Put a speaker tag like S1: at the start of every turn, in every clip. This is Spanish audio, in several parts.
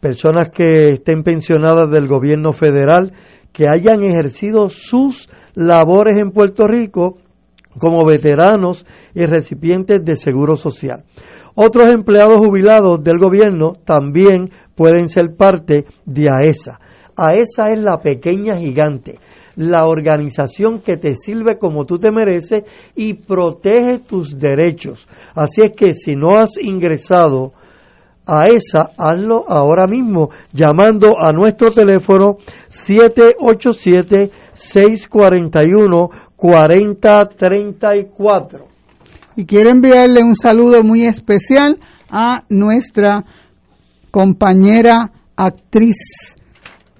S1: personas que estén pensionadas del gobierno federal, que hayan ejercido sus labores en Puerto Rico como veteranos y recipientes de seguro social. Otros empleados jubilados del gobierno también pueden ser parte de AESA. AESA es la pequeña gigante, la organización que te sirve como tú te mereces y protege tus derechos. Así es que si no has ingresado a esa, hazlo ahora mismo llamando a nuestro teléfono 787-641-4034.
S2: Y quiero enviarle un saludo muy especial a nuestra compañera actriz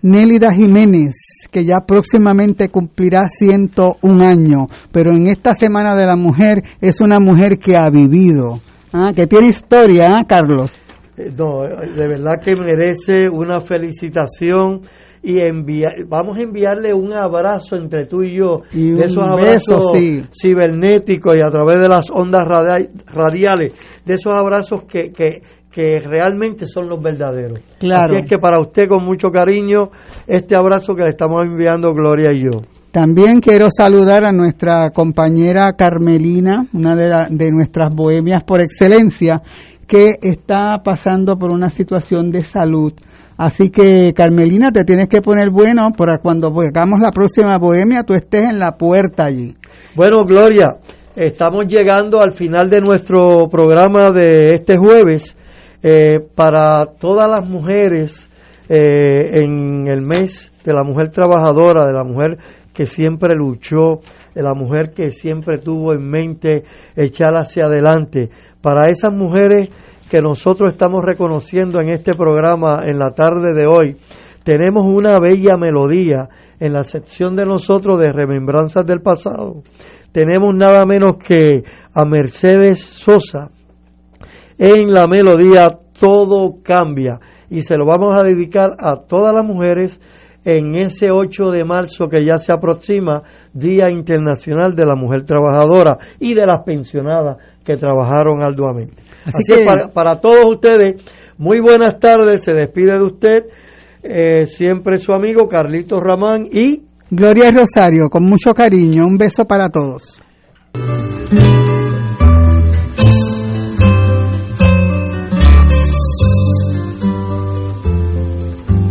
S2: Nélida Jiménez, que ya próximamente cumplirá 101 años, pero en esta Semana de la Mujer es una mujer que ha vivido, ¿ah? que tiene historia, ¿ah, Carlos?
S1: Eh, no, de verdad que merece una felicitación y enviar, vamos a enviarle un abrazo entre tú y yo, de esos abrazos cibernéticos y a través de las ondas radiales, de esos abrazos que, que, que realmente son los verdaderos.
S2: Claro.
S1: Así es que para usted con mucho cariño este abrazo que le estamos enviando Gloria y yo.
S2: También quiero saludar a nuestra compañera Carmelina, una de, de nuestras bohemias por excelencia, que está pasando por una situación de salud. Así que, Carmelina, te tienes que poner bueno para cuando hagamos la próxima bohemia, tú estés en la puerta allí.
S1: Bueno, Gloria, estamos llegando al final de nuestro programa de este jueves. Eh, para todas las mujeres eh, en el mes de la mujer trabajadora, de la mujer que siempre luchó, de la mujer que siempre tuvo en mente echar hacia adelante, para esas mujeres que nosotros estamos reconociendo en este programa en la tarde de hoy, tenemos una bella melodía en la sección de nosotros de Remembranzas del Pasado. Tenemos nada menos que a Mercedes Sosa en la melodía Todo cambia y se lo vamos a dedicar a todas las mujeres en ese 8 de marzo que ya se aproxima, Día Internacional de la Mujer Trabajadora y de las pensionadas que trabajaron arduamente. Así, que para, para, todos ustedes, muy buenas tardes, se despide de usted eh, siempre su amigo Carlito Ramán y
S2: Gloria Rosario, con mucho cariño, un beso para todos.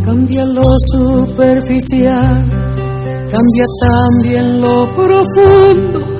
S3: Cambia lo superficial, cambia también lo profundo,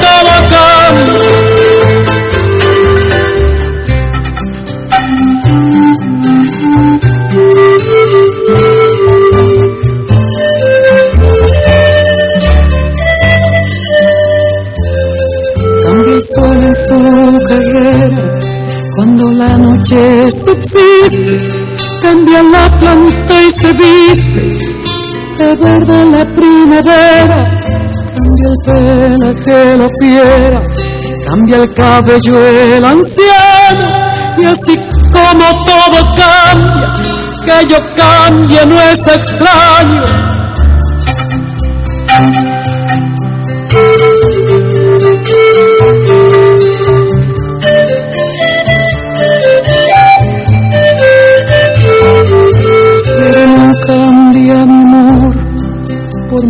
S3: todo cambia. Cambia el sol en su carrera cuando la noche subsiste cambia la planta y se viste de verde la primavera, cambia el pelaje la fiera, cambia el cabello el anciano, y así como todo cambia, que yo cambie no es extraño.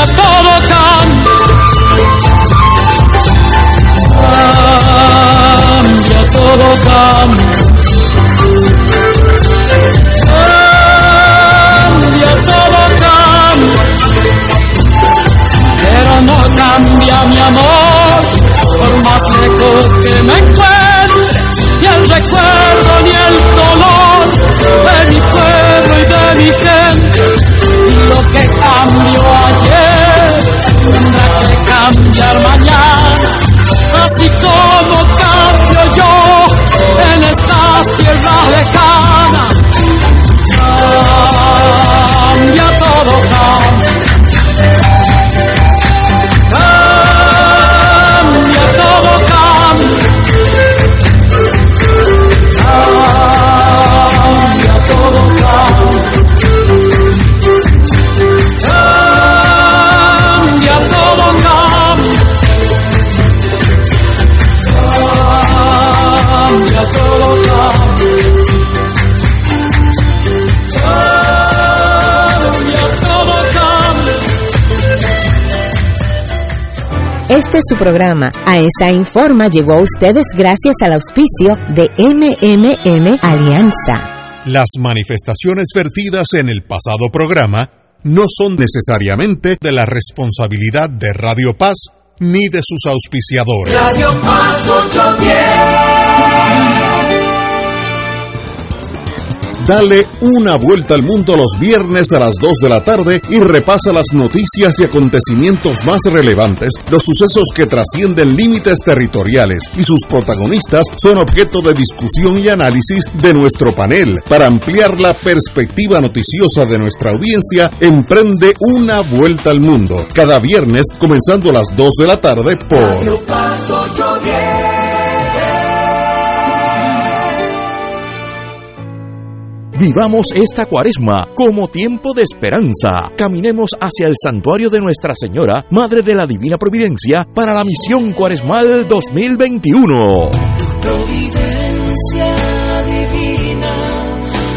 S3: Cambia todo, cambia. Cambia todo, cambia. Todo, cambia. Pero no cambia mi amor, por más lejos que me encuentre, ni el recuerdo
S4: su programa. A esa informa llegó a ustedes gracias al auspicio de MMM Alianza.
S5: Las manifestaciones vertidas en el pasado programa no son necesariamente de la responsabilidad de Radio Paz ni de sus auspiciadores.
S3: Radio Paz 810.
S5: Dale una vuelta al mundo los viernes a las 2 de la tarde y repasa las noticias y acontecimientos más relevantes, los sucesos que trascienden límites territoriales y sus protagonistas son objeto de discusión y análisis de nuestro panel. Para ampliar la perspectiva noticiosa de nuestra audiencia, emprende una vuelta al mundo. Cada viernes, comenzando a las 2 de la tarde por...
S6: Vivamos esta cuaresma como tiempo de esperanza. Caminemos hacia el santuario de Nuestra Señora, Madre de la Divina Providencia, para la misión cuaresmal 2021.
S3: Providencia divina.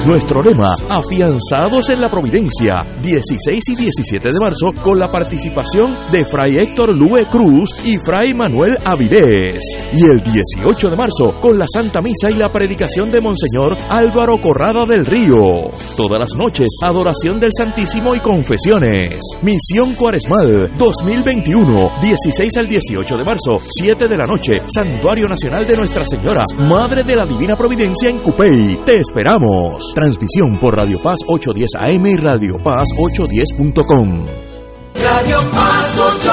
S6: Nuestro lema, afianzados en la providencia, 16 y 17 de marzo, con la participación de Fray Héctor Lue Cruz y Fray Manuel Avilés. Y el 18 de marzo, con la Santa Misa y la predicación de Monseñor Álvaro Corrada del Río. Todas las noches, adoración del Santísimo y confesiones. Misión Cuaresmal 2021, 16 al 18 de marzo, 7 de la noche, Santuario Nacional de Nuestra Señora, Madre de la Divina Providencia en Cupey. Te esperamos. Transmisión por Radio Paz 810 AM y Radio Paz 810.com.
S3: Radio Paz 810.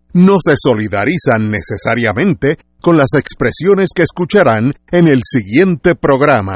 S5: no se solidarizan necesariamente con las expresiones que escucharán en el siguiente programa.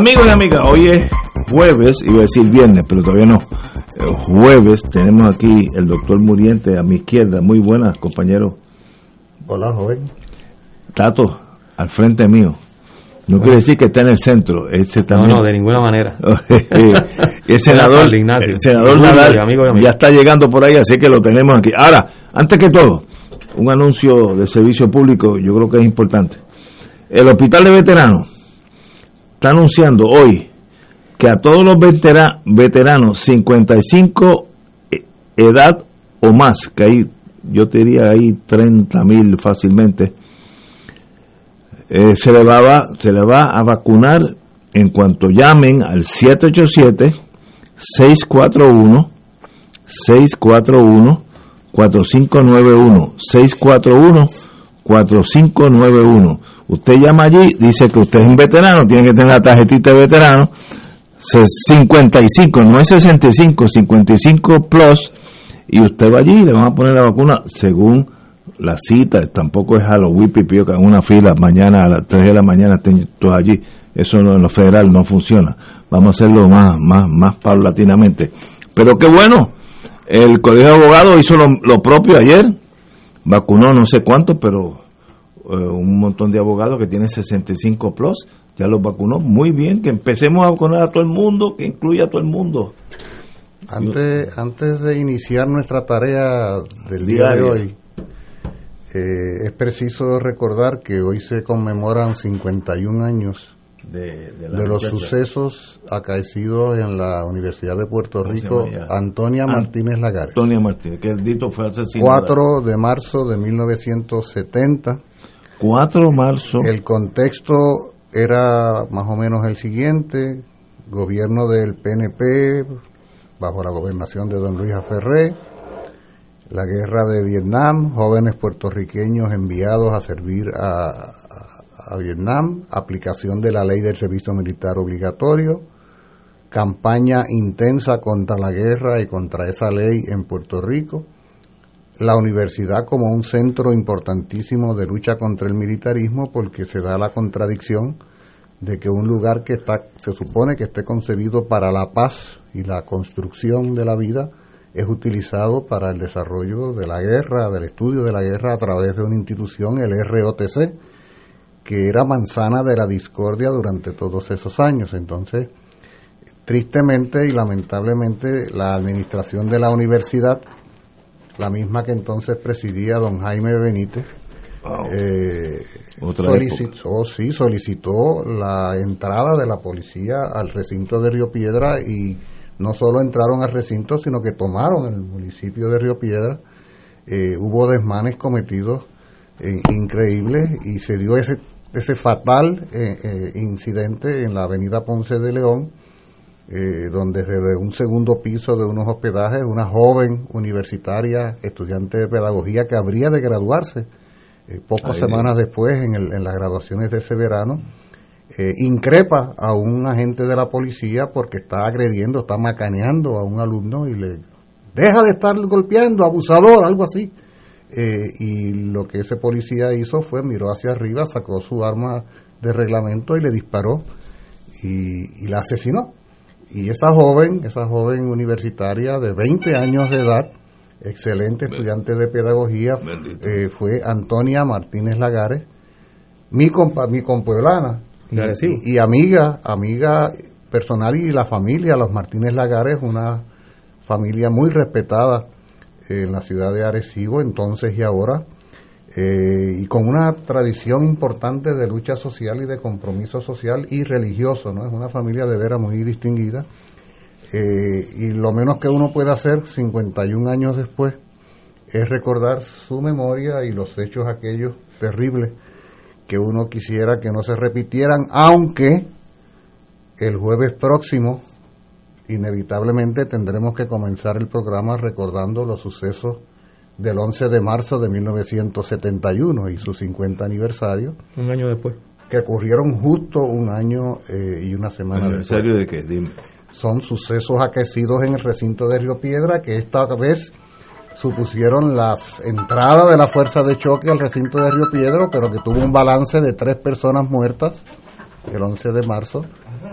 S7: Amigos y amigas, hoy es jueves, iba a decir viernes, pero todavía no. Eh, Jueves tenemos aquí el doctor Muriente a mi izquierda. Muy buenas, compañero.
S8: Hola, joven.
S7: Tato, al frente mío. No quiere decir que está en el centro. Ese
S8: No,
S7: también.
S8: no, de ninguna manera.
S7: el senador, el senador Nadal
S8: amigo, amigo.
S7: ya está llegando por ahí, así que lo tenemos aquí. Ahora, antes que todo, un anuncio de servicio público, yo creo que es importante. El Hospital de Veteranos está anunciando hoy que a todos los vetera- veteranos 55 e- edad o más, que yo te diría ahí 30 mil fácilmente, eh, se, le va, se le va a vacunar en cuanto llamen al 787-641, 641, 4591, 641, 4591. Usted llama allí, dice que usted es un veterano, tiene que tener la tarjetita de veterano, se- 55, no es 65, 55 plus, y usted va allí y le van a poner la vacuna según la cita, tampoco es a los wipipio que en una fila mañana a las 3 de la mañana estén todos allí, eso no, en lo federal no funciona, vamos a hacerlo más, más, más paulatinamente. Pero qué bueno, el Colegio de Abogados hizo lo propio ayer, vacunó no sé cuánto, pero eh, un montón de abogados que tienen 65 plus, ya los vacunó muy bien, que empecemos a vacunar a todo el mundo, que incluya a todo el mundo.
S9: Antes, antes de iniciar nuestra tarea del día de hoy, eh, es preciso recordar que hoy se conmemoran 51 años
S7: De, de la
S9: de los sucesos acaecidos en la Universidad de Puerto
S7: ¿Cómo se
S9: Rico? Antonia
S7: An-
S9: Martínez Lagares.
S7: Antonia Martínez, que el dito fue asesinado.
S9: 4 de marzo de 1970.
S7: 4 de marzo.
S9: El contexto era más o menos el siguiente, gobierno del PNP bajo la gobernación de don Luis Aferré, la guerra de Vietnam, jóvenes puertorriqueños enviados a servir a, a- Vietnam, aplicación de la ley del servicio militar obligatorio, campaña intensa contra la guerra y contra esa ley en Puerto Rico, la universidad como un centro importantísimo de lucha contra el militarismo porque se da la contradicción de que un lugar que está se supone que esté concebido para la paz y la construcción de la vida es utilizado para el desarrollo de la guerra, del estudio de la guerra a través de una institución, el ROTC, que era manzana de la discordia durante todos esos años. Entonces, tristemente y lamentablemente, la administración de la universidad, la misma que entonces presidía don Jaime Benítez,
S7: Wow.
S9: eh, solicitó, sí, solicitó la entrada de la policía al recinto de Río Piedra y no solo entraron al recinto, sino que tomaron el municipio de Río Piedra. Eh, hubo desmanes cometidos eh, increíbles y se dio ese, ese fatal eh, eh, incidente en la avenida Ponce de León, eh, donde desde un segundo piso de unos hospedajes, una joven universitaria, estudiante de pedagogía que habría de graduarse, eh, pocas semanas después, en, el- en las graduaciones de ese verano, increpa a un agente de la policía porque está agrediendo, está macaneando a un alumno y le deja de estar golpeando, abusador, algo así. Eh, y lo que ese policía hizo fue miró hacia arriba, sacó su arma de reglamento y le disparó y, y la asesinó. Y esa joven, esa joven universitaria de 20 años de edad, excelente estudiante de pedagogía, eh, fue Antonia Martínez Lagares, mi compa, mi compueblana y,
S8: Claro, sí.
S9: y- y amiga, amiga personal y la familia, los Martínez Lagares, una familia muy respetada en la ciudad de Arecibo, entonces y ahora, eh, y con una tradición importante de lucha social y de compromiso social y religioso, ¿no? Es una familia de veras muy distinguida. Eh, y lo menos que uno puede hacer 51 años después es recordar su memoria y los hechos aquellos terribles que uno quisiera que no se repitieran, aunque el jueves próximo inevitablemente tendremos que comenzar el programa recordando los sucesos del 11 de marzo de 1971 y su 50 aniversario,
S8: Un año después.
S9: que ocurrieron justo un año eh, y una semana después
S7: ¿Aniversario de qué? Dime.
S9: son sucesos aquecidos en el recinto de Río Piedra que esta vez supusieron las entradas de la fuerza de choque al recinto de Río Piedra, pero que tuvo un balance de tres personas muertas el 11 de marzo.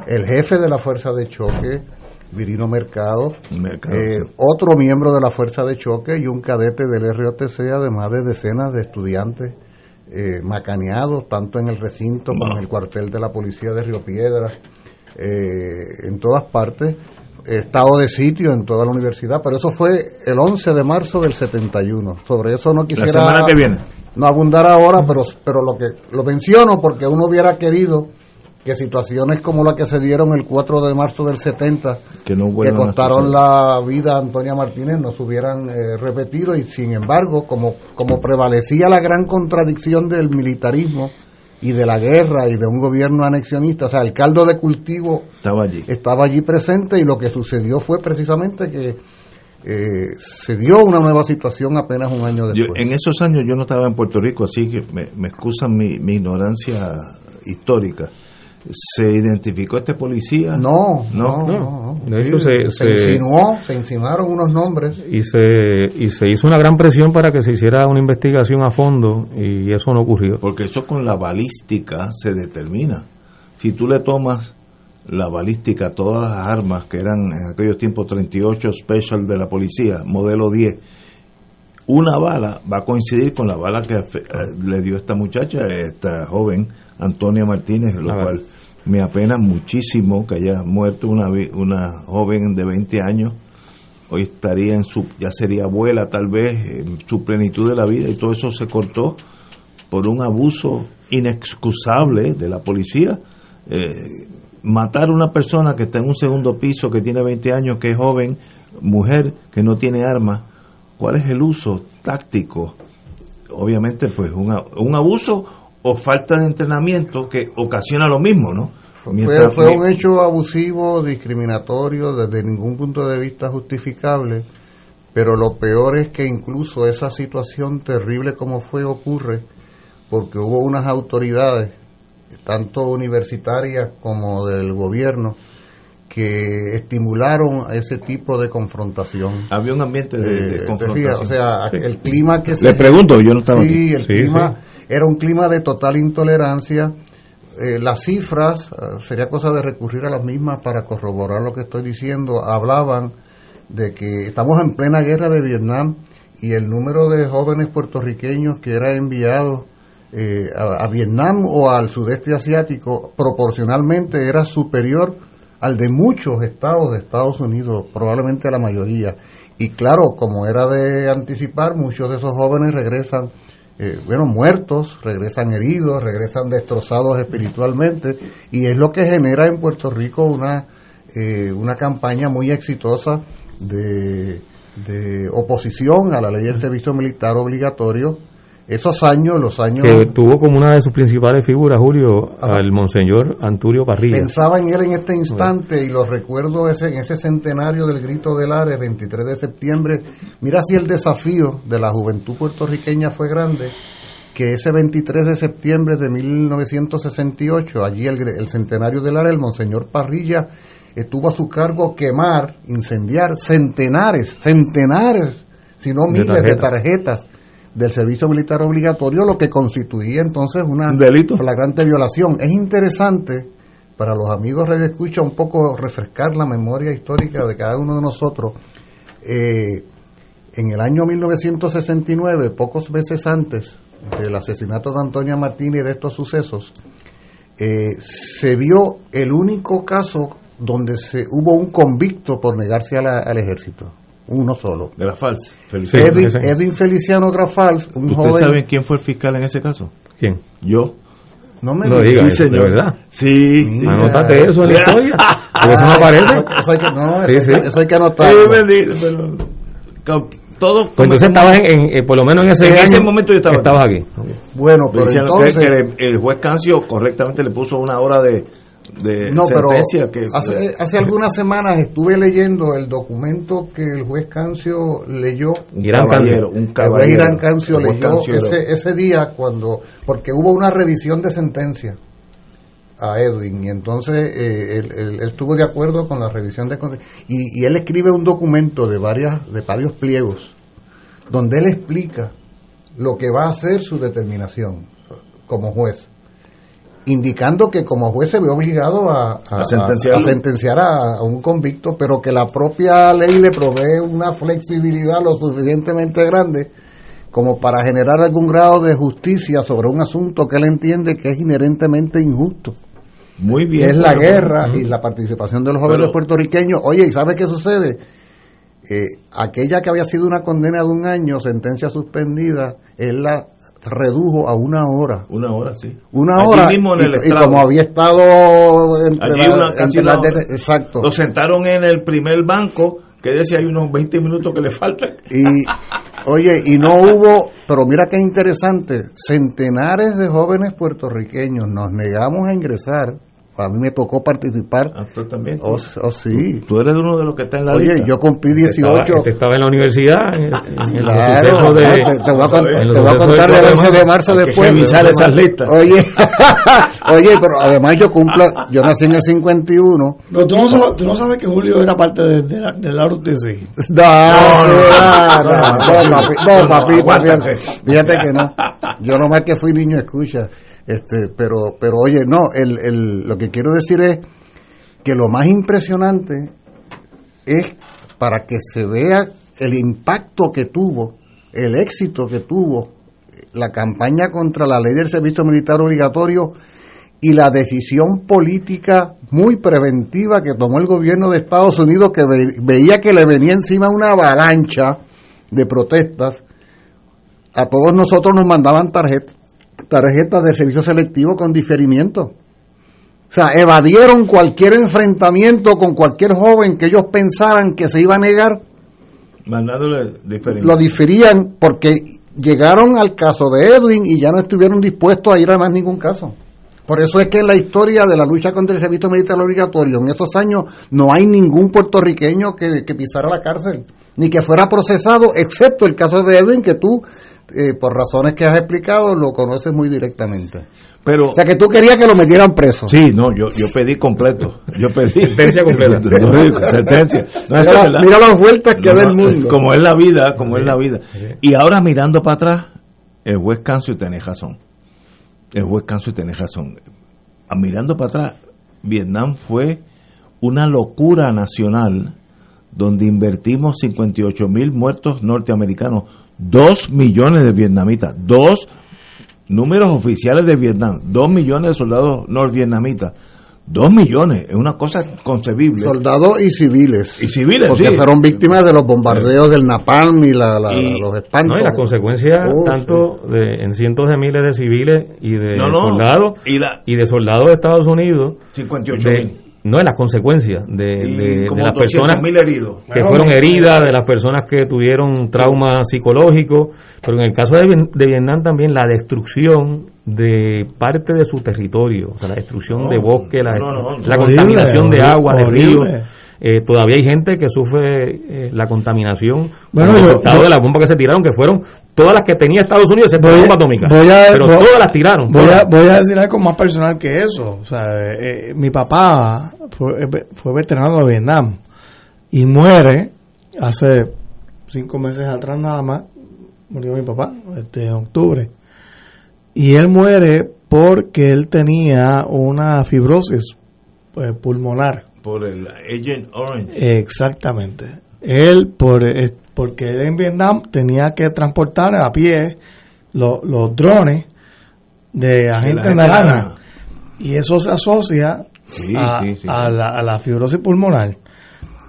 S9: El jefe de la fuerza de choque, Virino Mercado,
S7: Mercado.
S9: eh, otro miembro de la fuerza de choque y un cadete del ROTC, además de decenas de estudiantes eh, macaneados, tanto en el recinto como en el cuartel de la policía de Río Piedras, eh, en todas partes, estado de sitio en toda la universidad, pero eso fue el 11 de marzo del 71. Sobre eso no quisiera
S7: La semana que viene.
S9: no abundar ahora, pero, pero lo que lo menciono porque uno hubiera querido que situaciones como la que se dieron el 4 de marzo del 70,
S7: Que no
S9: que costaron la vida a Antonia Martínez, no se hubieran eh, repetido y sin embargo, como, como prevalecía la gran contradicción del militarismo y de la guerra y de un gobierno anexionista, o sea, el caldo de cultivo
S7: Estaba allí.
S9: estaba allí presente y lo que sucedió fue precisamente que eh, se dio una nueva situación apenas un año
S7: Yo-
S9: después.
S7: en esos años yo no estaba en Puerto Rico, así que me, me excusan mi, mi ignorancia histórica. ¿Se identificó este policía?
S9: No,
S7: No,
S9: no,
S8: no.
S9: no, no.
S8: De hecho, se-
S9: se,
S8: se-
S9: insinuó, se insinuaron unos nombres.
S8: y se, y se hizo una gran presión para que se hiciera una investigación a fondo y eso no ocurrió.
S7: Porque eso con la balística se determina. Si tú le tomas la balística a todas las armas que eran en aquellos tiempos 38 Special de la policía, modelo 10, una bala va a coincidir con la bala que eh, le dio esta muchacha, esta joven Antonia Martínez, lo cual me apena muchísimo que haya muerto una, una joven de 20 años. Hoy estaría en su, ya sería abuela tal vez, en su plenitud de la vida y todo eso se cortó por un abuso inexcusable de la policía. Eh, matar a una persona que está en un segundo piso, que tiene 20 años, que es joven, mujer, que no tiene armas, ¿cuál es el uso táctico? Obviamente, pues un, un abuso o falta de entrenamiento que ocasiona lo mismo, ¿no?
S9: Fue,
S7: Mientras-
S9: fue un hecho abusivo, discriminatorio, desde ningún punto de vista justificable, pero lo peor es que incluso esa situación terrible como fue ocurre porque hubo unas autoridades, tanto universitarias como del gobierno, que estimularon ese tipo de confrontación.
S7: había un ambiente de, de
S9: Eh,
S7: confrontación.
S9: fijas, o sea,
S8: Sí.
S9: el clima que
S7: Le pregunto, yo no estaba
S9: Sí, el
S8: Sí,
S9: clima era un clima de total intolerancia. Eh, las cifras, eh, sería cosa de recurrir a las mismas para corroborar lo que estoy diciendo, hablaban de que estamos en plena guerra de Vietnam y el número de jóvenes puertorriqueños que era enviado eh, a, a Vietnam o al sudeste asiático proporcionalmente era superior al de muchos estados de Estados Unidos, probablemente la mayoría. Y claro, como era de anticipar, muchos de esos jóvenes regresan, eh, bueno, muertos, regresan heridos, regresan destrozados espiritualmente, y es lo que genera en Puerto Rico una, eh, una campaña muy exitosa de, de oposición a la ley del servicio militar obligatorio. Esos años, los años...
S8: Que tuvo como una de sus principales figuras, Julio, al monseñor Anturio Parrilla.
S9: Pensaba en él en este instante y lo recuerdo ese, en ese centenario del grito del Ares, 23 de septiembre. Mira si el desafío de la juventud puertorriqueña fue grande, que ese 23 de septiembre de 1968, allí el, centenario del Ares, el monseñor Parrilla estuvo a su cargo quemar, incendiar centenares, centenares, si no
S8: De
S9: miles de
S8: tarjetas.
S9: Del servicio militar obligatorio, lo que constituía entonces una
S7: delito.
S9: flagrante violación. Es interesante para los amigos Radio Escucha un poco refrescar la memoria histórica de cada uno de nosotros. Eh, en el año 1969, pocos meses antes del asesinato de Antonia Martínez y de estos sucesos, eh, se vio el único caso donde se hubo un convicto por negarse a la- al ejército, uno solo.
S7: De la falsa.
S8: Sí,
S7: Felicidades.
S9: Edwin. Edwin Feliciano Grafals, un
S7: ¿Usted
S9: joven.
S7: sabe quién fue el fiscal en ese caso?
S8: ¿Quién?
S7: Yo.
S9: no me
S8: No
S9: digas.
S8: diga
S7: Sí, señor.
S8: verdad.
S7: Sí.
S9: Mira.
S8: Anótate eso en la historia. Porque eso no
S9: Ah,
S8: aparece.
S9: Eso, eso hay que, no, eso,
S8: Sí, sí.
S9: eso hay que anotarlo.
S7: bendito, pero- todo.
S8: Pues entonces estabas en, en- eh, por lo menos en ese
S7: En ese momento yo estaba aquí.
S8: estabas aquí.
S9: Bueno, pero entonces.
S7: que, que el, el juez Cancio correctamente le puso una hora de, de
S9: No, pero
S7: sentencia que
S9: hace, hace algunas semanas estuve leyendo el documento que el juez Cancio leyó.
S8: Irán
S7: caballero,
S8: Cancio.
S7: un
S9: El
S7: caballero.
S9: juez Irán Cancio
S7: El juez
S9: leyó
S7: Cancio era-
S9: ese, ese día cuando, porque hubo una revisión de sentencia a Edwin y entonces eh, él, él- él estuvo de acuerdo con la revisión de y, y él escribe un documento de varias de varios pliegos donde él explica lo que va a ser su determinación como juez indicando que como juez se ve obligado a, a-
S7: A sentenciarlo.
S9: a sentenciar a, un convicto, pero que la propia ley le provee una flexibilidad lo suficientemente grande como para generar algún grado de justicia sobre un asunto que él entiende que es inherentemente injusto.
S7: Muy bien.
S9: es la guerra y la participación de los jóvenes
S7: Pero-
S9: puertorriqueños. Oye, ¿y sabe qué sucede? Eh, aquella que había sido una condena de un año, sentencia suspendida, él la redujo a una hora.
S7: Una hora, sí.
S9: Una
S7: Allí
S9: hora.
S7: mismo en
S9: y,
S7: el
S9: y como había estado entre,
S7: Allí
S9: la-
S7: una-
S9: entre
S7: una
S9: las de- exacto.
S7: Lo sentaron en el primer banco, que decía hay unos 20 minutos que le faltan.
S9: Y oye, y no hubo, pero mira qué interesante, centenares de jóvenes puertorriqueños nos negamos a ingresar. A mí me tocó participar.
S7: Ah, tú también.
S9: Oh, oh, sí.
S7: Tú eres uno de los que está en la
S9: Oye,
S7: lista.
S9: yo cumplí
S8: Este estaba,
S9: 18.
S8: este estaba en la universidad, en, en
S9: Claro,
S8: de,
S9: te, te voy a,
S8: los
S9: te voy a contar
S8: de
S9: del 11 de marzo
S7: Hay que
S9: después.
S7: revisar esas listas.
S9: Oye, oye, pero además yo cumplo, yo nací en el 51.
S10: No, tú, no sabes, tú no sabes que Julio era parte de, de la, de la RUTC.
S9: No, no, no, no, no, papi, no, papito, fíjate, fíjate que no. Yo nomás que fui niño escucha, este, pero, pero oye, no, el, el, lo que quiero decir es que lo más impresionante es para que se vea el impacto que tuvo, el éxito que tuvo la campaña contra la ley del servicio militar obligatorio y la decisión política muy preventiva que tomó el gobierno de Estados Unidos que ve- veía que le venía encima una avalancha de protestas. A todos nosotros nos mandaban tarjet- tarjetas de servicio selectivo con diferimiento. O sea, evadieron cualquier enfrentamiento con cualquier joven que ellos pensaran que se iba a negar
S7: Mandándole diferente.
S9: lo diferían porque llegaron al caso de Edwin y ya no estuvieron dispuestos a ir a más ningún caso. Por eso es que en la historia de la lucha contra el servicio militar obligatorio, en esos años no hay ningún puertorriqueño que, que pisara la cárcel, ni que fuera procesado, excepto el caso de Edwin, que tú, eh, por razones que has explicado, lo conoces muy directamente.
S7: Pero,
S9: O sea, que tú querías que lo metieran preso.
S7: sí, no, yo, yo pedí completo. Yo pedí.
S8: Sentencia completa.
S7: No, sentencia. No, eso
S9: Mira,
S7: es verdad.
S9: mira las vueltas que
S7: No,
S9: da el mundo.
S7: Como es la vida, como es la vida. Y ahora mirando para atrás, el juez Cancio tiene razón. El juez Cancio tiene razón. Ah, Mirando para atrás, Vietnam fue una locura nacional donde invertimos 58 mil muertos norteamericanos, 2 millones de vietnamitas, dos números oficiales de Vietnam, 2 millones de soldados norvietnamitas, 2 millones, es una cosa concebible.
S9: Soldados y civiles.
S7: Y civiles,
S9: Porque
S7: sí.
S9: fueron víctimas de los bombardeos del Napalm y la, la-
S7: Y-
S9: los espantos.
S8: No, y las consecuencias
S9: Oh,
S8: tanto de, en cientos de miles de civiles y de
S7: No, no,
S8: soldados
S7: y la-
S8: y de soldados de Estados Unidos
S7: 58
S8: de-
S7: mil.
S8: No de las consecuencias de, de- las
S7: 200
S8: personas
S7: heridos.
S8: que
S10: Bueno,
S8: fueron heridas, de las personas que tuvieron trauma psicológico, pero en el caso de, Vietnam también la destrucción de parte de su territorio, o sea, la destrucción
S7: No,
S8: de bosque, la,
S7: no,
S8: la
S10: Horrible,
S8: contaminación de
S10: horrible,
S8: agua, de ríos. Eh, todavía hay gente que sufre eh, la contaminación
S10: Bueno,
S8: como
S10: yo-
S8: resultado
S10: yo-
S8: de las bombas que se tiraron, que fueron todas las que tenía Estados Unidos,
S10: a-
S8: bomba atómica.
S10: voy a-
S8: pero
S10: voy-
S8: todas las tiraron.
S10: Voy a,
S8: todas.
S10: voy a decir algo más personal que eso. O sea, eh, eh, mi papá fue, eh, fue veterano de Vietnam y muere hace cinco meses atrás nada más. Murió mi papá este, en octubre. Y él muere porque él tenía una fibrosis eh, pulmonar.
S7: Por el Agent Orange.
S10: Exactamente. Él, por, eh, porque él en Vietnam tenía que transportar a pie lo- los drones de agente
S7: gente
S10: naranja. Y eso se asocia
S7: Sí,
S10: a,
S7: sí, sí.
S10: a la, a la fibrosis pulmonar.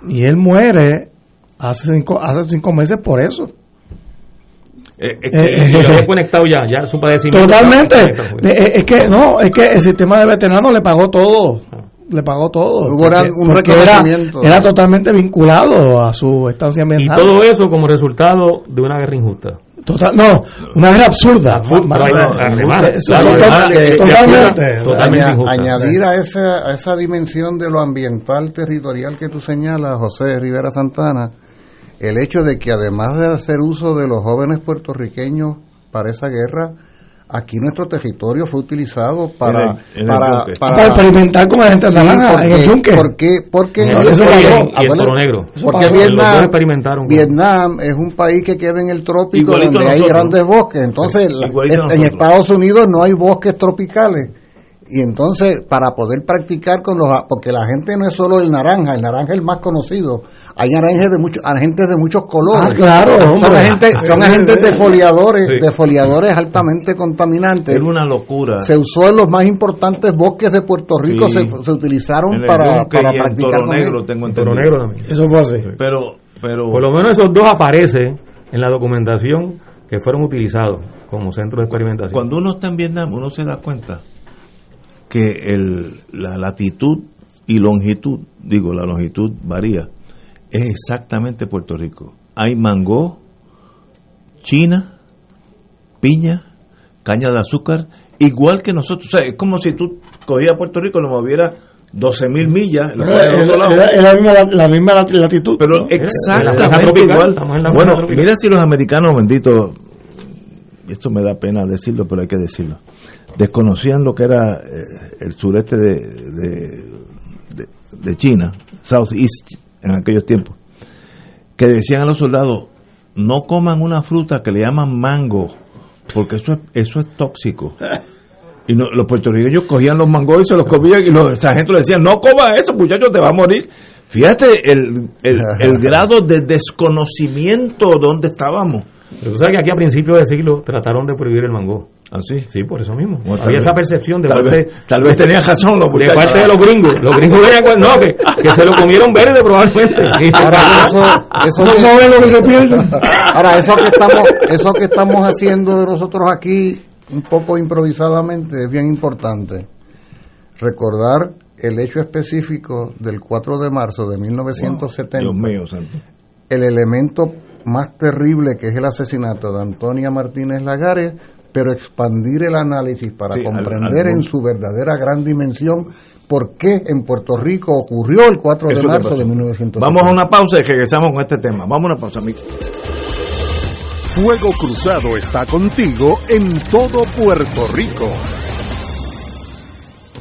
S10: Y él muere hace cinco, hace cinco meses por eso.
S7: Eh,
S10: Eh, eh,
S8: lo hemos conectado ya, ya su padecimiento.
S10: Totalmente. eh, es que no, es que el sistema de veteranos le pagó todo. Le pagó todo.
S9: Hubo una-
S10: Porque-
S9: un
S10: porque era, totalmente vinculado a su estancia en
S8: Y todo eso como resultado de una guerra injusta.
S10: Total, no, una guerra absurda.
S9: Añadir a esa, a esa dimensión de lo ambiental territorial que tú señalas, José Rivera Santana, el hecho de que además de hacer uso de los jóvenes puertorriqueños para esa guerra, aquí nuestro territorio fue utilizado para
S7: En el- en el
S9: para.
S10: Para experimentar con la gente
S9: Sí,
S10: naranja en el yunque.
S9: ¿Por qué? Porque
S8: Y
S10: No, eso pasó.
S8: y el Negro.
S9: Porque Vietnam, Vietnam es un país que queda en el trópico
S7: Igualito
S9: donde hay grandes bosques. Entonces, en. Estados Unidos no hay bosques tropicales. Y entonces, para poder practicar con los... Porque la gente no es solo el naranja, el naranja es el más conocido. Hay naranjas de muchos, agentes de muchos colores.
S10: Ah, claro,
S9: Son
S10: hombre.
S9: agentes, son agentes defoliadores,
S8: Sí.
S9: defoliadores altamente contaminantes.
S7: Era una locura.
S9: Se usó en los más importantes bosques de Puerto Rico,
S7: Sí.
S9: se, se utilizaron
S7: En el
S9: para, para
S7: y en
S9: practicar
S7: Toro
S9: con
S7: Negro
S9: él.
S7: tengo
S8: Toro
S7: entendido.
S8: Negro también.
S10: Eso fue así.
S7: Pero, pero
S8: Por lo menos esos dos aparecen en la documentación que fueron utilizados como centro de experimentación.
S7: cuando uno está en Vietnam, uno se da cuenta que el, la latitud y longitud, digo, la longitud varía, es exactamente Puerto Rico. Hay mango, china, piña, caña de azúcar, igual que nosotros. O sea, es como si tú cogieras Puerto Rico y lo movieras 12 mil millas, lo
S10: es, la- es la misma, la misma lat- latitud.
S7: Pero exactamente igual.
S8: estamos en la
S7: Bueno, mira si los americanos, benditos, esto me da pena decirlo, pero hay que decirlo, desconocían lo que era eh, el sureste de, de, de- de China, Southeast, en aquellos tiempos, que decían a los soldados, no coman una fruta que le llaman mango, porque eso es, eso es tóxico. Y no- los puertorriqueños cogían los mangos y se los comían y los sargentos le decían, no coma eso, muchacho, te va a morir. Fíjate el, el, el grado de desconocimiento donde estábamos.
S8: Pero tú sabes que aquí a principios del siglo trataron de prohibir el mango.
S7: Así.
S8: Sí, por eso mismo.
S7: Bueno,
S8: Había
S7: vez-
S8: esa percepción de
S7: tal
S8: parte,
S7: vez, tal vez tenían razón los
S8: de parte de los gringos. Los gringos veían no, que, que se lo comieron verde probablemente.
S9: Ahora, eso, eso
S10: No saben lo que se pierde.
S9: Ahora, eso que estamos, eso que estamos haciendo nosotros aquí, un poco improvisadamente, es bien importante. Recordar el hecho específico del 4 de marzo de 1970,
S7: Dios mío, santo.
S9: el elemento más terrible que es el asesinato de Antonia Martínez Lagares, pero expandir el análisis para
S7: Sí,
S9: comprender
S7: al-
S9: en su verdadera gran dimensión por qué en Puerto Rico ocurrió el 4
S7: Eso
S9: de marzo de 1970.
S7: Vamos a una pausa y regresamos con este tema. Vamos a una pausa, Mickey.
S5: Fuego Cruzado está contigo en todo Puerto Rico.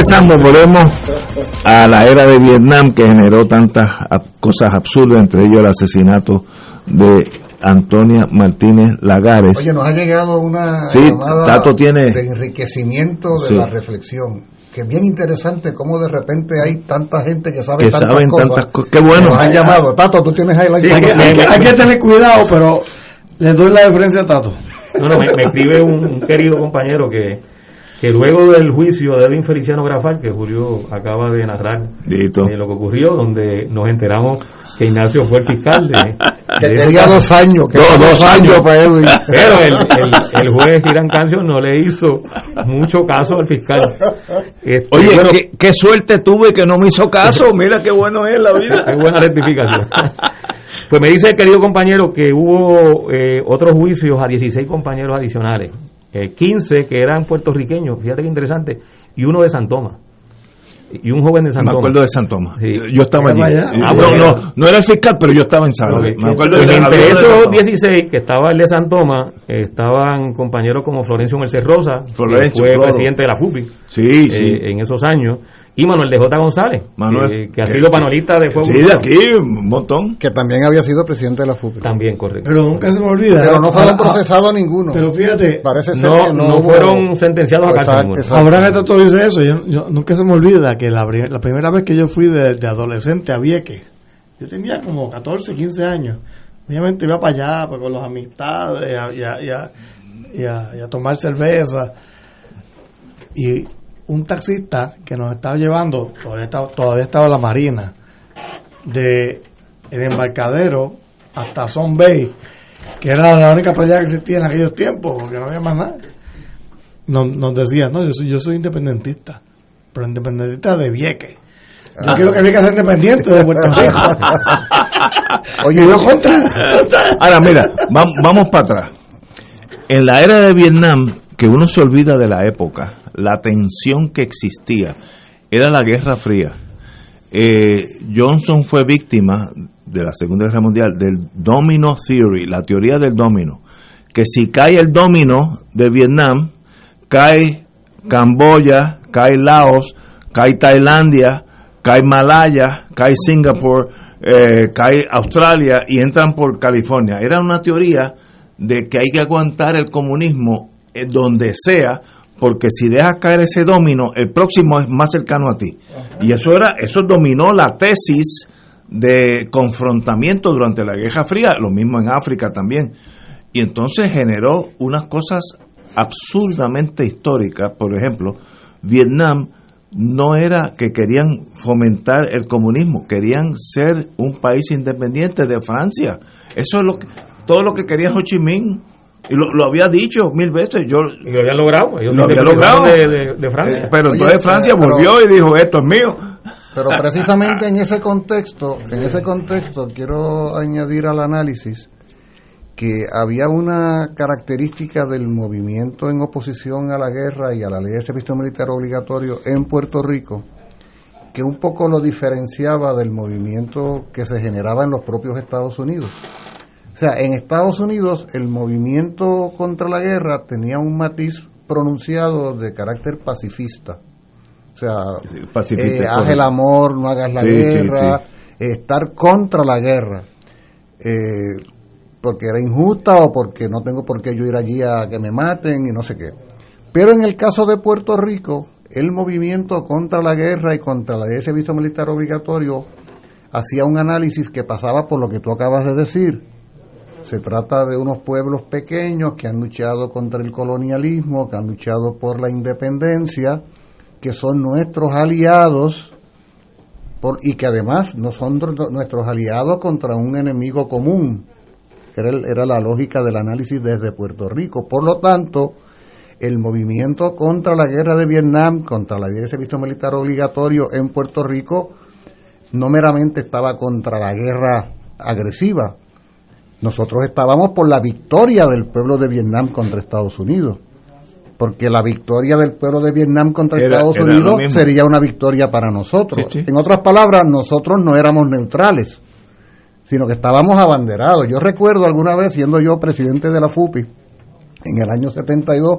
S7: Regresamos, volvemos a la era de Vietnam que generó tantas cosas absurdas, entre ellos el asesinato de Antonia Martínez Lagares.
S9: Oye, nos ha llegado una
S7: sí, Tato tiene...
S9: de enriquecimiento de la reflexión. Que es bien interesante cómo de repente hay tanta gente que sabe
S7: que
S9: tantas
S7: saben
S9: cosas.
S7: Tantas co Qué bueno.
S9: Nos han llamado. Tato, tú tienes ahí la
S10: sí, hay, que, hay, que, hay, que, tener cuidado, pero le doy la deferencia a Tato.
S8: No, no, me, me escribe un querido compañero que que luego del juicio de Edwin Feliciano Grafal, que Julio acaba de narrar eh, lo que ocurrió, donde nos enteramos que Ignacio fue el fiscal de...
S9: que tenía dos años, que dos, dos años para Edwin.
S8: Pero el, el, el juez Irán Cancio no le hizo mucho caso al fiscal.
S7: Este, Oye, bueno, qué, qué, suerte tuve que no me hizo caso, mira qué bueno es la vida.
S8: Qué buena rectificación. Pues me dice el querido compañero que hubo eh, otros juicios a 16 compañeros adicionales eh, 15 que eran puertorriqueños, fíjate qué interesante, y uno de San Tomás. Y un joven de San
S7: Me acuerdo de San Tomás. Sí. Yo estaba allí. Ah, no, no, no, era el fiscal, pero yo estaba en sala.
S8: Okay. Me acuerdo pues de entre esos 16, que estaba el de San Tomás, estaban compañeros como Florencio Merced Rosa,
S7: Florencio,
S8: que fue
S7: claro.
S8: presidente de la FUPI
S7: sí,
S8: eh,
S7: sí.
S8: en esos años, y Manuel de J. González,
S7: Manuel,
S8: eh, que ha sido panelista de Fuego.
S7: Sí, de aquí, un montón.
S9: Que también había sido presidente de la FUPI.
S8: También, correcto.
S10: Pero nunca se me olvida.
S9: Pero no fueron procesados a ninguno.
S10: Pero fíjate,
S9: parece ser
S8: no,
S9: que
S8: no,
S9: no, hubo,
S8: fueron sentenciados a cárcel.
S10: Abraham está todo dice eso. Yo, yo, nunca se me olvida que la, la, primera vez que yo fui de, de adolescente a Vieques, yo tenía como 14, 15 años. Obviamente iba para allá pues, con los amistades y a, y a, y a, y a, y a tomar cerveza. Y un taxista que nos estaba llevando, todavía estaba, todavía estaba la Marina, de el embarcadero hasta Son Bay, que era la única playa que existía en aquellos tiempos, porque no había más nada. Nos, nos decía, no, yo soy, yo soy independentista, pero independentista de Vieques. Yo ah. quiero que Vieques sea independiente de Puerto Rico.
S9: Oye, yo contra.
S7: Ahora, mira, vamos, vamos para atrás. En la era de Vietnam, que uno se olvida de la época, la tensión que existía, era la Guerra Fría. Eh, Johnson fue víctima de la Segunda Guerra Mundial del Domino Theory, la teoría del domino, que si cae el domino de Vietnam, cae Camboya, cae Laos, cae Tailandia, cae Malaya, cae Singapur, eh, cae Australia y entran por California. Era una teoría de que hay que aguantar el comunismo donde sea, porque si dejas caer ese domino, el próximo es más cercano a ti. Y eso era, eso dominó la tesis de confrontamiento durante la Guerra Fría, lo mismo en África también. Y entonces generó unas cosas absurdamente históricas, por ejemplo, Vietnam no era que querían fomentar el comunismo, querían ser un país independiente de Francia. Eso es lo que, todo lo que quería Ho Chi Minh. Y lo, lo, había dicho mil veces. Yo,
S8: y lo habían logrado. Ellos
S7: lo había logrado.
S8: De, de, de Francia.
S7: Eh, pero Oye, entonces Francia pero, volvió y dijo, esto es mío.
S9: Pero precisamente en ese contexto, en ese contexto quiero añadir al análisis que había una característica del movimiento en oposición a la guerra y a la ley de servicio militar obligatorio en Puerto Rico que un poco lo diferenciaba del movimiento que se generaba en los propios Estados Unidos. O sea, en Estados Unidos el movimiento contra la guerra tenía un matiz pronunciado de carácter pacifista. O sea, eh, haz el amor, no hagas la sí, guerra, sí, sí. estar contra la guerra. Eh, porque era injusta o porque no tengo por qué yo ir allí a que me maten y no sé qué. Pero en el caso de Puerto Rico, el movimiento contra la guerra y contra la ley de servicio militar obligatorio hacía un análisis que pasaba por lo que tú acabas de decir. Se trata de unos pueblos pequeños que han luchado contra el colonialismo, que han luchado por la independencia, que son nuestros aliados por, y que además no son nuestros aliados contra un enemigo común. Era, era la lógica del análisis desde Puerto Rico. Por lo tanto, el movimiento contra la guerra de Vietnam, contra la ley de servicio militar obligatorio en Puerto Rico, no meramente estaba contra la guerra agresiva. Nosotros estábamos por la victoria del pueblo de Vietnam contra Estados Unidos. Porque la victoria del pueblo de Vietnam contra era, Estados era Unidos sería una victoria para nosotros. Sí, sí. En otras palabras, nosotros no éramos neutrales, sino que estábamos abanderados. Yo recuerdo alguna vez, siendo yo presidente de la FUPI, en el año 72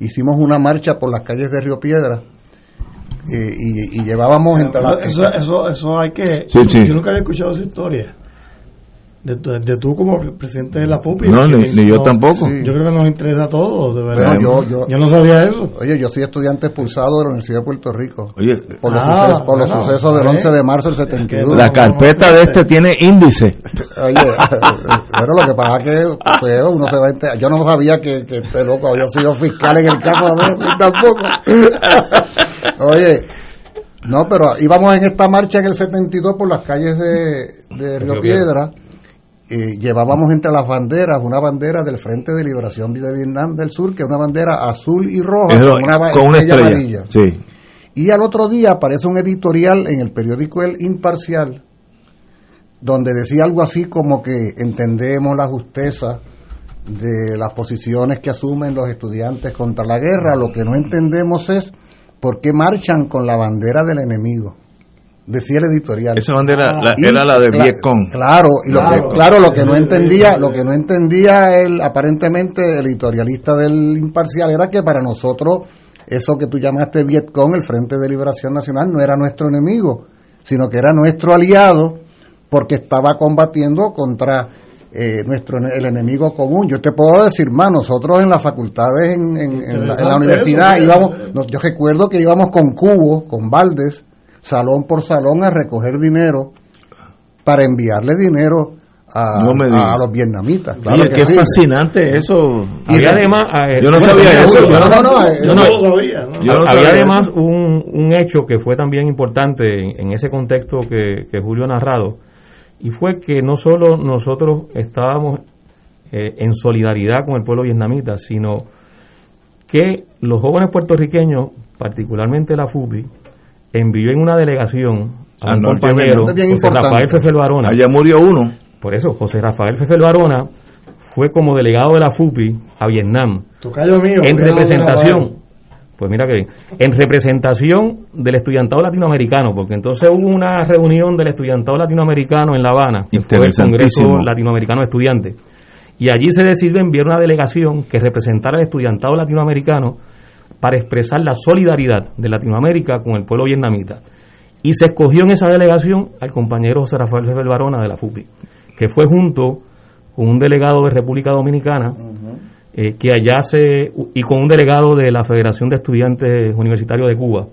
S9: hicimos una marcha por las calles de Río Piedra eh, y, y llevábamos entre la,
S10: eso, eso, eso hay que.
S7: Sí, sí.
S10: Yo nunca había escuchado esa historia. De, tu- de tú como presidente de la PUPI.
S7: No, ni- ni yo tampoco.
S10: Yo creo que nos interesa a todos, de verdad.
S9: Bueno, yo, yo,
S10: no sabía eso.
S9: Oye, yo soy estudiante expulsado de la Universidad de Puerto Rico.
S7: Oye,
S9: por los,
S10: Ah,
S9: sucesos, por los sucesos del
S10: ¿eh?
S9: 11 de marzo del 71.
S7: la carpeta de este tiene índice.
S9: Oye, pero lo que pasa es que pues, uno se va a enterar. Yo no sabía que, que este loco había sido fiscal en el él, tampoco. Oye, no, pero íbamos en esta marcha en el 72 por las calles de, de Río
S8: Río
S9: Piedra. Y llevábamos entre las banderas una bandera del Frente de Liberación de Vietnam del Sur, que es una bandera azul y roja con una, ba-
S7: con una
S9: estrella
S7: estrella.
S9: amarilla.
S7: Sí.
S9: Y al otro día aparece un editorial en el periódico El Imparcial, donde decía algo así como que entendemos la justeza de las posiciones que asumen los estudiantes contra la guerra, lo que no entendemos es por qué marchan con la bandera del enemigo. Decía el editorial.
S7: Esa bandera la-
S9: Y,
S7: era la de Vietcong.
S9: Claro, y lo
S10: Claro.
S9: que, claro, lo que no entendía, lo que no entendía el aparentemente el editorialista del imparcial era que para nosotros eso que tú llamaste Vietcong, el Frente de Liberación Nacional, no era nuestro enemigo, sino que era nuestro aliado porque estaba combatiendo contra eh, nuestro el enemigo común. Yo te puedo decir más, nosotros en las facultades, en, en- en la, en la universidad,
S10: eso,
S9: íbamos, nos- yo recuerdo que íbamos con cubos, con baldes, salón por salón a recoger dinero para enviarle dinero a,
S7: No
S9: los vietnamitas. Claro
S7: Oye,
S9: que
S7: qué
S9: sí.
S7: fascinante eso.
S8: Había además, eh,
S7: Yo no sabía eso. Yo
S9: No, no, no,
S10: Yo no lo sabía.
S8: había además un, un hecho que fue también importante en, en ese contexto que, que Julio ha narrado, y fue que no solo nosotros estábamos eh, en solidaridad con el pueblo vietnamita, sino que los jóvenes puertorriqueños, particularmente la FUPI, envió en una delegación a
S7: Al
S8: un compañero, José. Rafael Fefel Barona,
S7: Allá murió uno.
S8: por eso, José Rafael Fefel Barona fue como delegado de la FUPI a Vietnam
S10: Tocayo mío.
S8: en representación, pues mira que bien, en representación del estudiantado latinoamericano, porque entonces hubo una reunión del estudiantado latinoamericano en La Habana, que fue el Congreso. Latinoamericano de Estudiantes, y allí se decidió enviar una delegación que representara al estudiantado latinoamericano para expresar la solidaridad de Latinoamérica con el pueblo vietnamita. Y se escogió en esa delegación al compañero José Rafael Febel Barona de la FUPI, que fue junto con un delegado de República Dominicana, eh, que allá se, y con un delegado de la Federación de Estudiantes Universitarios de Cuba.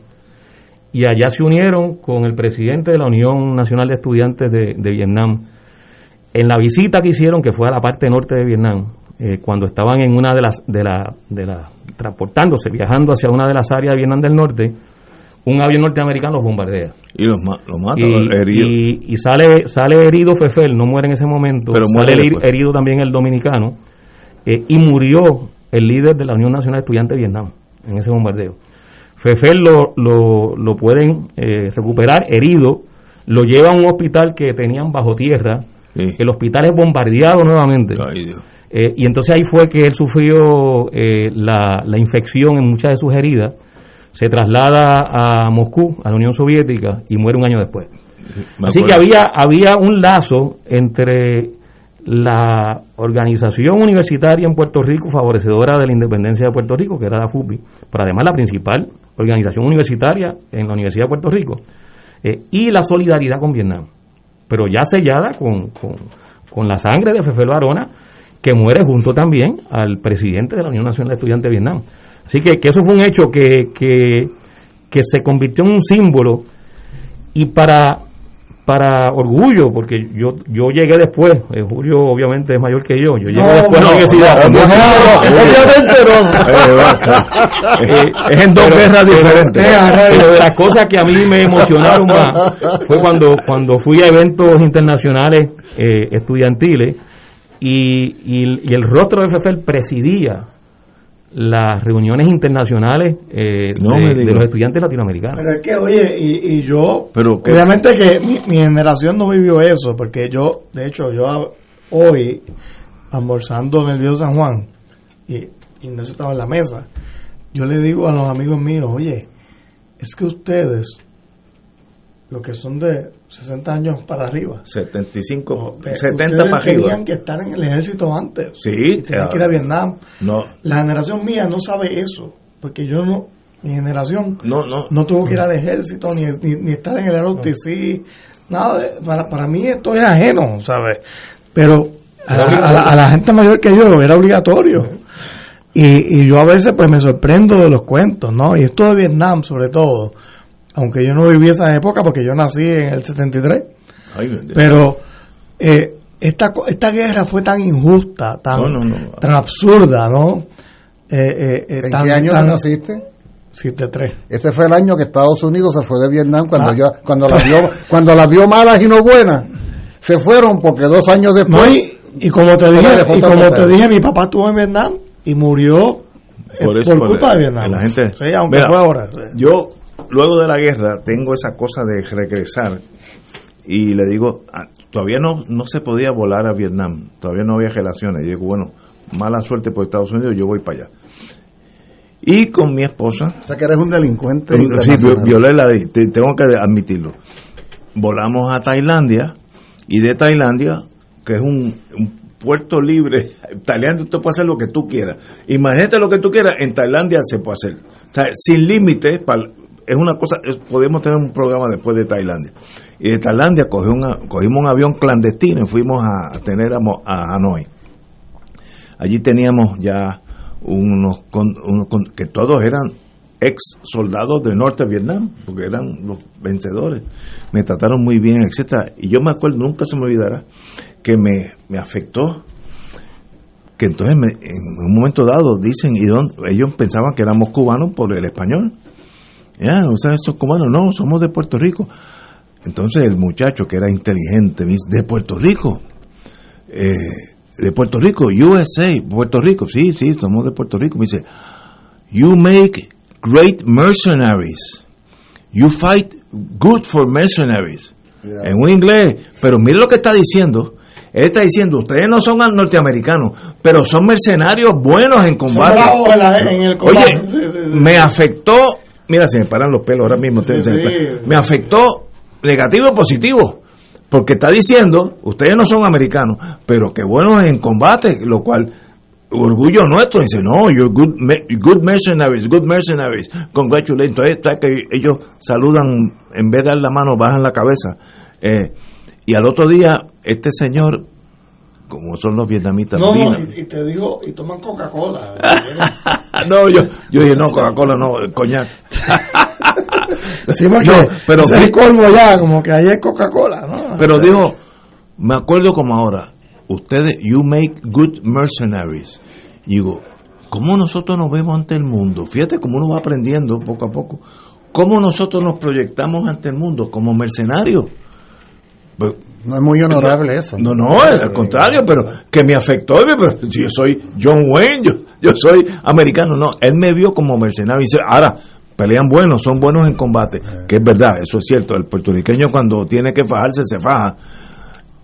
S8: Y allá se unieron con el presidente de la Unión Nacional de Estudiantes de, de Vietnam. En la visita que hicieron, que fue a la parte norte de Vietnam, eh, cuando estaban en una de las, de la, de la, transportándose, viajando hacia una de las áreas de Vietnam del Norte, un avión norteamericano los bombardea.
S7: Y los, ma- los mata,
S8: Y,
S7: los heridos.
S8: y- y sale, sale herido Fefel, no muere en ese momento,
S7: Pero muere
S8: sale
S7: después.
S8: herido también el dominicano, eh, y murió el líder de la Unión Nacional de Estudiantes de Vietnam en ese bombardeo. Fefel lo, lo, lo pueden eh, recuperar herido, lo lleva a un hospital que tenían bajo tierra,
S7: Sí.
S8: el hospital es bombardeado nuevamente.
S7: Ay, Dios.
S8: Eh, y entonces ahí fue que él sufrió eh, la, la infección en muchas de sus heridas, se traslada a Moscú, a la Unión Soviética, y muere un año después. Así que había, había un lazo entre la organización universitaria en Puerto Rico, favorecedora de la independencia de Puerto Rico, que era la FUPI, pero además la principal organización universitaria en la Universidad de Puerto Rico, eh, y la solidaridad con Vietnam, pero ya sellada con, con, con la sangre de Fefel Barona, que muere junto también al presidente de la Unión Nacional de Estudiantes de Vietnam. Así que, que eso fue un hecho que, que, que se convirtió en un símbolo y para para orgullo, porque yo yo llegué después, eh, Julio obviamente es mayor que yo, yo llegué
S9: No,
S8: después a la
S9: no,
S8: universidad.
S9: no, no, no, obviamente
S7: Eh.
S8: Eh,
S7: es en dos guerras diferentes.
S8: Pero de las cosas que a mí me emocionaron más fue cuando, cuando fui a eventos internacionales eh, estudiantiles y, y- y el rostro de Fefel presidía las reuniones internacionales eh,
S7: No
S8: de, los estudiantes latinoamericanos.
S10: Pero es que, oye, y, y yo,
S7: Pero que-
S10: obviamente que mi, mi generación no vivió eso, porque yo, de hecho, yo hoy, almorzando en el Viejo San Juan, y Ignacio estaba en la mesa, yo le digo a los amigos míos, oye, es que ustedes, los que son de 60 años para arriba,
S7: 75,
S10: eh,
S7: 70
S10: ustedes
S7: para arriba.
S10: tenían que estar en el ejército antes.
S7: Sí,
S10: y tenían que ir a Vietnam.
S7: No,
S10: La generación mía no sabe eso, porque yo no, mi generación,
S7: no, no,
S10: tuvo que ir al ejército, ni, ni, estar en el ROTC, nada, para, para mí esto es ajeno, ¿sabes? Pero a la, gente mayor que yo era obligatorio. Y, y yo a veces pues me sorprendo de los cuentos, ¿no? Y esto de Vietnam sobre todo, aunque yo no viví esa época porque yo nací en el 73, pero eh, esta, esta guerra fue tan injusta, tan, tan absurda, ¿no?
S9: Eh, eh, ¿En qué año naciste?
S10: 73.
S9: Ese fue el año que Estados Unidos se fue de Vietnam cuando ah. yo, cuando la vio cuando la vio malas y no buenas. Se fueron porque dos años después.
S10: y, como te dije, y como te dije, mi papá estuvo en Vietnam y murió por, culpa de Vietnam.
S7: La gente,
S10: sí, aunque fue ahora.
S7: Yo luego de la guerra tengo esa cosa de regresar y le digo, ah, todavía no, no se podía volar a Vietnam, todavía no había relaciones. Y digo, bueno, mala suerte por Estados Unidos, yo voy para allá. Y con mi esposa.
S9: O sea que eres un delincuente.
S7: Sí, violé la ley, tengo que admitirlo. Volamos a Tailandia y de Tailandia, que es un, puerto libre, Tailandia tú puedes hacer lo que tú quieras. Imagínate lo que tú quieras, en Tailandia se puede hacer. O sea, sin límites, es una cosa, podemos tener un programa después de Tailandia. Y de Tailandia cogimos, cogimos un avión clandestino y fuimos a, tener a, a Hanoi. Allí teníamos ya unos, que todos eran ex soldados del norte de Vietnam, porque eran los vencedores. Me trataron muy bien, etcétera Y yo me acuerdo, nunca se me olvidará, que me, me afectó que entonces en un momento dado dicen, y ellos pensaban que éramos cubanos por el español. Ya, o sea, estos cubanos, no, somos de Puerto Rico. Entonces el muchacho que era inteligente me dice, ¿de Puerto Rico? Eh, de Puerto Rico, USA, Puerto Rico, sí, sí, somos de Puerto Rico. Me dice, you make great mercenaries. You fight good for mercenaries. En un inglés, pero mire lo que está diciendo. Él está diciendo, ustedes no son norteamericanos, pero son mercenarios buenos en combate. Oye, me afectó, mira, se me paran los pelos ahora mismo. Me afectó negativo o positivo porque está diciendo, ustedes no son americanos, pero que buenos en combate, lo cual orgullo nuestro dice no you're good good mercenaries good mercenaries congratulations. Entonces está que ellos saludan en vez de dar la mano bajan la cabeza. Eh, y al otro día este señor como son los vietnamitas
S10: no, no y, te digo y toman Coca-Cola
S7: no yo yo dije no Coca-Cola no coñac
S10: Decimos no, pero es colmo ya, como que ahí es Coca-Cola, ¿no?
S7: Pero dijo, me acuerdo como ahora, ustedes, you make good mercenaries. Y digo, ¿cómo nosotros nos vemos ante el mundo? Fíjate cómo uno va aprendiendo poco a poco. ¿Cómo nosotros nos proyectamos ante el mundo? Como mercenarios.
S9: No es muy honorable eso.
S7: No, no, al contrario, pero que me afectó. Pero si yo soy John Wayne, yo, yo soy americano. No, él me vio como mercenario. Y dice, ahora, pelean buenos, son buenos en combate, que es verdad, eso es cierto, el puertorriqueño cuando tiene que fajarse se faja.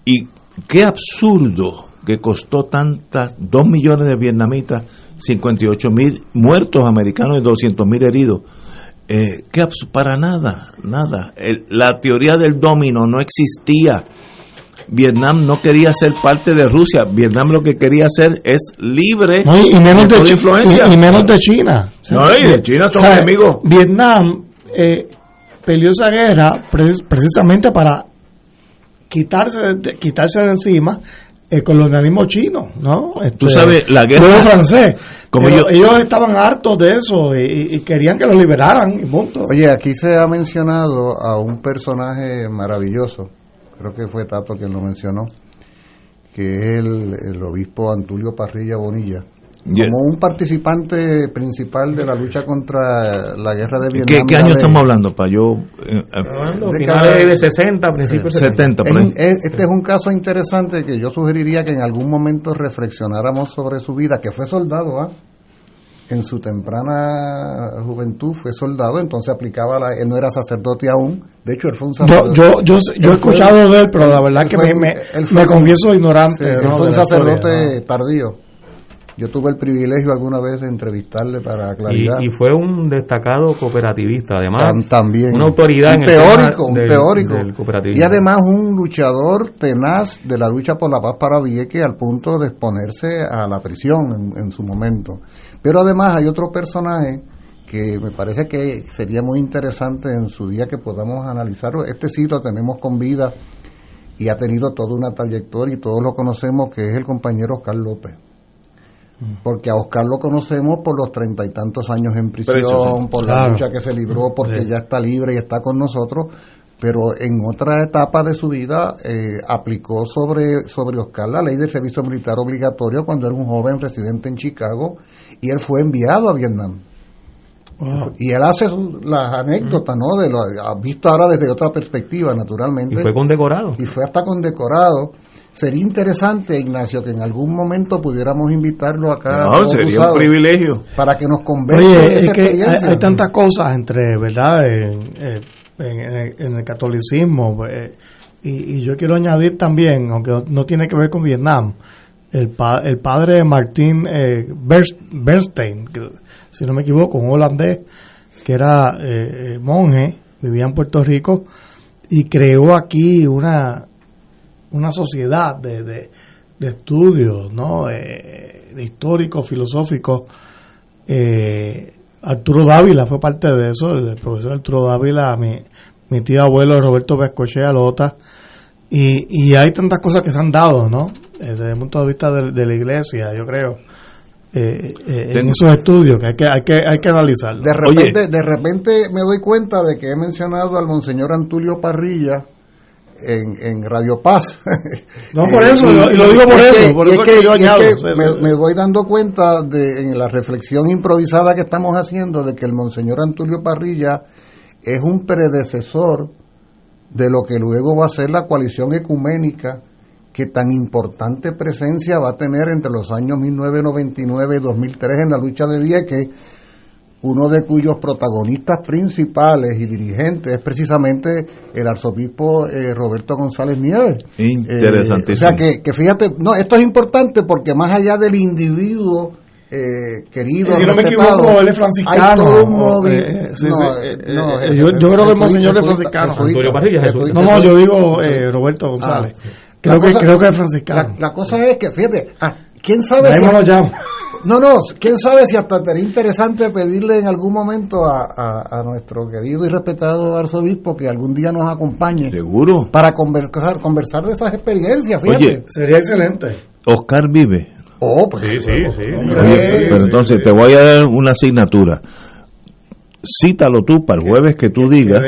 S7: Y qué absurdo que costó tantas, dos millones de vietnamitas, 58 mil muertos americanos y 200 mil heridos. Eh, ¿qué para nada, nada. la teoría del domino no existía. Vietnam no quería ser parte de Rusia. Vietnam lo que quería hacer es libre
S10: y menos de, influencia. Y, menos de China.
S7: no, y de China son enemigos.
S10: Vietnam eh, peleó esa guerra precisamente para quitarse de, quitarse de encima el colonialismo chino, ¿no?
S7: Tú este, sabes, la guerra
S10: francés. Como ellos, ellos, estaban hartos de eso y, querían que los liberaran. Y
S9: Oye, aquí se ha mencionado a un personaje maravilloso creo que fue Tato quien lo mencionó, que es el, obispo Antulio Parrilla Bonilla, como un participante principal de la lucha contra la guerra de Vietnam.
S7: ¿Qué, año estamos hablando? Para yo,
S8: eh, de finales de 60, principios de 70.
S9: este es un caso interesante que yo sugeriría que en algún momento reflexionáramos sobre su vida, que fue soldado, ¿ah? en su temprana juventud fue soldado, entonces aplicaba la, él no era sacerdote aún, de hecho él fue un sacerdote.
S10: Yo, yo, yo, he escuchado de él, pero la verdad que me, me, confieso ignorante.
S9: él fue un sacerdote tardío. Yo tuve el privilegio alguna vez de entrevistarle para claridad.
S8: Y, fue un destacado cooperativista, además.
S9: también.
S8: Una autoridad
S9: un teórico, un teórico. y además un luchador tenaz de la lucha por la paz para Vieque al punto de exponerse a la prisión en, en su momento. Pero además hay otro personaje que me parece que sería muy interesante en su día que podamos analizarlo. Este sí lo tenemos con vida y ha tenido toda una trayectoria y todos lo conocemos, que es el compañero Oscar López. Porque a Oscar lo conocemos por los treinta y tantos años en prisión, por la lucha que se libró, porque
S7: Sí.
S9: ya está libre y está con nosotros, pero en otra etapa de su vida eh, aplicó sobre, sobre Oscar la ley del servicio militar obligatorio cuando era un joven residente en Chicago y él fue enviado a Vietnam. Y él hace su- las anécdotas, ¿no? De lo ha visto ahora desde otra perspectiva, naturalmente.
S8: Y fue condecorado.
S9: Y fue hasta condecorado. Sería interesante, Ignacio, que en algún momento pudiéramos invitarlo acá.
S7: No, sería un privilegio.
S9: Para que nos converse de
S10: Oye,
S9: esa
S10: es que hay,
S9: experiencia.
S10: hay tantas cosas entre, ¿verdad? En, eh, en- en el, en el catolicismo. eh, y, y yo quiero añadir también, aunque no tiene que ver con Vietnam, el, pa- el padre Martín eh, Bernstein, que, si no me equivoco, un holandés que era eh, eh, monje, vivía en Puerto Rico y creó aquí una, una sociedad de, de, de estudios, ¿no? Eh, históricos, filosóficos. Eh, Arturo Dávila fue parte de eso, el profesor Arturo Dávila, mi, mi tío abuelo Roberto Vescochea Lota, y, y hay tantas cosas que se han dado, ¿no? Desde el punto de vista de la iglesia, yo creo, eh, eh, en esos estudios que hay que, hay que, hay que analizarlo.
S9: De repente, de repente me doy cuenta de que he mencionado al monseñor Antulio Parrilla en, en Radio Paz.
S10: No, por eso, y lo- y lo digo por
S9: es
S10: eso,
S9: que-
S10: por eso
S9: es
S10: que
S9: que-
S10: yo
S9: y es
S10: añado,
S9: que
S10: o sea,
S9: me, me voy dando cuenta de en la reflexión improvisada que estamos haciendo de que el monseñor Antulio Parrilla es un predecesor de lo que luego va a ser la coalición ecuménica que tan importante presencia va a tener entre los años 1999 y 2003 en la lucha de Vieques, uno de cuyos protagonistas principales y dirigentes es precisamente el arzobispo eh, Roberto González Nieves.
S7: Interesantísimo.
S9: Eh, o sea que, que fíjate, no, esto es importante porque más allá del individuo eh, querido,
S10: Si no me
S9: respetado,
S10: equivoco, él es franciscano.
S9: hay todo un
S10: o,
S9: movi-
S10: eh, sí,
S9: no,
S10: sí,
S9: eh,
S10: eh,
S9: no,
S10: eh,
S9: eh,
S10: yo, yo creo que el monseñor es franciscano. No, no, yo digo eh, Roberto González.
S9: Ah,
S10: creo,
S9: la
S10: que,
S9: cosa-
S10: creo que es franciscano.
S9: La, la cosa es que, fíjate, ah, ¿quién sabe? Si-
S10: lo.
S9: No, no, quién sabe si hasta sería interesante pedirle en algún momento a, a- a nuestro querido y respetado arzobispo que algún día nos acompañe.
S7: Seguro.
S9: Para conversar, conversar de esas experiencias, fíjate.
S7: Oye.
S10: Sería excelente.
S7: Oscar vive.
S9: Oh, pues,
S8: Sí, sí, sí.
S7: Oye, pero entonces te voy a dar una asignatura. Cítalo tú para el jueves que tú digas.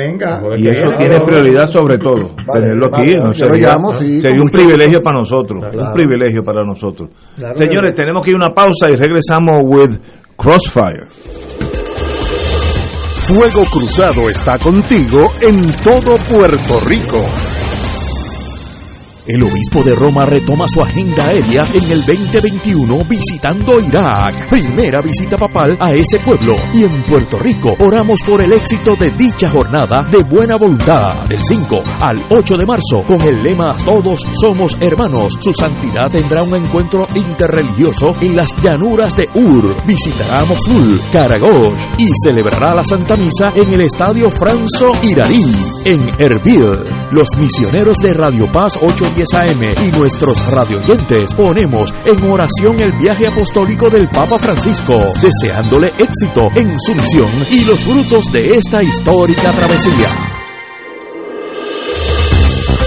S7: Y eso tiene prioridad sobre todo.
S9: Vale,
S7: tenerlo aquí.
S9: vale,
S7: no sería
S9: llamo, sí,
S7: sería
S9: con
S7: un privilegio para nosotros.
S9: Claro.
S7: Un privilegio para nosotros.
S10: Claro
S7: Señores, tenemos que ir a una pausa y regresamos with Crossfire.
S5: Fuego Cruzado está contigo en todo Puerto Rico.
S6: El obispo de Roma retoma su agenda aérea en el 2021 visitando Irak. Primera visita papal a ese pueblo. Y en Puerto Rico oramos por el éxito de dicha jornada de buena voluntad. Del 5 al 8 de marzo con el lema Todos somos hermanos. Su santidad tendrá un encuentro interreligioso en las llanuras de Ur. Visitará Mosul, Karagosh y celebrará la Santa Misa en el Estadio Franzo Iraní en Erbil. Los misioneros de Radio Paz 810 Y nuestros radioyentes ponemos en oración el viaje apostólico del Papa Francisco, deseándole éxito en su misión y los frutos de esta histórica travesía.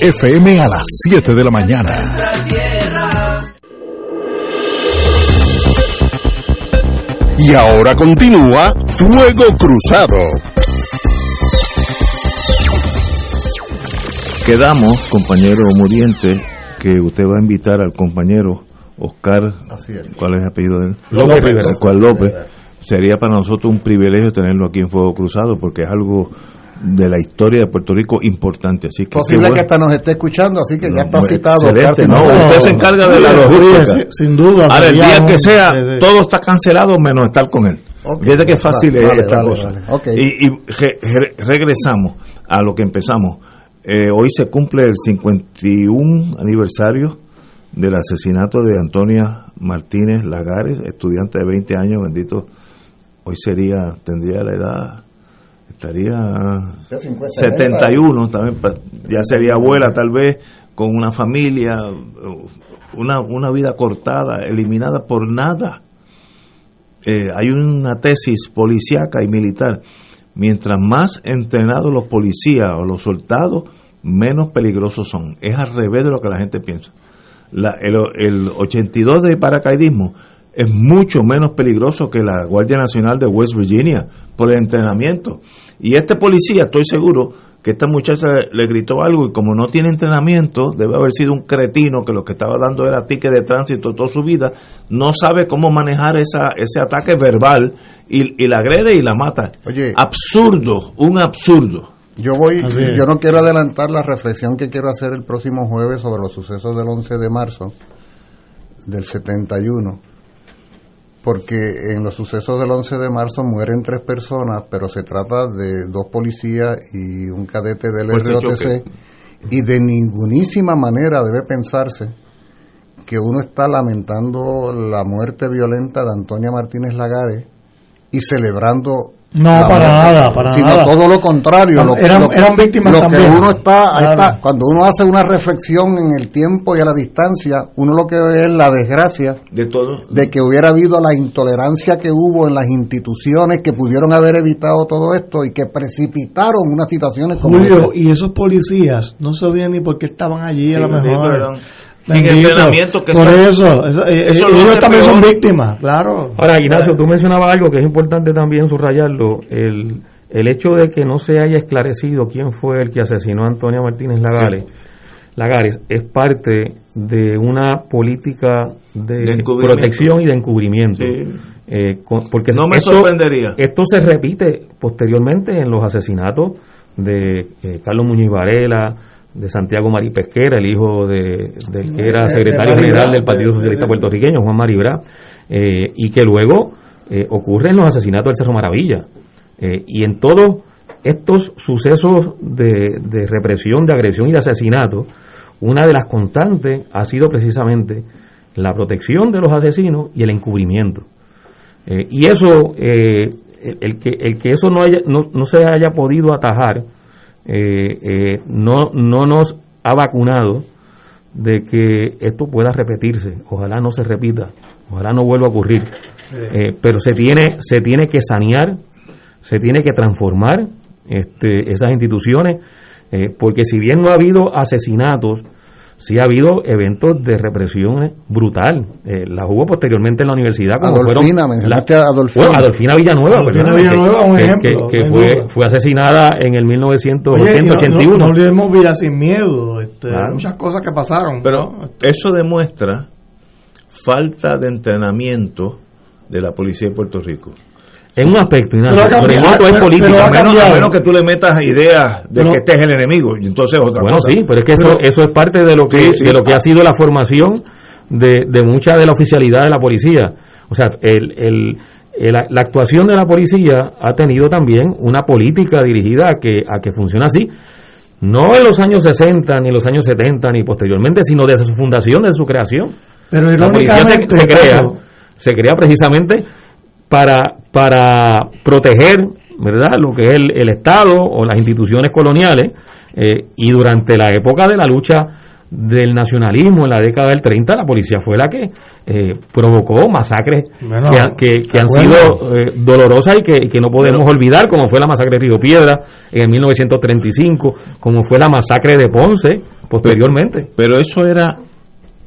S5: FM a las 7 de la mañana. Y ahora continúa Fuego Cruzado.
S7: Quedamos, compañero Muriente, que usted va a invitar al compañero Oscar, ¿cuál es el apellido de él?
S8: López Rivera.
S7: Oscar López. Sería para nosotros un privilegio tenerlo aquí en Fuego Cruzado porque es algo de la historia de Puerto Rico importante. Así que
S9: Posible que hasta nos esté escuchando, así que ya está citado.
S7: excelente,
S9: Oscar,
S7: no, usted se encarga de la logística.
S10: Sí, sin duda.
S7: Ahora, el día
S10: un-
S7: que sea,
S10: sí, sí.
S7: todo está cancelado menos estar con él.
S9: Ok,
S7: Fíjate qué fácil
S9: vale,
S7: es esta
S9: vale,
S7: cosa. Y, y re- re- regresamos a lo que empezamos. Eh, hoy se cumple el 51 aniversario del asesinato de Antonia Martínez Lagares, estudiante de 20 años, bendito. Hoy sería, tendría la edad, estaría
S9: Ya 50,
S7: 71, también, ya sería abuela tal vez, con una familia, una, una vida cortada, eliminada por nada. Eh, hay una tesis policíaca y militar. Mientras más entrenados los policías o los soldados, menos peligrosos son. Es al revés de lo que la gente piensa. La- el, el 82 de paracaidismo es mucho menos peligroso que la Guardia Nacional de West Virginia por el entrenamiento. Y este policía, estoy seguro que esta muchacha le gritó algo y como no tiene entrenamiento, debe haber sido un cretino que lo que estaba dando era ticket de tránsito toda su vida, no sabe cómo manejar esa, ese ataque verbal y, y la agrede y la mata.
S9: Oye.
S7: absurdo, un absurdo.
S9: Yo voy, yo no quiero adelantar la reflexión que quiero hacer el próximo jueves sobre los sucesos del 11 de marzo del 71, porque en los sucesos del 11 de marzo mueren tres personas, pero se trata de dos policías y un cadete del ROTC, y de ningunísima manera debe pensarse que uno está lamentando la muerte violenta de Antonia Martínez Lagares y celebrando
S10: No,
S9: la
S10: para nada, para
S9: sino
S10: nada.
S9: todo lo contrario. Lo,
S10: Eran-
S9: lo-
S10: eran víctimas
S9: lo
S10: también.
S9: que uno está, ahí
S10: Claro.
S9: está, cuando uno hace una reflexión en el tiempo y a la distancia, uno lo que ve es la desgracia
S7: De todo.
S9: de que hubiera habido la intolerancia que hubo en las instituciones que pudieron haber evitado todo esto y que precipitaron unas situaciones como
S10: Julio,
S9: esta.
S10: y esos policías no sabían ni por qué estaban allí a lo mejor.
S7: Sin
S10: Bendito.
S7: entrenamiento, que
S10: Por
S7: eso-
S10: eso, eso, eh,
S7: eso
S10: ellos también son víctimas, claro.
S8: Ahora, Ignacio, tú mencionabas algo que es importante también subrayarlo, el, el hecho de que no se haya esclarecido quién fue el que asesinó a Antonia Martínez Lagares, Lagares es parte de una política de, protección y de encubrimiento.
S7: Sí.
S8: Eh, con- porque
S7: No me
S8: esto-
S7: sorprendería.
S8: Esto se repite posteriormente en los asesinatos de eh, Carlos Muñoz Varela, de Santiago Marí Pesquera, el hijo de, del que era
S10: de
S8: secretario general del
S10: de-
S8: Partido Socialista Puertorriqueño, Juan Maribra, eh, y que luego eh, ocurren los asesinatos del Cerro Maravilla. Eh, y en todos estos sucesos de, de represión, de agresión y de asesinato, una de las constantes ha sido precisamente la protección de los asesinos y el encubrimiento. Eh, y eso, eh, el, el que, el que eso no, haya, no, no se haya podido atajar, eh, eh, no, no nos ha vacunado de que esto pueda repetirse. Ojalá no se repita, ojalá no vuelva a ocurrir. Eh, pero se tiene, se tiene que sanear, se tiene que transformar este, esas instituciones, eh, porque si bien no ha habido asesinatos, sí ha habido eventos de represión brutal. Eh, las hubo posteriormente en la universidad, como
S9: Adolfina,
S8: fueron
S9: mencionaste
S8: la-
S9: a Adolfina.
S8: bueno, Adolfina Villanueva,
S10: Adolfina Villanueva,
S8: que-
S10: un
S8: que-
S10: ejemplo,
S8: que, fue, fue asesinada en el 1980,
S10: Oye, y no-
S8: 81.
S10: No, no olvidemos Villa Sin Miedo, este,
S8: Claro.
S10: muchas cosas que pasaron.
S7: Pero
S10: ¿no?
S7: eso demuestra falta de entrenamiento de la policía de Puerto Rico.
S8: En un aspecto, Ignacio,
S10: Pero
S8: es político.
S10: pero
S7: a, menos, a
S10: cambiado.
S7: menos que tú le metas ideas de
S10: Pero-
S7: que este es el enemigo. Y entonces otra
S8: Bueno,
S7: cosa.
S8: sí, pero es que eso, eso es parte de lo que,
S7: Sí, sí.
S8: de lo que ha sido la formación de, de mucha de la oficialidad de la policía. O sea, el, el- el- la actuación de la policía ha tenido también una política dirigida a que, a que funcione así. No en los años 60, ni en los años 70, ni posteriormente, sino desde su fundación, desde su creación.
S10: Pero
S8: la policía se, se crea, se crea precisamente para, para proteger ¿verdad? lo que es el, el Estado o las instituciones coloniales eh, y durante la época de la lucha del nacionalismo en la década del 30, la policía fue la que eh, provocó masacres
S10: Bueno,
S8: que, que- que han sido eh, dolorosas y que, que no podemos olvidar, como fue la masacre de Río Piedra en 1935, como fue la masacre de Ponce posteriormente.
S7: Pero eso era,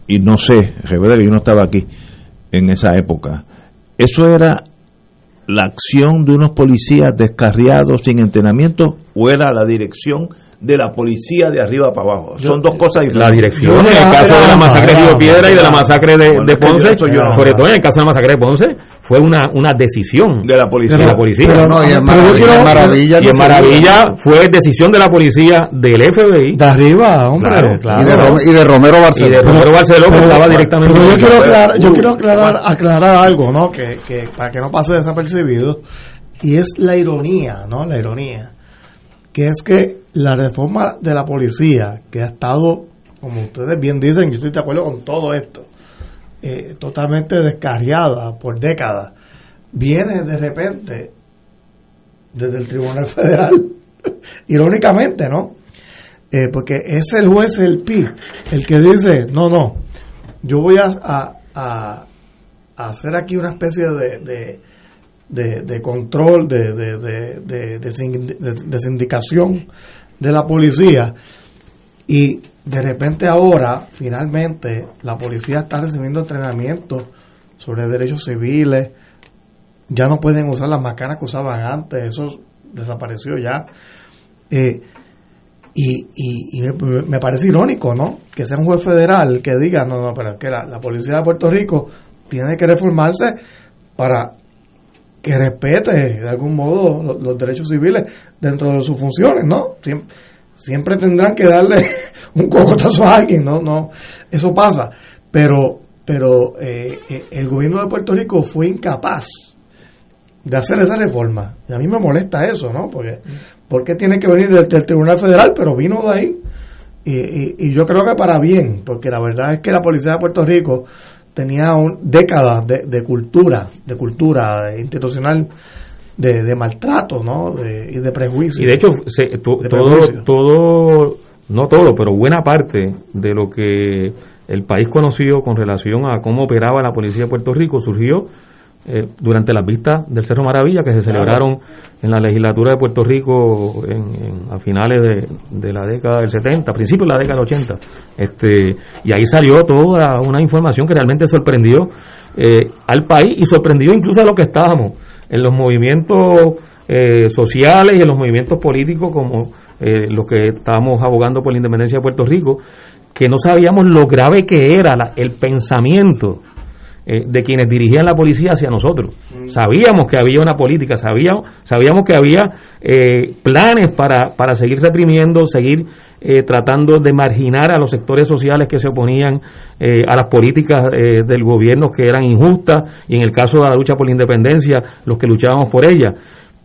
S7: y no sé, que yo no estaba aquí en esa época, eso era la acción de unos policías descarriados sin entrenamiento o era la dirección de la policía de arriba para abajo. Son dos cosas diferentes.
S8: La dirección, en el caso de la masacre de Río Piedra y de la masacre de, Ponce, sobre todo en el caso de la masacre de Ponce, fue una, una decisión
S7: de la policía.
S8: De la policía.
S9: Pero no, y en Maravilla, en Maravilla
S8: Y en Maravilla fue decisión de la policía del FBI.
S10: De arriba, hombre, claro.
S9: Y de, Rom- y de Romero
S8: Y
S9: Barceló.
S8: de Romero Barceló, que
S10: Pero-
S8: estaba directamente.
S10: pero yo quiero aclarar, yo quiero aclarar, aclarar algo, ¿no? Que, que para que no pase desapercibido. Y es la ironía, ¿no? La ironía. Que es que la reforma de la policía, que ha estado, como ustedes bien dicen, yo estoy de acuerdo con todo esto, eh, totalmente descarriada por décadas, viene de repente desde el Tribunal Federal. Irónicamente, ¿no? Eh, porque es el juez el PI el que dice, no, no, yo voy a, a- a- hacer aquí una especie de, de, de- de control, de, de- de sindicación de la policía y de repente ahora, finalmente, la policía está recibiendo entrenamiento sobre derechos civiles, ya no pueden usar las macanas que usaban antes, eso desapareció ya. Eh, y, y, y me, parece irónico, ¿no? Que sea un juez federal que diga, no, no, pero es que la, la policía de Puerto Rico tiene que reformarse para que respete de algún modo los, los derechos civiles dentro de sus funciones, ¿no? Siempre, siempre tendrán que darle un cocotazo a alguien, ¿no? no Eso pasa. Pero, pero eh, eh, el gobierno de Puerto Rico fue incapaz de hacer esa reforma. Y a mí me molesta eso, ¿no? Porque, porque tiene que venir del, del Tribunal Federal, pero vino de ahí. Y, y- y yo creo que para bien, porque la verdad es que la policía de Puerto Rico tenía un, décadas de, de cultura, de cultura institucional, de, de maltrato, ¿no? De, y de prejuicio.
S8: Y de hecho, se- to-
S10: De
S8: todo,
S10: prejuicio.
S8: todo, no todo, pero buena parte de lo que el país conoció con relación a cómo operaba la policía de Puerto Rico surgió eh, durante las vistas del Cerro Maravilla que se celebraron en la legislatura de Puerto Rico en- en- a finales de, de la década del 70, a principios de la década del 80. Este, y ahí salió toda una información que realmente sorprendió eh, al país y sorprendió incluso a los que estábamos en los movimientos eh, sociales y en los movimientos políticos como eh, los que estábamos abogando por la independencia de Puerto Rico, que no sabíamos lo grave que era la- el pensamiento eh, de quienes dirigían la policía hacia nosotros. Sabíamos que había una política, sabíamos, sabíamos que había eh, planes para, para seguir reprimiendo, seguir eh, tratando de marginar a los sectores sociales que se oponían eh, a las políticas eh, del gobierno que eran injustas y en el caso de la lucha por la independencia, los que luchábamos por ella.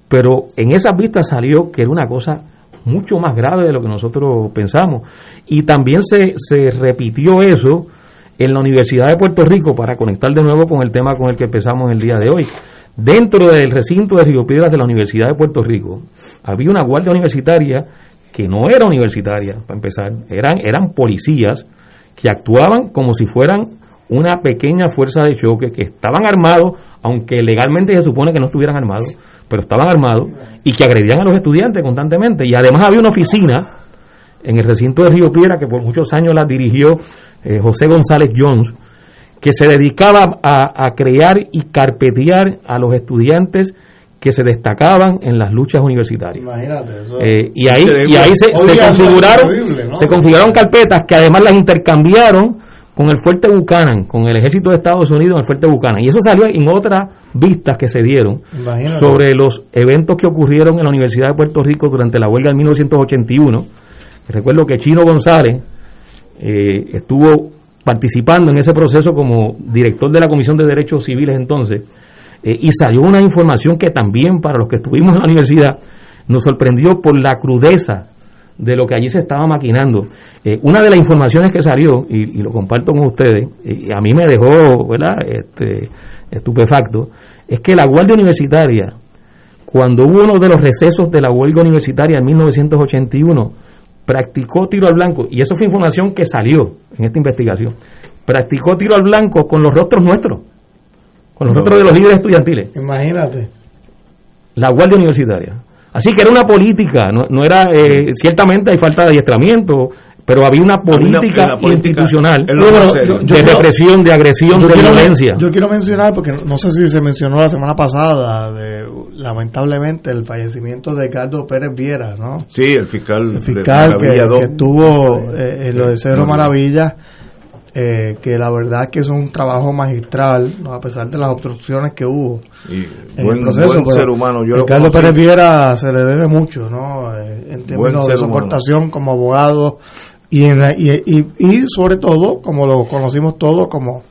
S8: Pero en esas vistas salió que era una cosa mucho más grave de lo que nosotros pensamos. Y también se, se repitió eso en la Universidad de Puerto Rico para conectar de nuevo con el tema con el que empezamos el día de hoy. Dentro del recinto de Río Piedras de la Universidad de Puerto Rico había una guardia universitaria que no era universitaria, para empezar, eran, eran policías que actuaban como si fueran una pequeña fuerza de choque, que estaban armados, aunque legalmente se supone que no estuvieran armados, pero estaban armados y que agredían a los estudiantes constantemente. Y además había una oficina en el recinto de Río Piedra que por muchos años la dirigió eh, José González Jones, que se dedicaba a, a crear y carpetear a los estudiantes que se destacaban en las luchas universitarias.
S10: Imagínate, eso.
S8: Eh, y ahí, y ahí se, configuraron,
S10: horrible, ¿no?
S8: se configuraron carpetas que además las intercambiaron con el fuerte Buchanan, con el ejército de Estados Unidos en el fuerte Buchanan. Y eso salió en otras vistas que se dieron
S10: Imagínate.
S8: sobre los eventos que ocurrieron en la Universidad de Puerto Rico durante la huelga de 1981. Recuerdo que Chino González eh, estuvo participando en ese proceso como director de la Comisión de Derechos Civiles entonces, eh, y salió una información que también para los que estuvimos en la universidad nos sorprendió por la crudeza de lo que allí se estaba maquinando. Eh, una de las informaciones que salió, y, lo comparto con ustedes, y a mí me dejó ¿verdad? Este, estupefacto, es que la Guardia Universitaria, cuando hubo uno de los recesos de la huelga universitaria en 1981, practicó tiro al blanco, y eso fue información que salió en esta investigación, practicó tiro al blanco con los rostros nuestros, con los rostros de los líderes estudiantiles.
S10: Imagínate.
S8: La Guardia Universitaria. Así que era una política, no, no era, eh, ciertamente hay falta de adiestramiento, pero había una política,
S7: la política
S8: institucional de represión, de agresión, de
S10: quiero,
S8: violencia.
S10: yo quiero mencionar, porque no- no sé si se mencionó la semana pasada, de, lamentablemente, el fallecimiento de Carlos Pérez Viera, ¿no?
S7: Sí, el fiscal,
S10: El
S7: de
S10: fiscal que, que estuvo eh, en lo de Cerro. Maravilla, eh, que la verdad que es un trabajo magistral, ¿no? a pesar de las obstrucciones que hubo
S7: Y
S10: en
S7: buen,
S10: el proceso.
S7: buen ser humano. Yo conocí.
S10: Pérez Viera se le debe mucho, ¿no? Eh, en términos de su aportación como abogado y, en la- y, y, y sobre todo, como lo conocimos todos, como,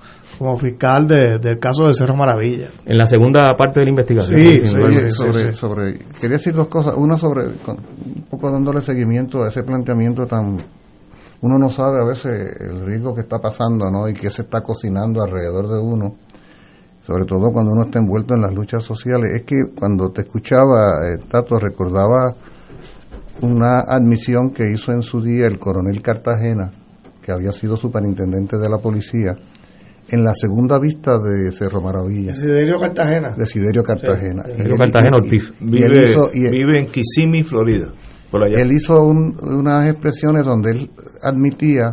S10: como fiscal de- del caso de Cerro Maravilla.
S8: En la segunda parte de la investigación.
S10: Sí,
S9: sobre,
S10: sí.
S9: sobre, quería decir dos cosas. Una sobre, con- un poco dándole seguimiento a ese planteamiento tan... Uno no sabe a veces el riesgo que está pasando, ¿no? Y que se está cocinando alrededor de uno, sobre todo cuando uno está envuelto en las luchas sociales. Es que cuando te escuchaba, eh, Tato, recordaba una admisión que hizo en su día el coronel Cartagena, que había sido superintendente de la policía, en la segunda vista de Cerro Maravilla.
S10: Desiderio Cartagena.
S9: Desiderio Cartagena.
S10: Sí,
S9: Y
S8: Desiderio
S9: él-
S8: Cartagena
S9: y- y
S7: Vive,
S9: él hizo, y-
S7: vive en Kissimmee, Florida. Por allá.
S9: él hizo un- unas expresiones donde él admitía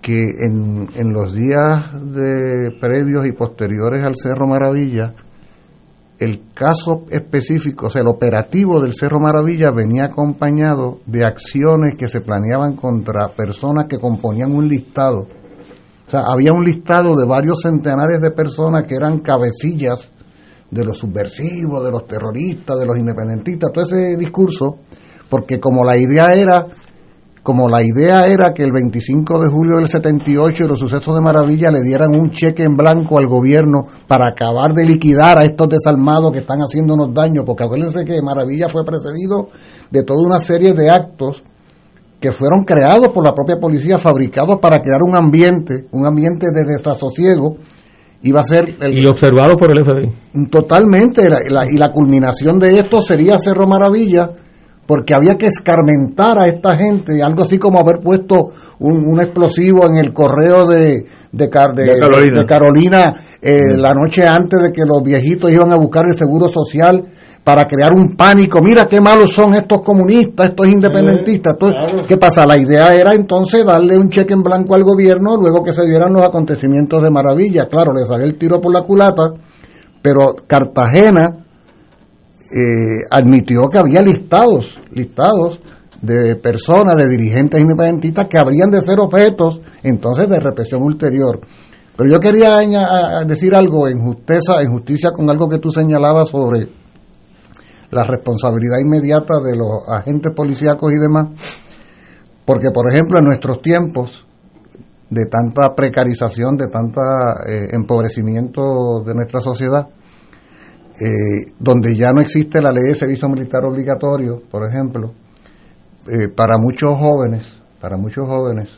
S9: que en, en los días de previos y posteriores al Cerro Maravilla, el caso específico, o sea, el operativo del Cerro Maravilla venía acompañado de acciones que se planeaban contra personas que componían un listado. O sea, había un listado de varios centenares de personas que eran cabecillas de los subversivos, de los terroristas, de los independentistas, todo ese discurso, porque como la idea era como la idea era que el 25 de julio del 78 y los sucesos de Maravilla le dieran un cheque en blanco al gobierno para acabar de liquidar a estos desalmados que están haciéndonos daño, porque acuérdense que Maravilla fue precedido de toda una serie de actos que fueron creados por la propia policía, fabricados para crear un ambiente, un ambiente de desasosiego, iba a ser el,
S8: Y observado por el FBI.
S9: Totalmente, la- la- y la culminación de esto sería Cerro Maravilla, porque había que escarmentar a esta gente, algo así como haber puesto un, un explosivo en el correo de, de, Car- de-
S7: De Carolina.
S9: de Carolina, eh, la noche antes de que los viejitos iban a buscar el seguro social para crear un pánico. Mira qué malos son estos comunistas, estos independentistas. ¿Qué pasa? La idea era entonces darle un cheque en blanco al gobierno luego que se dieran los acontecimientos de maravilla. Claro, le salió el tiro por la culata, pero Cartagena eh, admitió que había listados, listados de personas, de dirigentes independentistas que habrían de ser objetos entonces de represión ulterior. Pero yo quería decir algo en justicia, en justicia con algo que tú señalabas sobre la responsabilidad inmediata de los agentes policíacos y demás, porque por ejemplo en nuestros tiempos de tanta precarización, de tanta eh, empobrecimiento de nuestra sociedad, eh, donde ya no existe la ley de servicio militar obligatorio, por ejemplo, eh, para muchos jóvenes, para muchos jóvenes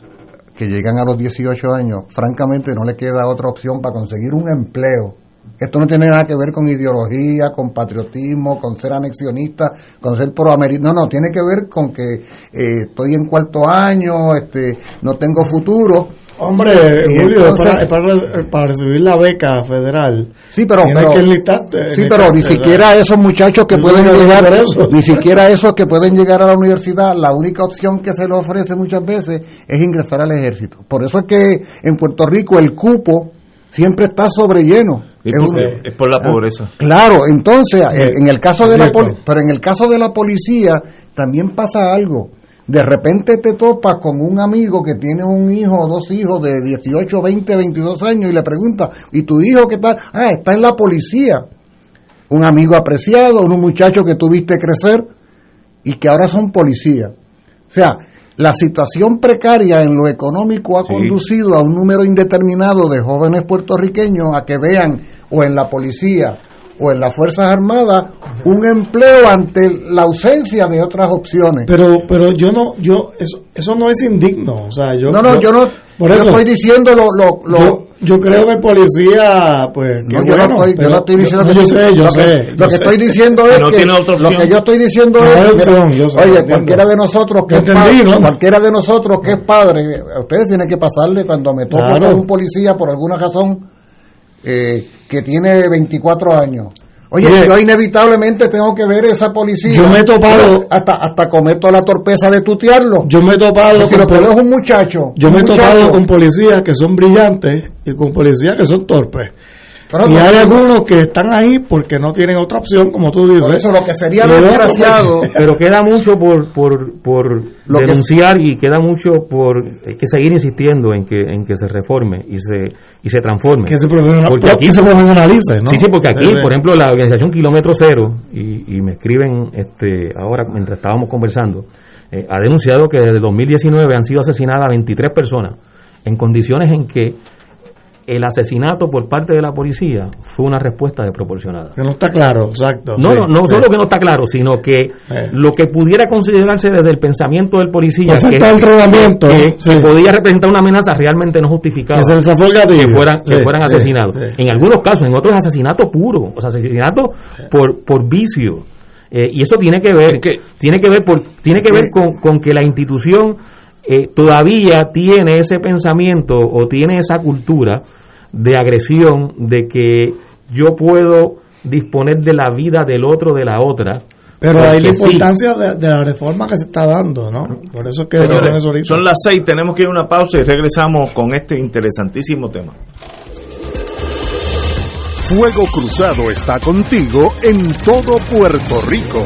S9: que llegan a los 18 años, francamente no le queda otra opción para conseguir un empleo. Esto no tiene nada que ver con ideología, con patriotismo, con ser anexionista, con ser proamericano. No, no, tiene que ver con que eh, estoy en cuarto año, este, no tengo futuro.
S10: Hombre,
S9: Y
S10: Julio,
S9: entonces-
S10: es para, es para- para recibir la beca federal.
S9: Sí, pero, pero-
S10: que enlistarte,
S9: sí, pero ni siquiera esos muchachos que pueden llegar, ni siquiera esos que pueden llegar a la universidad, la única opción que se le ofrece muchas veces es ingresar al ejército. Por eso es que en Puerto Rico el cupo siempre está sobrelleno.
S7: Es
S9: Es
S7: por,
S9: un-
S7: es por la pobreza.
S9: Claro, entonces, en, en el caso de la pero en el caso de la policía también pasa algo. De repente te topas con un amigo que tiene un hijo o dos hijos de 18, 20, 22 años y le pregunta, ¿y tu hijo qué tal? Ah, está en la policía. Un amigo apreciado, un muchacho que tuviste crecer y que ahora son policías. O sea, la situación precaria en lo económico ha
S7: Sí.
S9: conducido a un número indeterminado de jóvenes puertorriqueños a que vean o en la policía o en las Fuerzas Armadas un empleo ante la ausencia de otras opciones.
S10: Pero, pero yo no, yo, eso, eso no es indigno. O sea, yo,
S9: no, no, yo no
S10: por
S9: yo
S10: eso,
S9: estoy diciendo lo, lo, lo,
S10: yo- yo creo que el policía, pues.
S9: No, yo,
S10: bueno,
S9: no estoy, yo no estoy diciendo que
S10: yo
S9: sí.
S10: sé, yo
S9: lo
S10: sé.
S9: que,
S10: yo
S9: lo que estoy diciendo es
S10: No
S9: que
S10: tiene otra
S9: lo que yo estoy diciendo
S10: No
S9: es
S10: opción, sé,
S9: oye cualquiera de nosotros que
S10: Yo
S9: es
S10: entendí,
S9: padre,
S10: ¿no?
S9: cualquiera de nosotros que es padre ustedes tienen que pasarle cuando me toco
S10: Claro.
S9: un policía por alguna razón eh, que tiene 24 años Oye,
S10: Oye,
S9: yo inevitablemente tengo que ver esa policía.
S10: Yo me he topado-
S9: Hasta, hasta cometo la torpeza de tutearlo.
S10: Yo me he topado
S9: Porque
S10: con
S9: lo es un muchacho.
S10: Yo
S9: un
S10: me he topado con policías que son brillantes y con policías que son torpes.
S9: Pero
S10: y
S9: no-
S10: hay algunos que están ahí porque no tienen otra opción, como tú dices.
S9: Por eso lo que sería
S10: otros,
S9: desgraciado-
S8: Pero queda mucho por, por, por
S9: Lo que-
S8: denunciar y queda mucho por hay que seguir insistiendo en que en que se reforme y se y se transforme.
S10: Que se profesional-
S8: Porque aquí
S10: se profesionalice, ¿no?
S8: Sí, sí, porque aquí,
S10: sí.
S8: por ejemplo, la organización Kilómetro Cero, y, y me escriben este ahora mientras estábamos conversando, eh, ha denunciado que desde 2019 han sido asesinadas 23 personas en condiciones en que el asesinato por parte de la policía fue una respuesta desproporcionada.
S10: Que no está claro, exacto.
S8: No,
S10: Sí,
S8: no, no
S10: sí.
S8: solo que no está claro, sino que lo que pudiera considerarse desde el pensamiento del policía
S10: La
S8: que,
S10: falta de entrenamiento,
S8: que-
S10: sí.
S8: que podía representar una amenaza realmente no justificada
S10: Que se
S8: que fueran, que fueran
S10: sí,
S8: asesinados.
S10: sí.
S8: En algunos casos, en otros asesinato puro, o sea, asesinato por, por vicio. Eh, y eso tiene que ver, tiene que ver por, tiene que ver con, con que la institución eh, todavía tiene ese pensamiento o tiene esa cultura de agresión de que yo puedo disponer de la vida del otro de la otra
S10: Pero hay la
S8: sí.
S10: importancia de, de la reforma que se está dando, ¿no? Por eso es que
S7: Señores,
S10: eso
S7: son las seis, tenemos que ir a una pausa y regresamos con este interesantísimo tema.
S5: Fuego Cruzado está contigo en todo Puerto Rico.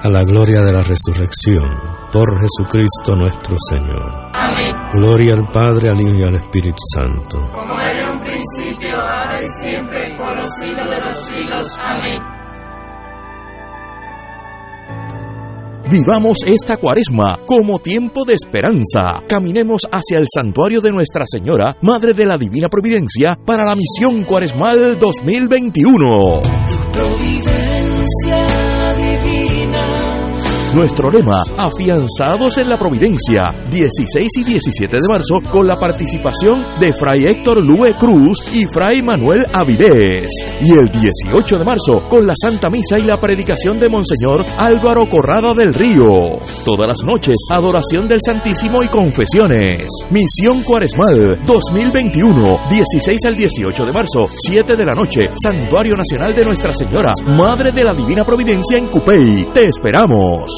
S11: a la gloria de la resurrección, por Jesucristo nuestro Señor.
S12: Amén.
S11: Gloria al Padre, al Hijo y al Espíritu Santo.
S12: Como era en un principio, ahora y siempre, por los siglos de los siglos. Amén.
S6: Vivamos esta cuaresma como tiempo de esperanza. Caminemos hacia el santuario de Nuestra Señora, Madre de la Divina Providencia, para la misión cuaresmal 2021.
S3: Providencia divina.
S6: Nuestro lema, afianzados en la providencia, 16 y 17 de marzo, con la participación de Fray Héctor Lue Cruz y Fray Manuel Avilés. Y el 18 de marzo, con la Santa Misa y la predicación de Monseñor Álvaro Corrada del Río. Todas las noches, adoración del Santísimo y confesiones. Misión Cuaresmal 2021, 16 al 18 de marzo, 7 de la noche, Santuario Nacional de Nuestra Señora, Madre de la Divina Providencia en Cupey. Te esperamos.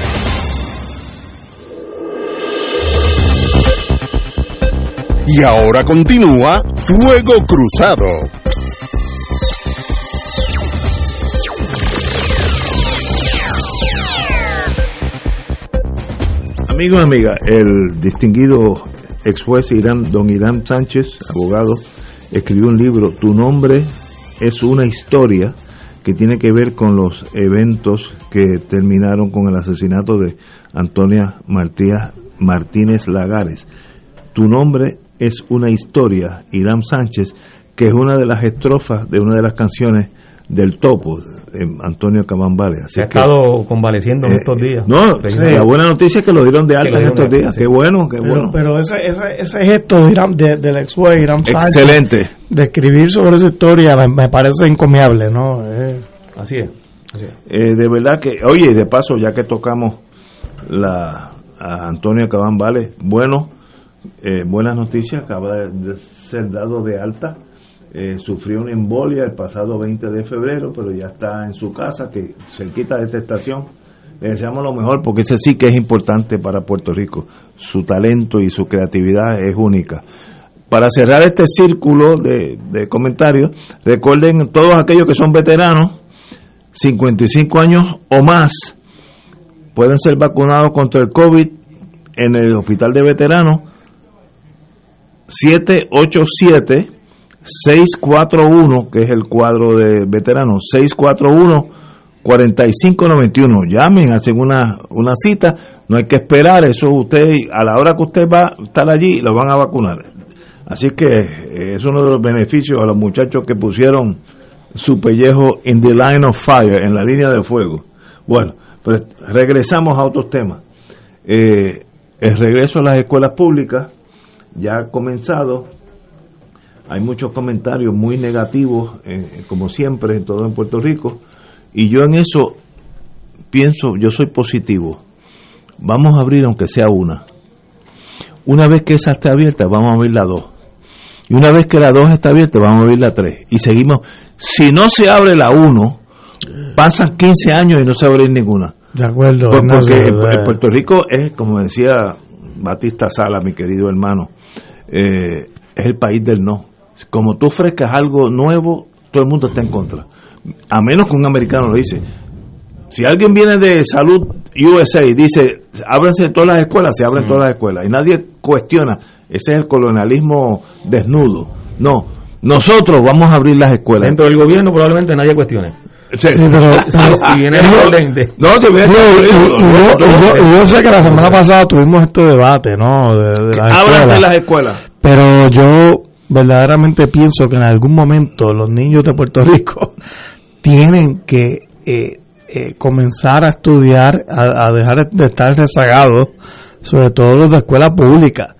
S5: Y ahora continúa Fuego Cruzado.
S7: Amigos amigas, el distinguido ex juez Irán, don Irán Sánchez, abogado, escribió un libro, Tu nombre es una historia, que tiene que ver con los eventos que terminaron con el asesinato de Antonia Martínez, Martínez Lagares. Tu nombre es una historia, Irán Sánchez, que es una de las estrofas de una de las canciones del topo, de Antonio Camambale. Así
S8: Se ha
S7: que,
S8: estado convaleciendo en
S7: eh,
S8: estos días.
S7: No,
S8: Precisamente.
S7: la buena noticia es que lo dieron de alta en estos días.
S8: alta,
S7: Qué
S8: sí.
S7: bueno, qué
S10: Pero,
S7: bueno.
S10: pero ese, ese, ese gesto de Irán- de- del ex juez Irán Sánchez,
S7: Excelente.
S10: de escribir sobre esa historia me, me parece encomiable, ¿no? Eh,
S8: Así es. así es.
S7: Eh, de verdad que, oye, de paso, ya que tocamos la, a Antonio Cabán Vale, bueno, eh, buenas noticias, acaba de, ser dado de alta, eh, sufrió una embolia el pasado 20 de febrero, pero ya está en su casa, que cerquita de esta estación. Le deseamos lo mejor porque ese sí que es importante para Puerto Rico. Su talento y su creatividad es única. Para cerrar este círculo de, de comentarios, recuerden todos aquellos que son veteranos, 55 años o más pueden ser vacunados contra el COVID en el hospital de veteranos 787-641, que es el cuadro de veteranos, 641-4591. Llamen, hacen una, una cita, no hay que esperar, eso usted, a la hora que usted va a estar allí, lo van a vacunar. Así que eh, es uno de los beneficios a los muchachos que pusieron su pellejo in the line of fire, en la línea de fuego. Bueno, pues regresamos a otros temas. Eh, el regreso a las escuelas públicas ya ha comenzado. Hay muchos comentarios muy negativos, eh, como siempre, en todo en Puerto Rico. Y yo en eso pienso, yo soy positivo. Vamos a abrir aunque sea una. Una vez que esa esté abierta, vamos a abrir la dos. Y una vez que la dos está abierta, vamos a abrir la tres. Y seguimos. Si no se abre la uno, pasan 15 años y no se abre ninguna.
S10: de acuerdo.
S7: Porque Puerto Rico es, como decía Batista Sala, mi querido hermano, eh, es el país del no. Como tú ofrezcas algo nuevo, todo el mundo está en contra. A menos que un americano lo dice. Si alguien viene de Salud USA y dice, ábranse todas las escuelas, se abren todas las escuelas. Y nadie cuestiona. Ese es el colonialismo desnudo. No, nosotros vamos a abrir las escuelas.
S8: Dentro del gobierno probablemente nadie cuestione.
S7: Sí,
S10: pero-
S8: Si- si viene el orden de-
S7: No,
S10: yo sé que la semana pasada tuvimos este debate, ¿no? De, de las
S7: Ábranse
S10: escuelas.
S7: las escuelas.
S10: Pero yo verdaderamente pienso que en algún momento los niños de Puerto Rico tienen que eh, eh, comenzar a estudiar, a, a dejar de estar rezagados, sobre todo los de escuela pública.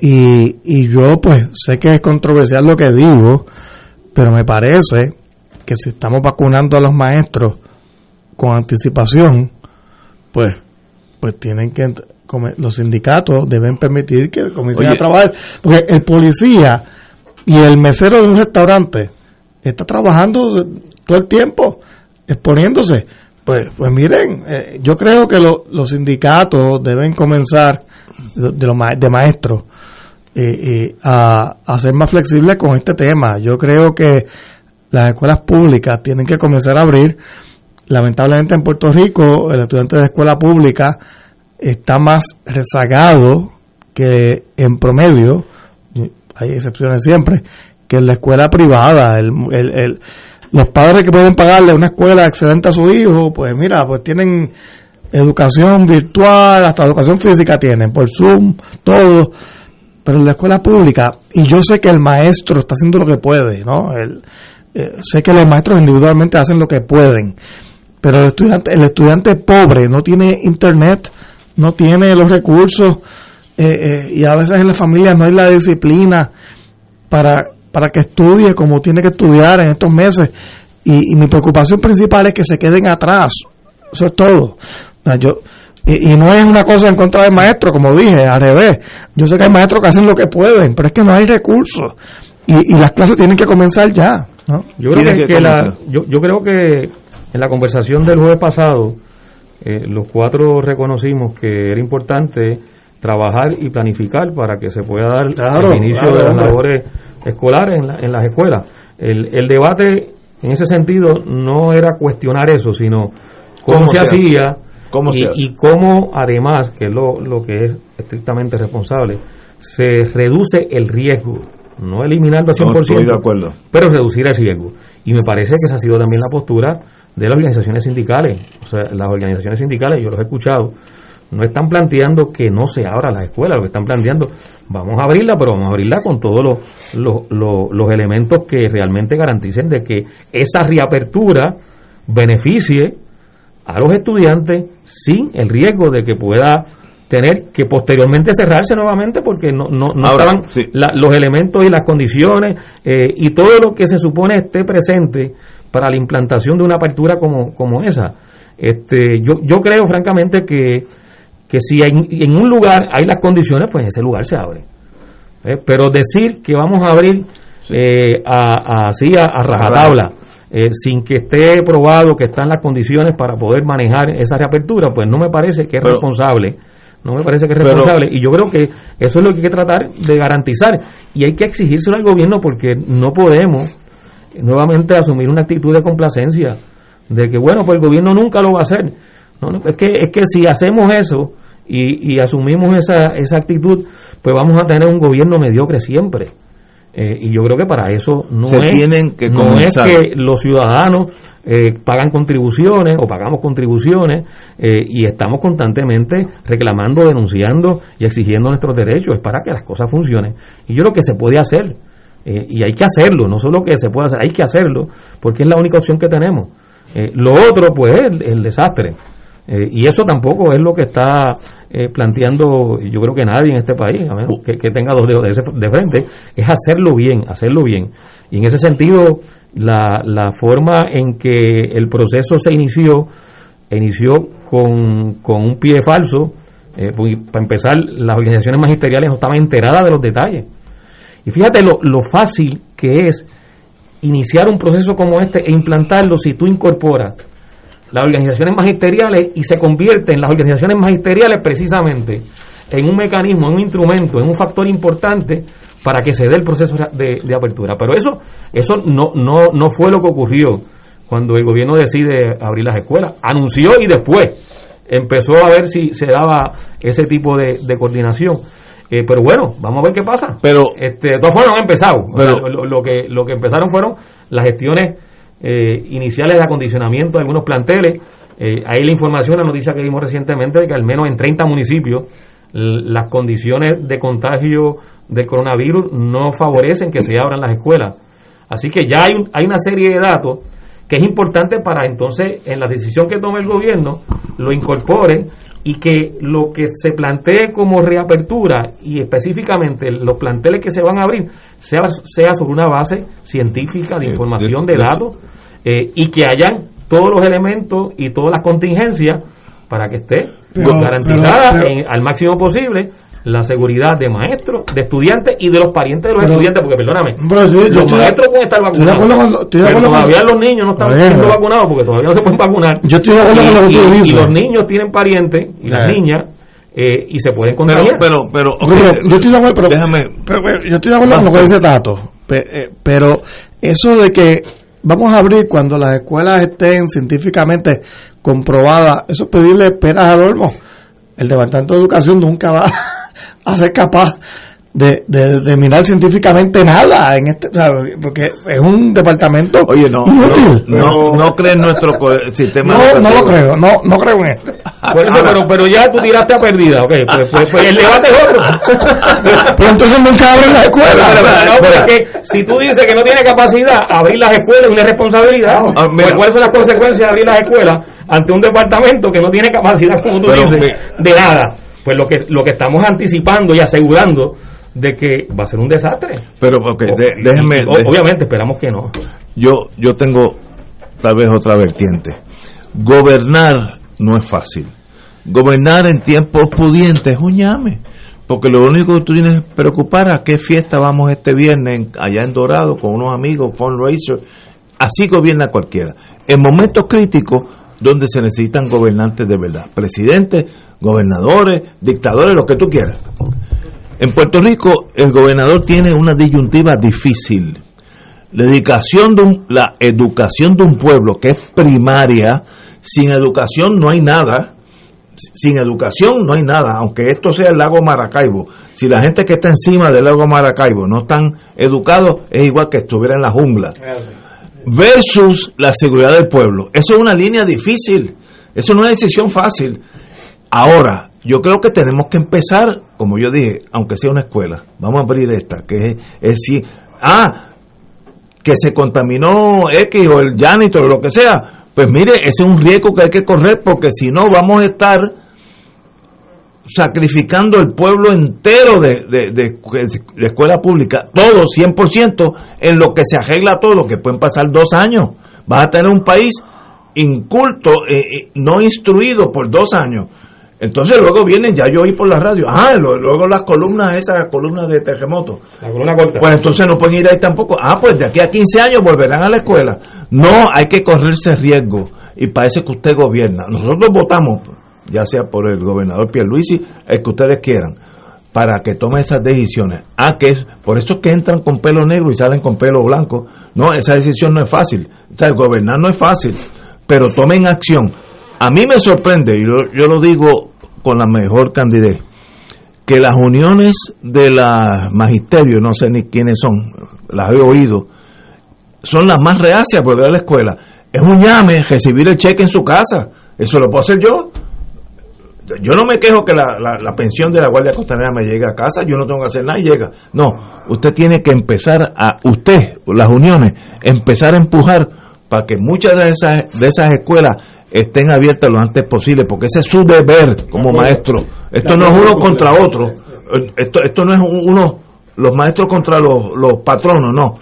S10: Y, y yo pues sé que es controversial lo que digo, pero me parece que si estamos vacunando a los maestros con anticipación, pues pues tienen que los sindicatos deben permitir que comiencen
S7: Oye.
S10: a trabajar porque el policía y el mesero de un restaurante está trabajando todo el tiempo exponiéndose pues pues miren eh, yo creo que lo- los sindicatos deben comenzar de, de ma- de maestros eh, eh, a, a ser más flexibles con este tema yo creo que las escuelas públicas tienen que comenzar a abrir lamentablemente en Puerto Rico el estudiante de escuela pública está más rezagado que en promedio, hay excepciones siempre, que en la escuela privada. El, el- el- los padres que pueden pagarle una escuela excelente a su hijo, pues mira, pues tienen educación virtual, hasta educación física tienen, por Zoom, todo. Pero en la escuela pública, y yo sé que el maestro está haciendo lo que puede, ¿no? El- eh, sé que los maestros individualmente hacen lo que pueden, pero el estudiante, el estudiante pobre no tiene internet, no tiene los recursos, eh, eh, y a veces en las familias no hay la disciplina para, para que estudie como tiene que estudiar en estos meses. Y, mi preocupación principal es que se queden atrás. Eso es todo. Yo, y, no es una cosa en contra del maestro, como dije, al revés. Yo sé que hay maestros que hacen lo que pueden, pero es que no hay recursos. Y las clases tienen que comenzar ya. ¿No?
S8: Yo creo que, que la- yo, yo creo que en la conversación del jueves pasado, eh, los cuatro reconocimos que era importante trabajar y planificar para que se pueda dar
S10: Claro,
S8: el inicio
S10: claro,
S8: de las labores escolares en, la- en las escuelas. El, el debate en ese sentido no era cuestionar eso, sino cómo,
S7: ¿Cómo
S8: se, hacía
S7: ¿Cómo
S8: y,
S7: se hace?
S8: y cómo además, que es lo, lo que es estrictamente responsable, se reduce el riesgo, no eliminando al
S7: No,
S8: 100%,
S7: estoy de acuerdo.
S8: pero reducir el riesgo. Y me parece que esa ha sido también la postura de las organizaciones sindicales. O sea, las organizaciones sindicales, yo los he escuchado, no están planteando que no se abran las escuelas, lo que están planteando, vamos a abrirla, pero vamos a abrirla con todos los, los, los- los elementos que realmente garanticen de que esa reapertura beneficie a los estudiantes sin el riesgo de que pueda tener que posteriormente cerrarse nuevamente porque no, no, no
S7: Ahora,
S8: estaban
S7: sí.
S8: la- los elementos y las condiciones eh, y todo lo que se supone esté presente para la implantación de una apertura como, como esa. Este, yo, yo creo francamente que, que si en, en un lugar hay las condiciones, pues ese lugar se abre. ¿eh? Pero decir que vamos a abrir eh, a, a- así a, a rajatabla, eh, sin que esté probado que están las condiciones para poder manejar esa reapertura, pues no me parece que es
S7: Pero-
S8: responsable. No me parece que es
S7: Pero-
S8: responsable. y yo creo que eso es lo que hay que tratar de garantizar. Y hay que exigírselo al gobierno porque no podemos eh, nuevamente asumir una actitud de complacencia. De que, bueno, pues el gobierno nunca lo va a hacer. No, no, es, que, es que si hacemos eso y, y asumimos esa, esa actitud, pues vamos a tener un gobierno mediocre siempre. Eh, y yo creo que para eso no
S7: Se
S8: es,
S7: tienen que
S8: no es que los ciudadanos eh, pagan contribuciones o pagamos contribuciones eh, y estamos constantemente reclamando, denunciando y exigiendo nuestros derechos. Es para que las cosas funcionen. Y yo creo que se puede hacer. eh, y hay que hacerlo, no solo que se puede hacer, hay que hacerlo, porque es la única opción que tenemos. Eh, lo otro, pues, es el desastre. Eh, y eso tampoco es lo que está eh, planteando, yo creo que nadie en este país, a menos que, que tenga dos dedos de, ese- de frente, es hacerlo bien, hacerlo bien. Y en ese sentido, la, la forma en que el proceso se inició, inició con, con un pie falso. eh, para empezar, las organizaciones magisteriales no estaban enteradas de los detalles. Y fíjate lo, lo fácil que es iniciar un proceso como este e implantarlo si tú incorporas las organizaciones magisteriales y se convierte en las organizaciones magisteriales precisamente en un mecanismo, en un instrumento, en un factor importante para que se dé el proceso de, de apertura. Pero eso, eso no, no, no fue lo que ocurrió cuando el gobierno decide abrir las escuelas. Anunció y después empezó a ver si se daba ese tipo de, de coordinación. Eh, pero bueno, vamos a ver qué pasa.
S7: Pero-
S8: este, de todas formas no han empezado. O
S7: Pero-
S8: sea, lo, lo que, lo que empezaron fueron las gestiones eh, iniciales de acondicionamiento de algunos planteles. Eh, ahí la información, la noticia que vimos recientemente de que al menos en 30 municipios las condiciones de contagio del coronavirus no favorecen que se abran las escuelas. Así que ya hay, un- hay una serie de datos que es importante para entonces en la decisión que tome el gobierno lo incorpore y que lo que se plantee como reapertura y específicamente los planteles que se van a abrir sea, sea sobre una base científica de
S7: Sí,
S8: información,
S7: de-
S8: datos eh, y que hayan todos los elementos y todas las contingencias para que esté
S10: Pero-
S8: garantizada
S10: pero- pero-
S8: en- al máximo posible la seguridad de maestros, de estudiantes y de los parientes de los
S10: Pero-
S8: estudiantes, porque perdóname,
S10: Pero
S8: los maestros pueden estar
S10: estoy de acuerdo
S8: vacunados,
S10: con lo- estoy de
S8: pero todavía los niños no están siendo
S10: pero-
S8: vacunados porque todavía no se pueden vacunar.
S10: Yo estoy de acuerdo
S8: y,
S10: con lo que tú
S8: y-
S10: dices.
S8: y los niños tienen parientes y las
S10: Sí.
S8: niñas eh, y se pueden
S7: Pero,
S8: contagiar.
S7: pero, pero, ok,
S10: Pero yo estoy de acuerdo, pero,
S7: déjame.
S10: pero- pero yo estoy de acuerdo con lo que dice Tato, eh, pero eso de que vamos a abrir cuando las escuelas estén científicamente comprobadas, eso es pedirle peras al olmo. El Departamento de Educación nunca va a ser capaz de, de, de mirar científicamente nada en este, o sea, porque es un departamento
S7: Oye, no,
S10: inútil.
S7: no, no, no cree en nuestro sistema
S10: No, no lo creo, no, no creo en esto.
S8: Por eso, pero, pero ya tú tiraste a perdida, ok, pues, pues- pues el debate es otro.
S10: Pero entonces nunca abren la escuela.
S8: Pero, pero, no, pero es que si tú dices que no tiene capacidad, abrir las escuelas es una responsabilidad.
S7: Ah, mira.
S8: Pues, ¿Cuáles son las consecuencias de abrir las escuelas ante un departamento que no tiene capacidad, como tú
S7: Pero,
S8: dices, de nada? Pues lo que, lo que estamos anticipando y asegurando de que va a ser un desastre.
S7: Pero, ok, de-
S8: Y-
S7: déjeme.
S8: y- o-
S7: de-
S8: obviamente, esperamos que no.
S7: yo, yo tengo tal vez otra vertiente. Gobernar no es fácil. Gobernar en tiempos pudientes es un llame. Porque lo único que tú tienes que preocupar a qué fiesta vamos este viernes allá en Dorado con unos amigos, fundraiser. Así gobierna cualquiera. En momentos críticos donde se necesitan gobernantes de verdad, presidentes, gobernadores, dictadores, lo que tú quieras. En Puerto Rico el gobernador tiene una disyuntiva difícil. La educación de un, la educación de un pueblo que es primaria, sin educación no hay nada. Sin educación no hay nada, aunque esto sea el lago Maracaibo. Si la gente que está encima del lago Maracaibo no están educados, es igual que estuviera en la jungla. Versus la seguridad del pueblo. Eso es una línea difícil. Eso no es una decisión fácil. Ahora, yo creo que tenemos que empezar, como yo dije, aunque sea una escuela. Vamos a abrir esta, que es, es si, ah, que se contaminó X o el janitor o lo que sea, pues mire, ese es un riesgo que hay que correr porque si no vamos a estar sacrificando el pueblo entero de, de, de- de escuela pública, todo 100%, en lo que se arregla todo, que pueden pasar dos años. Vas a tener un país inculto, eh, eh, no instruido por dos años. Entonces luego vienen, ya yo oí por la radio, ah, luego las columnas, esas columnas de terremoto.
S8: La columna corta.
S7: Pues entonces no pueden ir ahí tampoco. Ah, pues de aquí a 15 años volverán a la escuela. No, hay que correrse riesgo. Y parece que usted gobierna. Nosotros votamos, ya sea por el gobernador Pierluisi, el que ustedes quieran, para que tome esas decisiones. Ah, que por eso es que entran con pelo negro y salen con pelo blanco. No, esa decisión no es fácil. O sea, gobernar no es fácil, pero tomen acción. A mí me sorprende, y yo, yo lo digo con la mejor candidez, que las uniones de la magisterio, no sé ni quiénes son, las he oído, son las más reacias por ir a la escuela. Es un llame recibir el cheque en su casa. Eso lo puedo hacer yo. Yo no me quejo que la, la- la pensión de la Guardia Costanera me llegue a casa, yo no tengo que hacer nada y llega. No, usted tiene que empezar a, usted, las uniones, empezar a empujar para que muchas de esas, de esas escuelas estén abiertas lo antes posible, porque ese es su deber como maestro. Esto no es uno contra otro. Esto, esto no es uno, los maestros contra los, los patronos, no.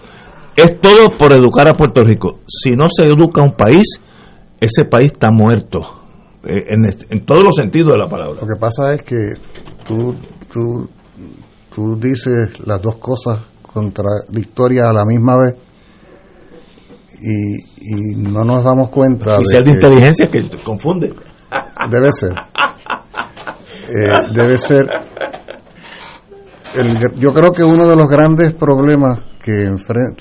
S7: Es todo por educar a Puerto Rico. Si no se educa un país, ese país está muerto. Eh, En, en todos los sentidos de la palabra.
S9: Lo que pasa es que tú, tú, tú dices las dos cosas contradictorias a la misma vez y, y no nos damos cuenta
S7: Oficial de
S9: que
S7: inteligencia que te confunde.
S9: debe ser Eh, debe ser el- yo creo que uno de los grandes problemas que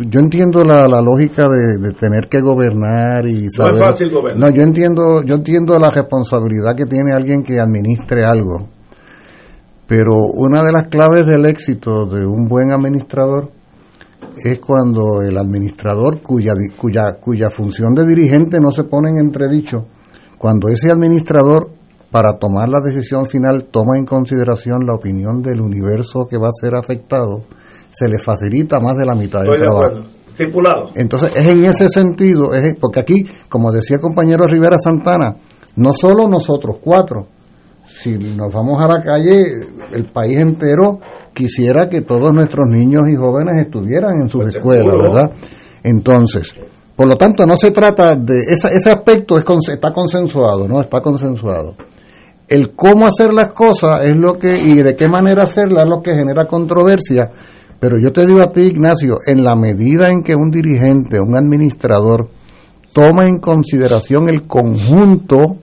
S9: yo entiendo la, la lógica de, de tener que gobernar y saber
S7: fácil gobernar.
S9: no yo entiendo yo entiendo la responsabilidad que tiene alguien que administre algo pero una de las claves del éxito de un buen administrador es cuando el administrador cuya cuya cuya función de dirigente no se pone en entredicho cuando ese administrador para tomar la decisión final toma en consideración la opinión del universo que va a ser afectado se le facilita más de la mitad del
S7: Estoy de
S9: trabajo
S7: acuerdo. Estipulado.
S9: entonces es en ese sentido, es porque aquí, como decía el compañero Rivera Santana, no solo nosotros cuatro, si nos vamos a la calle, el país entero quisiera que todos nuestros niños y jóvenes estuvieran en sus
S7: Pues
S9: escuelas,
S7: seguro.
S9: ¿verdad? Entonces, por lo tanto, no se trata de esa- ese aspecto es está consensuado, no está consensuado. El cómo hacer las cosas es lo que y de qué manera hacerlas es lo que genera controversia. Pero yo te digo a ti, Ignacio, en la medida en que un dirigente, un administrador, toma en consideración el conjunto,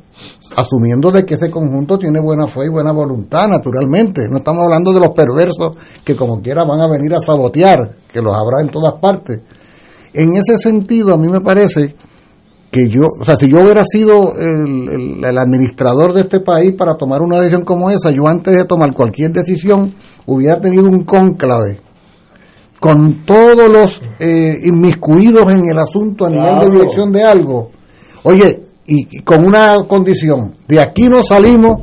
S9: asumiendo de que ese conjunto tiene buena fe y buena voluntad, naturalmente. No estamos hablando de los perversos que como quiera van a venir a sabotear, que los habrá en todas partes. En ese sentido, a mí me parece que yo, o sea, si yo hubiera sido el, el- el administrador de este país para tomar una decisión como esa, yo antes de tomar cualquier decisión hubiera tenido un cónclave con todos los eh, inmiscuidos en el asunto a nivel de dirección de algo. Oye, y, y con una condición, de aquí no salimos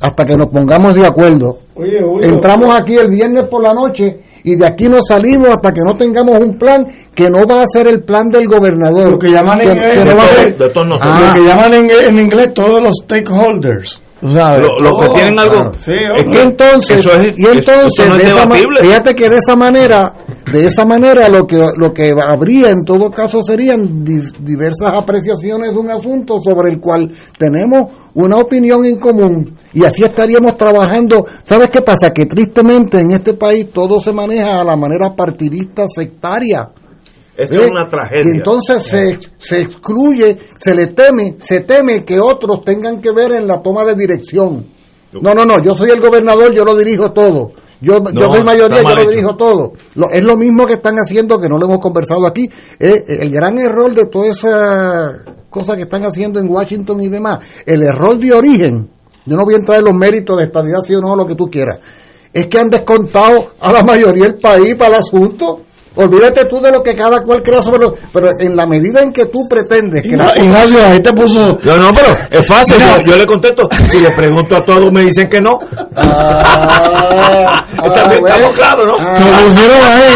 S9: hasta que nos pongamos de acuerdo.
S10: Oye, Julio.
S9: Entramos aquí el viernes por la noche y de aquí no salimos hasta que no tengamos un plan que no va a ser el plan del gobernador.
S10: Lo que llaman
S9: Que-
S10: en,
S9: que no va a ser-
S7: De todos nosotros.
S9: Ah.
S10: lo que llaman en, en inglés todos los stakeholders. ¿Tú sabes?
S7: Lo- los que
S10: Todos,
S7: tienen algo-
S10: claro. Sí,
S7: es
S9: y entonces,
S7: Eso es-
S9: y entonces
S7: eso no es
S9: de esa ma-
S7: debatible.
S9: fíjate que de esa manera, de esa manera lo que lo que habría en todo caso serían di- diversas apreciaciones de un asunto sobre el cual tenemos una opinión en común y así estaríamos trabajando. ¿Sabes qué pasa? Que tristemente en este país todo se maneja a la manera partidista sectaria.
S7: Esto es una tragedia.
S9: Y entonces se, se excluye, se le teme, se teme que otros tengan que ver en la toma de dirección. No, no, no, yo soy el gobernador, yo lo dirijo todo. Yo, yo soy mayoría, yo lo dirijo todo. Lo- es lo mismo que están haciendo, que no lo hemos conversado aquí. Eh, el gran error de toda esa cosa que están haciendo en Washington y demás, el error de origen, yo no voy a entrar en los méritos de estadidad, sí o no, lo que tú quieras, es que han descontado a la mayoría del país para el asunto. Olvídate tú de lo que cada cual crea sobre lo... Pero en la medida en que tú pretendes que... la-
S10: Ignacio, ahí te puso.
S7: No, no, pero es fácil. Yo, yo le contesto. Si le pregunto a todos, me dicen que no.
S9: Ah,
S7: También
S9: bueno.
S7: estamos claros, ¿no?
S9: Ah,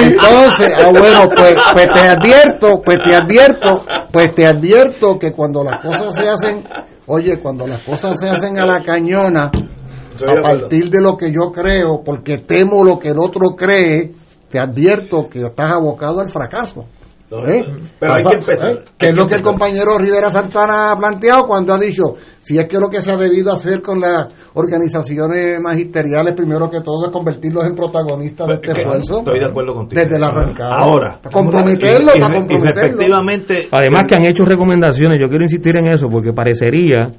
S9: Entonces, ah, bueno, pues, pues te advierto, pues te advierto, pues te advierto que cuando las cosas se hacen, oye, cuando las cosas se hacen a la cañona, a partir de lo que yo creo, porque temo lo que el otro cree, te advierto que estás abocado al fracaso. ¿Eh?
S7: Pero hay que empezar.
S9: ¿Eh? Que es lo que el compañero Rivera Santana ha planteado cuando ha dicho, si es que lo que se ha debido hacer con las organizaciones magisteriales, primero que todo, es convertirlos en protagonistas de este
S7: Que
S9: esfuerzo.
S7: Estoy de acuerdo contigo.
S9: Desde la arrancada.
S7: Ahora.
S9: Para comprometerlo,
S7: y- y-
S9: para
S7: y
S9: comprometerlo.
S7: respectivamente.
S8: Además que han hecho recomendaciones, yo quiero insistir en eso porque parecería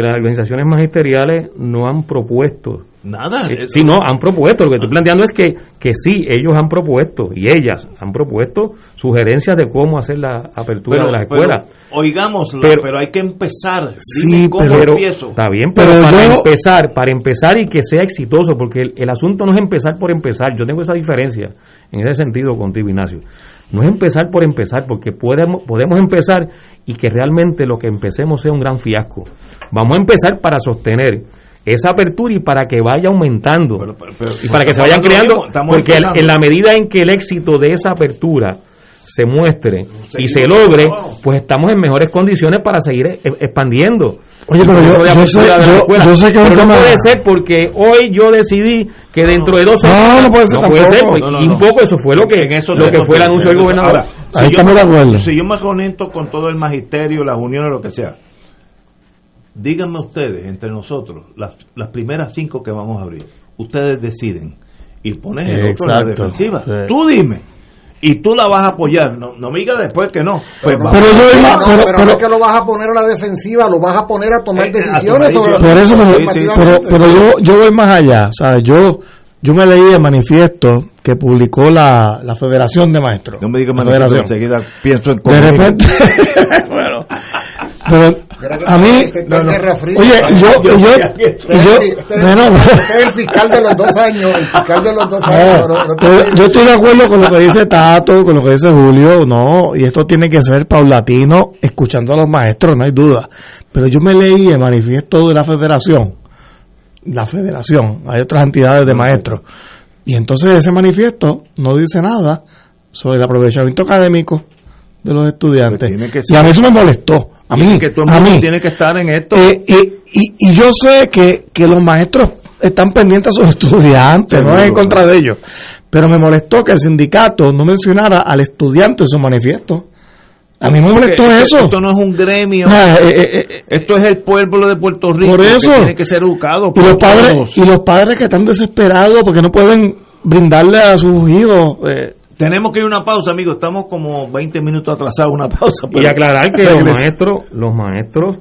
S8: que las organizaciones magisteriales no han propuesto.
S7: Nada.
S8: Eh,
S7: eso-
S8: sí, no, han propuesto. Lo que estoy planteando es que, que sí, ellos han propuesto y ellas han propuesto sugerencias de cómo hacer la apertura
S7: Pero-
S8: de las
S7: pero
S8: escuelas.
S7: Oigámoslo, pero,
S8: Pero-
S7: hay que empezar.
S8: Sí,
S7: Dime cómo
S8: pero,
S7: empiezo.
S8: está bien, pero,
S7: Pero
S8: para
S7: yo-
S8: empezar, para empezar y que sea exitoso, porque el, el asunto no es empezar por empezar. Yo tengo esa diferencia en ese sentido contigo, Ignacio. No es empezar por empezar, porque podemos, podemos empezar y que realmente lo que empecemos sea un gran fiasco. Vamos a empezar para sostener esa apertura y para que vaya aumentando y para que se vayan creando, porque en la medida en que el éxito de esa apertura se muestre y se logre, pues estamos en mejores condiciones para seguir e- expandiendo.
S10: Oye, pero yo- yo sé- yo- yo que
S8: Pero no
S10: tema-
S8: puede ser porque hoy yo decidí que dentro de dos
S10: No,
S8: años
S10: no puede ser
S8: puede
S10: tampoco.
S8: ser, pues,
S7: No, no,
S8: y un
S7: no.
S8: poco eso fue lo que
S7: En eso
S8: lo que fue el anuncio del gobernador.
S7: Ahora, si
S10: Ahí
S7: yo
S10: estamos
S7: me-
S10: de acuerdo.
S7: Si yo me conecto con todo el magisterio, las uniones, lo que sea, díganme ustedes, entre nosotros, las, las primeras cinco que vamos a abrir, ustedes deciden y ponen el otro en la defensiva.
S10: Sí.
S7: Tú dime. Y tú la vas a apoyar. No, no me digas después que no. Pues.
S10: Pero yo
S9: no,
S10: pero-
S9: pero
S10: pero-
S9: no es que lo vas a poner a la defensiva, lo vas a poner a tomar
S7: Eh, a
S9: decisiones
S7: tomar
S9: sobre
S10: Por eso,
S9: sobre
S10: pero, yo, yo voy más allá. O sea, yo, yo me leí el manifiesto que publicó la, la Federación de Maestros.
S7: No me digas manifiesto,
S10: Federación.
S7: enseguida pienso en
S10: De repente. bueno. Pero a mí. Oye, yo. yo, yo
S9: el- es-
S10: bueno,
S9: es el fiscal de los dos años, el fiscal de los dos años.
S10: No,
S9: no- no te-
S10: yo, yo estoy de acuerdo con lo que dice Tato, con lo que dice Julio, no, y esto tiene que ser paulatino, escuchando a los maestros, no hay duda. Pero yo me leí el manifiesto de la federación, la federación, hay otras entidades de maestros, y entonces ese manifiesto no dice nada sobre el aprovechamiento académico de los estudiantes.
S7: Pues
S10: y a mí eso me molestó, a mí,
S7: que todo el
S10: a mí.
S7: tiene que estar en esto.
S10: Eh, eh, y, y yo sé que, que los maestros están pendientes a sus estudiantes, no es en contra de ellos. Pero me molestó que el sindicato no mencionara al estudiante en su manifiesto. A mí me molestó
S7: Porque
S10: eso.
S7: Esto no es un gremio.
S10: Ah, eh, eh,
S7: Esto es el pueblo de Puerto Rico
S10: Por eso.
S7: que tiene que ser educado.
S10: y los padres
S7: todos.
S10: y los padres que están desesperados porque no pueden brindarle a sus hijos eh,
S7: Tenemos que ir a una pausa, amigos. Estamos como 20 minutos atrasados. Una pausa.
S8: Y aclarar que los maestros, los maestros,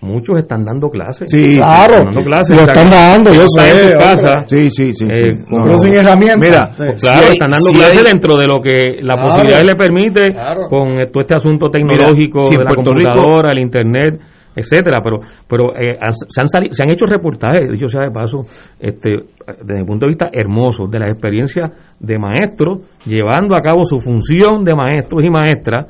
S8: muchos están dando clases.
S7: Sí,
S10: Claro,
S8: están dando clases.
S10: lo están dando, yo sé,
S8: en casa.
S7: Sí, sí, sí.
S8: Eh,
S7: sí.
S8: con-
S10: pero sin herramientas.
S7: Mira,
S10: Sí.
S8: Claro,
S7: Si hay-
S8: están dando
S7: si
S8: clases
S7: hay-
S8: dentro de lo que la
S10: Claro.
S8: posibilidad le permite
S10: Claro.
S8: con eh, todo este asunto tecnológico
S7: Mira, si en
S8: de la
S7: Rico-
S8: computadora, el internet, etcétera, pero pero eh, han- se han sali- se han hecho reportajes, dicho sea de paso, este desde mi punto de vista hermosos de las experiencias de maestros llevando a cabo su función de maestros y maestras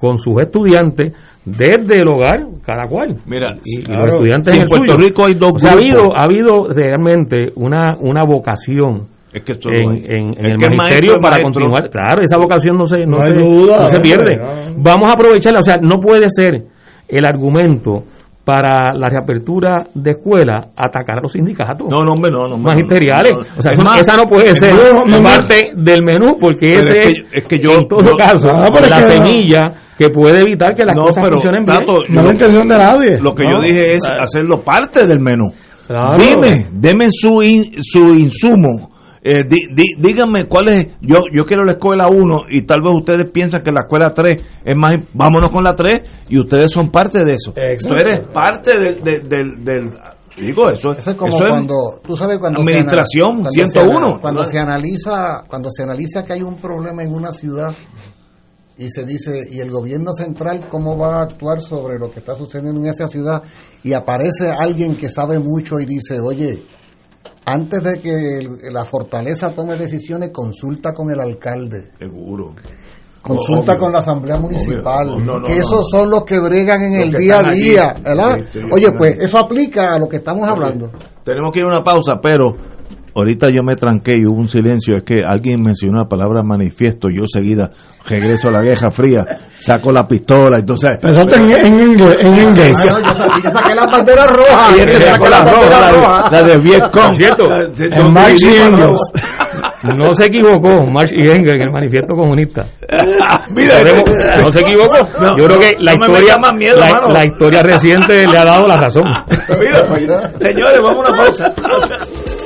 S8: con sus estudiantes desde el hogar, cada cual.
S7: Mira,
S8: y, los estudiantes
S7: Si
S8: en
S7: en
S8: el
S7: Puerto
S8: suyo.
S7: Rico hay dos
S8: O sea, ha habido, ha habido realmente una, una vocación
S7: Es que esto
S8: en, en- en
S7: Es
S8: el
S7: que
S8: magisterio
S7: maestro es
S8: para
S7: maestro.
S8: continuar. Claro, esa vocación no se, no se,
S10: duda,
S8: no se
S10: hombre,
S8: pierde.
S10: no.
S8: Vamos a aprovecharla. O sea, no puede ser el argumento para la reapertura de escuela atacar a los sindicatos
S7: No, no, hombre, no, no.
S8: magisteriales.
S7: no, no.
S8: O sea,
S7: Es
S8: eso-
S7: más,
S8: esa no puede
S7: es
S8: ser
S7: más,
S8: parte del menú porque ese
S7: es que- es que yo-
S8: en todo
S7: yo-
S8: caso
S10: Ah,
S8: la semilla que puede evitar que las
S7: No,
S8: cosas
S7: pero,
S8: funcionen bien.
S7: Tato,
S10: no es intención de nadie.
S7: Lo que
S10: ¿no?
S7: yo dije es hacerlo parte del menú.
S10: Claro.
S7: Dime, deme su, in- su insumo Eh, di- di- díganme cuál es. Yo, yo quiero la escuela 1 y tal vez ustedes piensan que la escuela 3 es más. Vámonos con la 3 y ustedes son parte de eso.
S9: Exacto.
S7: Tú eres parte del. del, del- del- digo, eso,
S9: Eso es como
S7: eso es
S9: cuando, tú sabes, cuando
S7: Administración
S9: se, ana-
S7: 101.
S9: Se, cuando se analiza, cuando se analiza que hay un problema en una ciudad y se dice, ¿y el gobierno central cómo va a actuar sobre lo que está sucediendo en esa ciudad? Y aparece alguien que sabe mucho y dice, oye, antes de que el- la fortaleza tome decisiones, consulta con el alcalde.
S7: Seguro.
S9: Consulta
S7: Obvio.
S9: con la asamblea municipal,
S7: Obvio. No, no,
S9: que
S7: no,
S9: esos son los que bregan en el día a día, ¿verdad? Oye, pues eso aplica a lo que estamos hablando.
S7: Tenemos que ir a una pausa, pero ahorita yo me tranqué y hubo un silencio. Es que alguien mencionó la palabra manifiesto. Yo seguida regreso a la Guerra Fría, saco la pistola. Entonces,
S10: Pensaste en, en inglés. En inglés.
S9: Ah, no, yo, sa- yo saqué la bandera roja.
S7: Y este sacó la roja, la, la de Vietcong.
S8: ¿Cierto?
S10: En Marx y Engels.
S8: No se equivocó Marx y Engels en el manifiesto comunista.
S7: Mira, este-
S8: no se equivocó.
S7: No,
S8: Yo creo que la historia,
S7: más miedo,
S8: la, la historia reciente le ha dado la razón.
S7: Mira, señores, vamos a una pausa.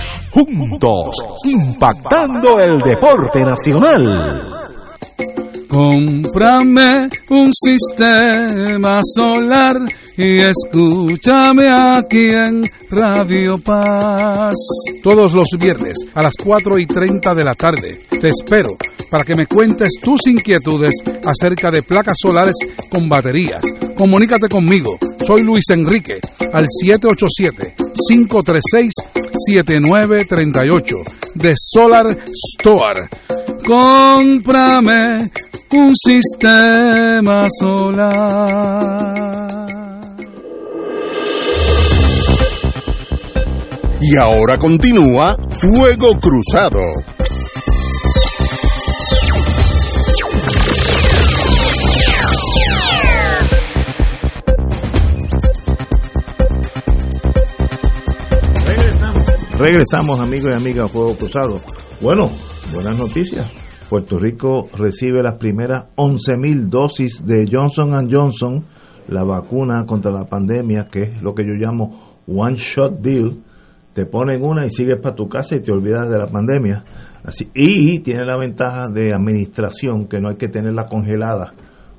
S13: juntos, impactando el deporte nacional.
S14: Cómprame un sistema solar y escúchame aquí en Radio Paz.
S15: Todos los viernes a las 4 y 30 de la tarde. Te espero para que me cuentes tus inquietudes acerca de placas solares con baterías. Comunícate conmigo. Soy Luis Enrique al 787-536-7938 de Solar Store. Cómprame un sistema solar.
S5: Y ahora continúa Fuego Cruzado.
S7: Regresamos, amigos y amigas, a Fuego Cruzado. Bueno, buenas noticias. Puerto Rico recibe las primeras 11.000 dosis de Johnson Johnson, la vacuna contra la pandemia, que es lo que yo llamo One Shot Deal. Te ponen una y sigues para tu casa y te olvidas de la pandemia. Así, y tiene la ventaja de administración, que no hay que tenerla congelada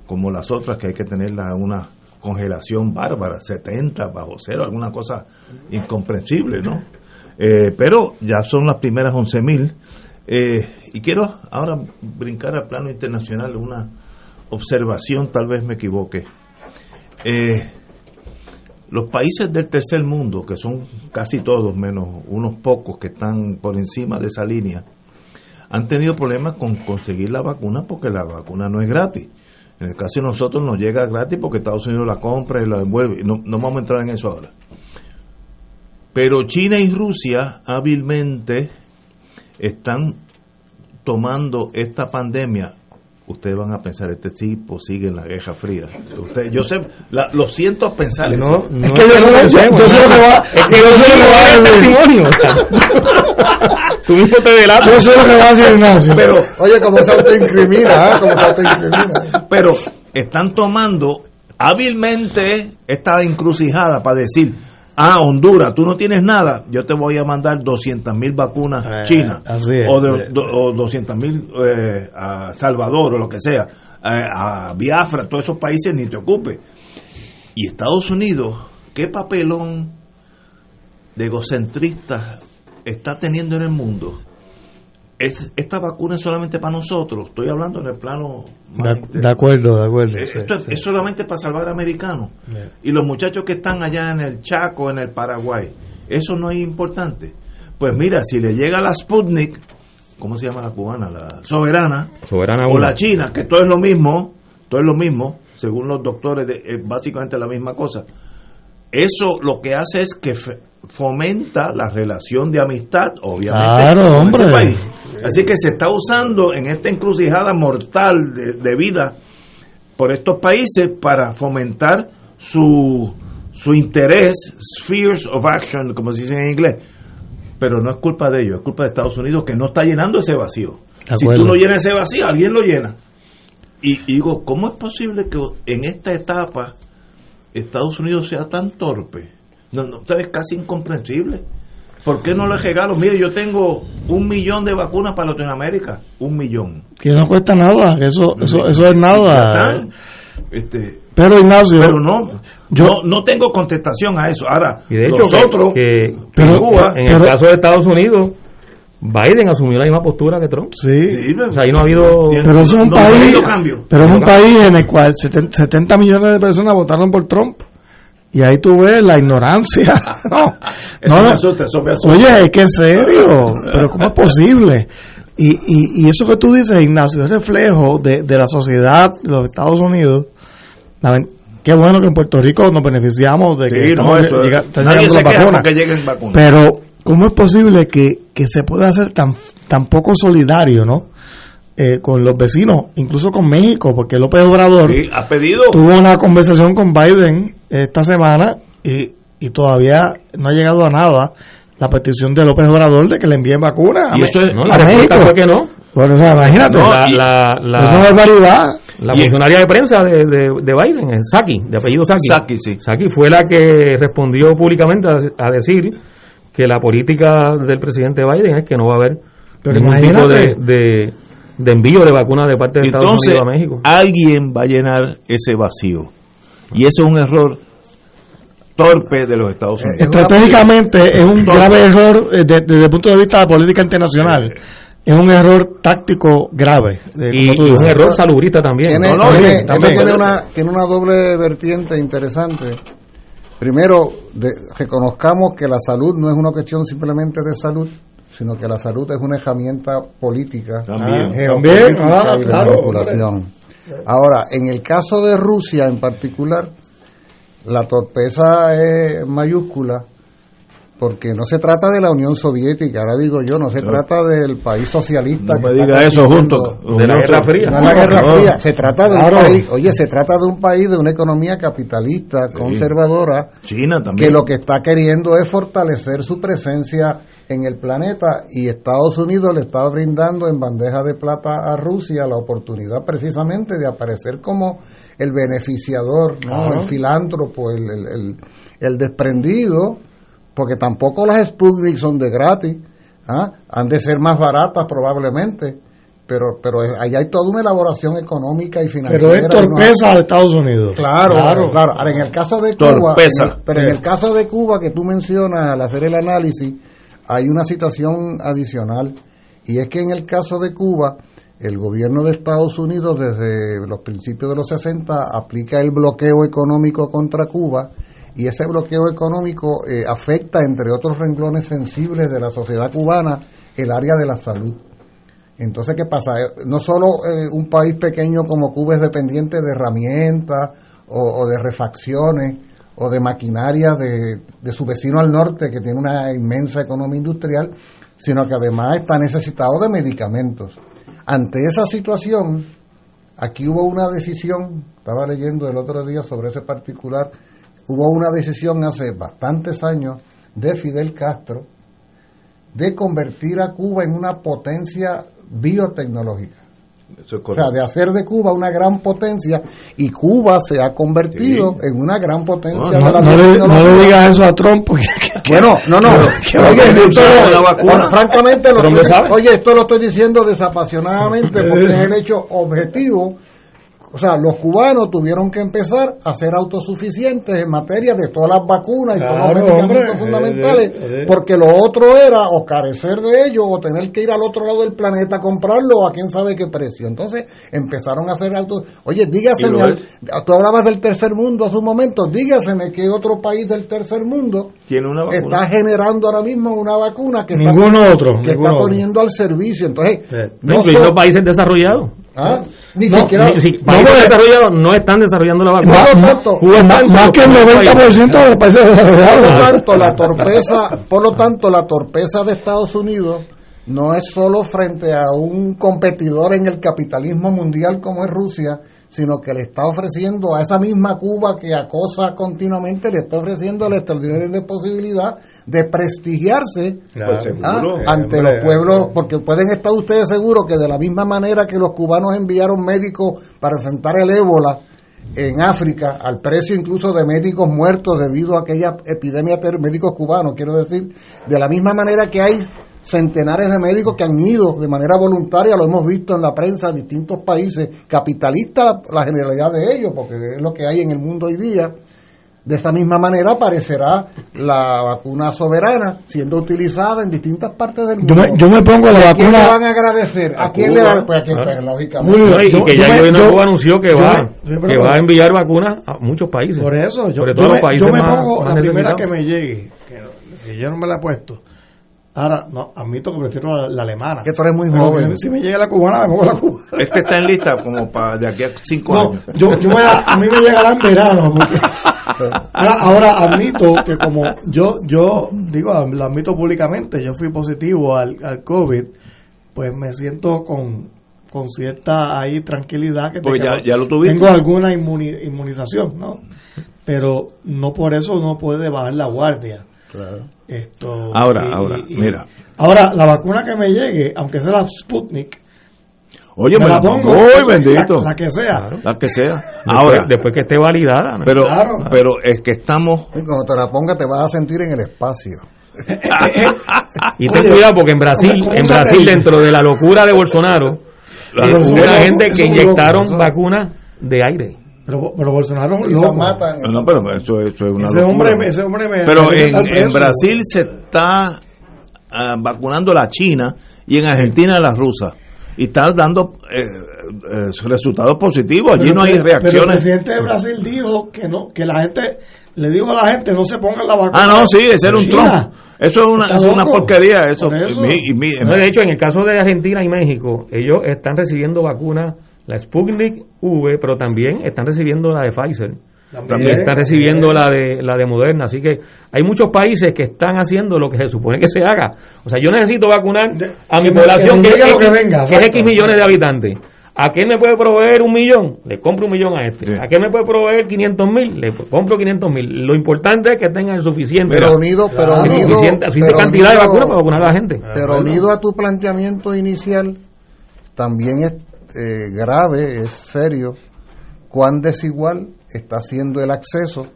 S7: como las otras, que hay que tenerla en una congelación bárbara, 70 bajo cero, alguna cosa incomprensible, ¿no? Eh, pero ya son las primeras 11.000. Eh, y quiero ahora brincar al plano internacional una observación, tal vez me equivoque. Eh, los países del tercer mundo, que son casi todos, menos unos pocos que están por encima de esa línea, han tenido problemas con conseguir la vacuna porque la vacuna no es gratis. En el caso de nosotros nos llega gratis porque Estados Unidos la compra y la envuelve. No, no vamos a entrar en eso ahora. Pero China y Rusia hábilmente están tomando esta pandemia. Ustedes van a pensar, este tipo sigue en la Guerra Fría. Usted, yo sé, la- lo siento pensar eso.
S8: No, no es que yo sé- lo que va- es que yo sé lo que va a decir. testimonio. Tú mismo te delatas.
S9: Yo sé lo que va a decir Ignacio.
S7: Pero,
S9: Oye, como se autoincrimina, ¿ah? Como se autoincrimina.
S7: pero están tomando hábilmente esta encrucijada para decir, ah, Honduras, tú no tienes nada, yo te voy a mandar 200 mil vacunas
S10: Eh,
S7: chinas,
S10: así es,
S7: o, de- do- o 200 mil eh, a Salvador o lo que sea, eh, a Biafra, todos esos países ni te ocupe. Y Estados Unidos, ¿qué papelón de egocentristas está teniendo en el mundo? Es- esta vacuna es solamente para nosotros, estoy hablando en el plano
S10: De, de acuerdo, de acuerdo.
S7: eh,
S10: sí,
S7: es,
S10: sí.
S7: es solamente para salvar americanos. Y los muchachos que están allá en el Chaco, en el Paraguay, eso no es importante. Pues mira, si le llega la Sputnik, ¿cómo se llama la cubana? La soberana.
S8: Soberana
S7: o la china, que todo es lo mismo, todo es lo mismo, según los doctores, de- es básicamente la misma cosa. Eso lo que hace es que fomenta la relación de amistad, obviamente,
S10: Claro,
S7: con ese país. Así que se está usando en esta encrucijada mortal de, de vida por estos países para fomentar su, su interés, spheres of action, como se dice en inglés. Pero no es culpa de ellos, es culpa de Estados Unidos que no está llenando ese vacío. Si tú no llenas ese vacío, alguien lo llena. Y, y digo, ¿cómo es posible que en esta etapa Estados Unidos sea tan torpe? No, no, ¿sabes? Casi incomprensible. ¿Por qué no le regalo? Mire, yo tengo un millón de vacunas para Latinoamérica. Un millón.
S10: Que no cuesta nada, eso, eso, eso es nada.
S7: Este,
S10: Pero Ignacio,
S7: pero no,
S10: yo-
S7: no, no tengo contestación a eso. Ahora,
S8: Y de hecho,
S7: nosotros,
S8: que,
S10: Pero-
S8: en Cuba, en
S10: pero-
S8: el caso de Estados Unidos, Biden asumió la misma postura que Trump.
S10: sí.
S8: O sea, ahí no ha habido.
S10: Pero es un
S7: no ha
S10: país,
S7: habido cambio.
S10: pero es un país en el cual 70, 70 millones de personas votaron por Trump. Y ahí tú ves la ignorancia. No,
S7: Eso
S10: no,
S7: me asusta, eso me asusta.
S10: Oye, es que en serio, pero ¿cómo es posible? Y, y, y eso que tú dices, Ignacio, es reflejo de, de la sociedad de los Estados Unidos. Qué bueno que en Puerto Rico nos beneficiamos de que
S7: Sí, no, eso-
S10: llega- están
S7: nadie
S10: llegando
S7: se
S10: las
S7: queja
S10: vacunas.
S7: porque lleguen vacunas.
S10: Pero, ¿cómo es posible que, que se pueda ser tan, tan poco solidario, no? Eh, con los vecinos, incluso con México, porque López Obrador
S7: Sí, ha pedido.
S10: tuvo una conversación con Biden esta semana y, y todavía no ha llegado a nada la petición de López Obrador de que le envíen vacunas a,
S8: eso es- no,
S10: a
S8: la respuesta
S10: México.
S8: fue que no.
S10: Bueno, o sea, imagínate,
S8: No, la,
S10: y-
S8: la, la-
S10: es una barbaridad.
S8: la funcionaria de prensa de, de, de Biden, Saki, de apellido Saki.
S7: Psaki, sí.
S8: Saki fue la que respondió públicamente a, a decir que la política del presidente Biden es que no va a haber
S10: Pero
S8: ningún tipo de, de, de envío de vacunas de parte de Estados
S7: Entonces,
S8: Unidos a México.
S7: alguien va a llenar ese vacío. Y eso es un error torpe de los Estados Unidos.
S10: Estratégicamente es un grave error eh, de- desde el punto de vista de la política internacional. Es un error táctico grave. eh,
S8: Y,
S10: como tú
S8: y un error salubrista también.
S9: Tiene,
S8: No, no,
S9: tiene-
S8: bien,
S9: esto
S8: también.
S9: tiene una, tiene una doble vertiente interesante. Primero, de, reconozcamos que la salud no es una cuestión simplemente de salud, sino que la salud es una herramienta política,
S7: También.
S9: geopolítica
S10: También, ah,
S9: y de
S10: claro,
S9: manipulación. Ahora, en el caso de Rusia en particular, la torpeza es mayúscula porque no se trata de la Unión Soviética, ahora digo yo, no se trata del país socialista.
S7: No
S9: que
S7: me diga eso junto.
S8: De la Guerra Fría.
S9: no es la Guerra
S7: No.
S9: Fría, se trata de
S10: Claro.
S9: un país, oye, se trata de un país de una economía capitalista, conservadora,
S7: China también.
S9: que lo que está queriendo es fortalecer su presencia en el planeta y Estados Unidos le está brindando en bandeja de plata a Rusia la oportunidad precisamente de aparecer como el beneficiador, ¿no?
S10: Claro.
S9: el filántropo, el, el, el- el desprendido, porque tampoco las Sputnik son de gratis, ¿ah? han de ser más baratas probablemente, pero pero allá hay toda una elaboración económica y financiera.
S10: Pero es
S9: ¿no?
S10: torpeza de Estados Unidos.
S9: Claro, claro, Ahora, en el caso de Cuba,
S7: Torpeza.
S9: en el- pero en el caso de Cuba que tú mencionas al hacer el análisis, hay una situación adicional y es que en el caso de Cuba, el gobierno de Estados Unidos desde los principios de los 60 aplica el bloqueo económico contra Cuba y ese bloqueo económico eh, afecta, entre otros renglones sensibles de la sociedad cubana, el área de la salud. Entonces, ¿qué pasa? Eh, No solo eh, un país pequeño como Cuba es dependiente de herramientas o, o de refacciones o de maquinaria de, de su vecino al norte que tiene una inmensa economía industrial, sino que además está necesitado de medicamentos. Ante esa situación, aquí hubo una decisión, estaba leyendo el otro día sobre ese particular, hubo una decisión hace bastantes años de Fidel Castro de convertir a Cuba en una potencia biotecnológica. O sea, de hacer de Cuba una gran potencia y Cuba se ha convertido en una gran potencia
S10: No,
S9: de la
S10: no le, no le digas eso a Trump porque
S9: Bueno, no, no.
S10: que
S9: Oye, esto lo- francamente, lo estoy- oye, esto lo estoy diciendo desapasionadamente porque es el hecho objetivo. O sea, los cubanos tuvieron que empezar a ser autosuficientes en materia de todas las vacunas y todos los medicamentos
S10: hombre,
S9: fundamentales,
S10: eh, eh.
S9: porque lo otro era o carecer de ellos o tener que ir al otro lado del planeta a comprarlo a quién sabe qué precio. Entonces empezaron a hacer auto. Oye, dígaseme, al- tú hablabas del tercer mundo hace un momento, dígaseme qué otro país del tercer mundo
S7: Tiene una vacuna.
S9: está generando ahora mismo una vacuna que
S8: Ninguno
S9: está,
S8: otro,
S9: que
S8: ninguno
S9: está
S8: otro.
S9: poniendo al servicio. Entonces,
S8: No,
S9: no
S8: países desarrollados.
S9: ¿Ah? Ni
S8: No,
S9: siquiera-
S8: ni- sí,
S9: no,
S8: no están desarrollando la vacuna.
S9: Por lo tanto,
S10: más
S8: su-
S10: que el 90% de los países
S9: Por
S10: desarrollados.
S9: lo tanto, la torpeza, por lo tanto, la torpeza de Estados Unidos no es solo frente a un competidor en el capitalismo mundial como es Rusia, sino que le está ofreciendo a esa misma Cuba que acosa continuamente, le está ofreciendo la extraordinaria posibilidad de prestigiarse
S7: Claro,
S9: ah,
S7: seguro.
S9: ante
S7: Hombre,
S9: los pueblos, porque pueden estar ustedes seguros que de la misma manera que los cubanos enviaron médicos para enfrentar el ébola, en África al precio incluso de médicos muertos debido a aquella epidemia médicos cubanos, quiero decir, de la misma manera que hay centenares de médicos que han ido de manera voluntaria, lo hemos visto en la prensa de distintos países, capitalistas la generalidad de ellos, porque es lo que hay en el mundo hoy día. De esa misma manera aparecerá la vacuna soberana siendo utilizada en distintas partes del
S10: Yo
S9: mundo.
S10: me, yo me pongo la
S9: ¿Y a quién le
S10: vacuna.
S9: van a agradecer? ¿A,
S8: A
S9: quién
S8: Cuba.
S9: le van? Pues a
S8: Claro.
S9: pues, lógicamente.
S10: Muy bien.
S8: No, y,
S10: Yo-
S8: que
S10: yo
S8: ya
S10: yo-
S8: Cuba anunció que
S10: yo
S8: va,
S10: me-
S8: que va a enviar vacunas a muchos países.
S10: Por eso, yo,
S8: Sobre
S10: yo
S8: todo
S10: me,
S8: los países
S10: yo me
S8: más,
S10: pongo
S8: más
S10: la primera que me llegue, que, que yo no me la he puesto. Ahora, no, admito que prefiero la, la alemana.
S9: Que tú eres muy
S10: Pero
S9: joven.
S10: Si me llega la cubana, me pongo la cubana.
S7: Este está en lista como para de aquí a cinco
S10: No,
S7: años.
S10: yo, yo me la- a mí me llegará en verano. porque- ahora, ahora admito que como yo, yo digo, lo admito públicamente, yo fui positivo al, al COVID, pues me siento con, con cierta ahí tranquilidad que
S7: Porque
S10: tengo-
S7: ya- ya lo tuviste.
S10: tengo alguna inmuni- inmunización, ¿no? Pero no por eso no puede bajar la guardia. Esto,
S7: Ahora, ahora, mira.
S10: Ahora, la vacuna que me llegue, aunque sea la Sputnik,
S7: Oye, me, la pongo. bendito.
S10: La, la que sea.
S7: La que sea.
S8: Después-
S7: Ahora,
S8: después que esté validada. ¿no?
S7: pero,
S10: Claro.
S7: pero es que estamos.
S9: Y cuando te la ponga te vas a sentir en el espacio.
S8: Y ten cuidado porque en Brasil,
S10: ¿cómo- cómo
S8: en Brasil dentro de la locura de Bolsonaro, hubo gente que inyectaron vacunas de aire.
S10: Pero, pero Bolsonaro loco.
S9: la matan.
S7: No, no, pero eso, eso es una
S10: Ese
S7: locura.
S10: hombre, ese hombre me.
S7: Pero
S10: me
S7: en, Brasil se está ah, vacunando la China y en Argentina la rusa. Y está dando eh, eh, resultados positivos. Allí
S10: Pero-
S7: no hay
S10: pero- Pero el
S7: reacciones.
S10: presidente de Brasil dijo que no, que la gente le dijo a la gente no se pongan la vacuna.
S7: Ah, no, sí, ese era un. Trump. Eso es una, es una porquería. Eso, y
S8: No, de hecho, en el caso de Argentina y México, ellos están recibiendo vacunas, la Sputnik V, pero también están recibiendo la de Pfizer.
S10: También.
S8: Están recibiendo la de la de Moderna, así que hay muchos países que están haciendo lo que se supone que se haga. O sea, yo necesito vacunar a mi
S10: que
S8: población
S10: que
S8: es
S10: lo
S8: X-
S10: que venga,
S8: que es
S10: exacto.
S8: X millones de habitantes. ¿A quién me puede proveer un millón? Le compro un millón a este.
S7: Sí.
S8: ¿A quién me puede proveer 500 mil? Le compro 500 mil. Lo importante es que tengan el suficiente,
S9: Pero unido, pero
S8: el
S9: unido,
S8: suficiente, suficiente
S9: pero
S8: cantidad de vacunas para vacunar a la gente.
S9: Pero unido a tu planteamiento inicial, también es eh, grave, es serio, cuán desigual está siendo el acceso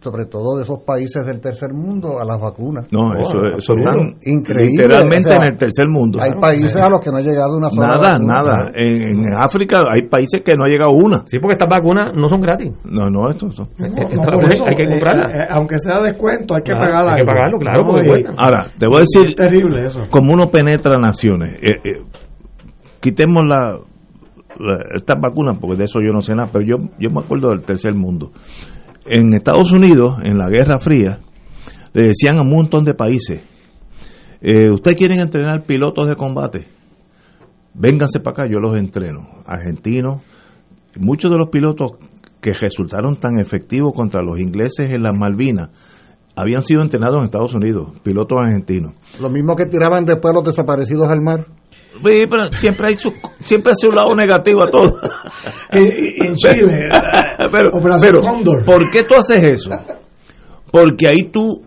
S9: sobre todo de esos países del tercer mundo, a las vacunas.
S7: No, eso, eso
S9: Seguro.
S7: están
S9: increíble.
S7: literalmente
S9: o sea,
S7: en el tercer mundo.
S9: Hay países a los que no ha llegado una sola
S7: Nada,
S9: vacuna.
S7: nada. En, en África hay países que no ha llegado una.
S8: Sí, porque estas vacunas no son gratis.
S7: No, no, esto, esto.
S10: No, no, eso,
S8: hay que
S10: eh,
S8: comprarlas.
S10: eh, aunque sea descuento, hay que
S8: Claro,
S10: pagarla.
S8: hay que pagarlo, claro, porque.
S7: Ahora, te voy a decir,
S10: Es terrible eso.
S7: como uno penetra naciones, eh, eh, quitemos la, estas vacunas, porque de eso yo no sé nada, pero yo, yo me acuerdo del tercer mundo. En Estados Unidos, en la Guerra Fría, le decían a un montón de países, eh, ¿ustedes quieren entrenar pilotos de combate? Vénganse para acá, yo los entreno. Argentinos, muchos de los pilotos que resultaron tan efectivos contra los ingleses en las Malvinas, habían sido entrenados en Estados Unidos, pilotos argentinos.
S9: Lo mismo que tiraban después los desaparecidos al mar.
S7: Sí, pero siempre hay su, siempre hay su lado negativo a todo.
S10: en Chile,
S7: pero,
S10: Operación
S7: pero,
S10: Cóndor.
S7: ¿por qué tú haces eso? Porque ahí tú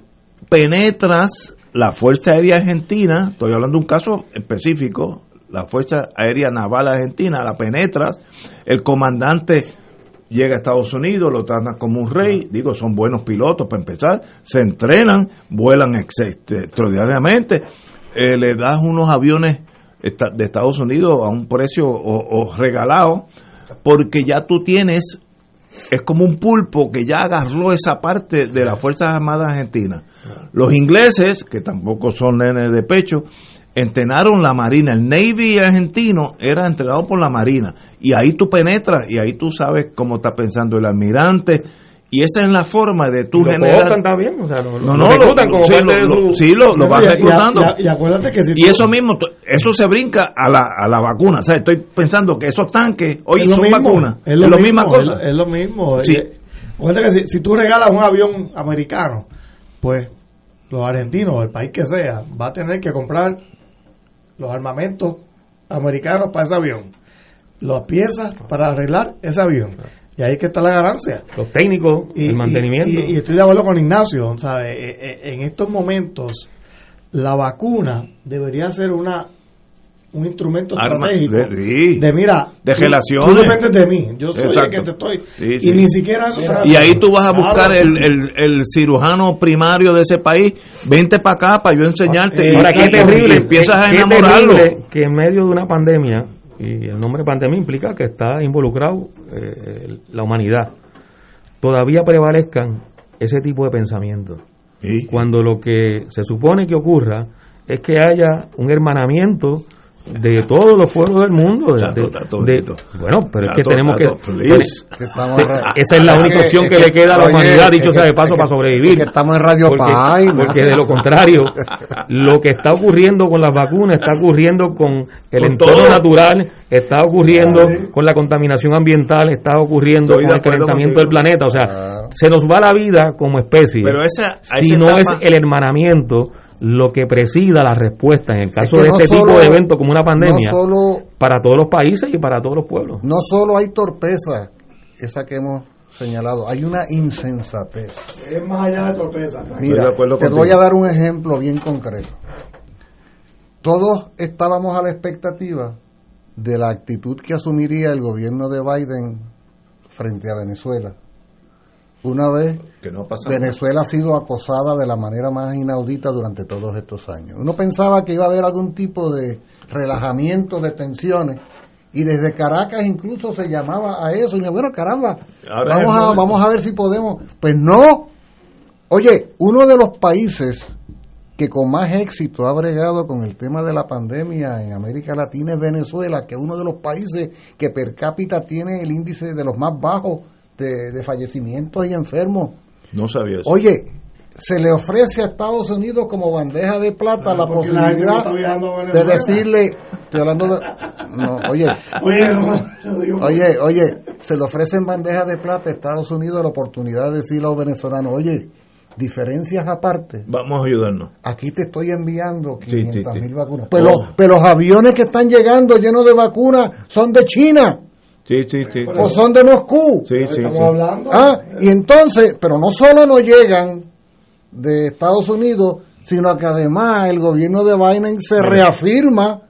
S7: penetras la Fuerza Aérea Argentina, estoy hablando de un caso específico, la Fuerza Aérea Naval Argentina, la penetras, el comandante llega a Estados Unidos, lo tratan como un rey, digo, son buenos pilotos para empezar, se entrenan, vuelan este, extraordinariamente, eh, le das unos aviones de Estados Unidos a un precio o, regalado, porque ya tú tienes, es como un pulpo que ya agarró esa parte de las Fuerzas Armadas Argentinas. Los ingleses, que tampoco son nenes de pecho, entrenaron la Marina. El Navy argentino era entrenado por la Marina. Y ahí tú penetras y ahí tú sabes cómo está pensando el almirante. Y esa es la forma de tú
S8: Lo
S7: generar...
S8: también, o sea, lo,
S7: No,
S8: lo
S7: no,
S8: reclutan
S7: lo-
S8: como
S7: sí,
S8: parte
S7: lo-
S8: de
S7: lo-
S8: su...
S7: sí, lo, lo vas
S10: Y-
S7: reclutando.
S10: y- y acuérdate que si
S7: Y
S10: tú-
S7: eso mismo, eso se brinca a la, a la vacuna. O sea, estoy pensando que esos tanques, oye,
S10: Es
S7: son
S10: mismo,
S7: vacunas.
S10: Es
S7: Es
S10: lo, mismo,
S7: misma cosa.
S10: Es, es lo mismo.
S7: Sí.
S10: Eh, acuérdate que si, si tú regalas un avión americano, pues los argentinos, el país que sea, va a tener que comprar los armamentos americanos para ese avión, las piezas para arreglar ese avión. Y ahí es que está la ganancia.
S8: Los técnicos,
S10: Y,
S8: el mantenimiento.
S10: y- y- y estoy de acuerdo con Ignacio, ¿sabe? Eh, eh, En estos momentos, la vacuna debería ser una un instrumento
S7: Arma-
S10: estratégico
S7: de- sí.
S10: de mira
S7: De
S10: tú-
S7: relaciones.
S10: tú dependes de mí yo soy
S7: Exacto.
S10: el que te estoy
S7: Sí,
S10: y
S7: sí.
S10: ni siquiera eso.
S7: Y ahí tú vas a
S10: Claro.
S7: buscar el, el, el cirujano primario de ese país. Vente para acá para yo enseñarte. y,
S8: Ahora, qué terrible.
S7: empiezas a enamorarlo.
S8: terrible que en medio de una pandemia, y el nombre pandemia implica que está involucrado eh, la humanidad, todavía prevalezcan ese tipo de pensamientos. Cuando lo que se supone que ocurra es que haya un hermanamiento de todos los pueblos del mundo. de-
S7: Tato,
S8: de-
S7: tato,
S8: de-
S7: Tato.
S8: bueno, pero es que tenemos
S7: Tato,
S8: que... esa es la única opción que,
S9: que-
S8: le queda a la
S9: oye,
S8: humanidad, dicho sea de paso,
S9: que-
S8: para sobrevivir.
S9: que estamos en Radio
S8: porque. Porque de lo contrario, lo que está ocurriendo con las vacunas está ocurriendo con el
S7: Con
S8: entorno
S7: todo.
S8: natural, está ocurriendo con la contaminación ambiental, está ocurriendo
S7: Estoy
S8: con el calentamiento del planeta. O sea, se nos va la vida como especie.
S7: Pero esa-
S8: si
S7: esa
S8: no es el hermanamiento lo que presida la respuesta en el caso
S9: que
S8: de
S9: no
S8: este
S9: solo-
S8: tipo de eventos como una pandemia
S9: no solo-
S8: para todos los países y para todos los pueblos.
S9: No solo hay torpeza, esa que hemos señalado, hay una insensatez.
S10: es más allá de torpeza
S9: Mira,
S7: de
S9: te
S7: contigo.
S9: voy a dar un ejemplo bien concreto. Todos estábamos a la expectativa de la actitud que asumiría el gobierno de Biden frente a Venezuela. Una vez
S7: Que no pasa
S9: Venezuela ha sido acosada de la manera más inaudita durante todos estos años. Uno pensaba que iba a haber algún tipo de relajamiento de tensiones y desde Caracas incluso se llamaba a eso. Y me bueno caramba
S7: Ahora
S9: vamos a vamos a ver si podemos pues no. Oye uno de los países que con más éxito ha bregado con el tema de la pandemia en América Latina es Venezuela, que es uno de los países que per cápita tiene el índice de los más bajos de, de fallecimientos y enfermos.
S7: No sabía eso.
S9: Oye, se le ofrece a Estados Unidos como bandeja de plata la posibilidad de decirle, estoy hablando de, no, oye,
S10: Oye, no,
S9: oye, oye, se le ofrece en bandeja de plata a Estados Unidos la oportunidad de decirle a los venezolanos, oye, diferencias aparte,
S7: Vamos a ayudarnos.
S9: aquí te estoy enviando
S7: Sí, sí,
S9: 500
S7: sí.
S9: mil vacunas. Pero,
S7: Oh.
S9: pero los aviones que están llegando llenos de vacunas son de China
S7: Sí, sí, sí.
S9: o son de Moscú.
S7: Sí, sí,
S10: estamos
S7: sí.
S10: hablando
S9: Ah, y entonces, pero no solo no llegan de Estados Unidos, sino que además el gobierno de Biden se reafirma,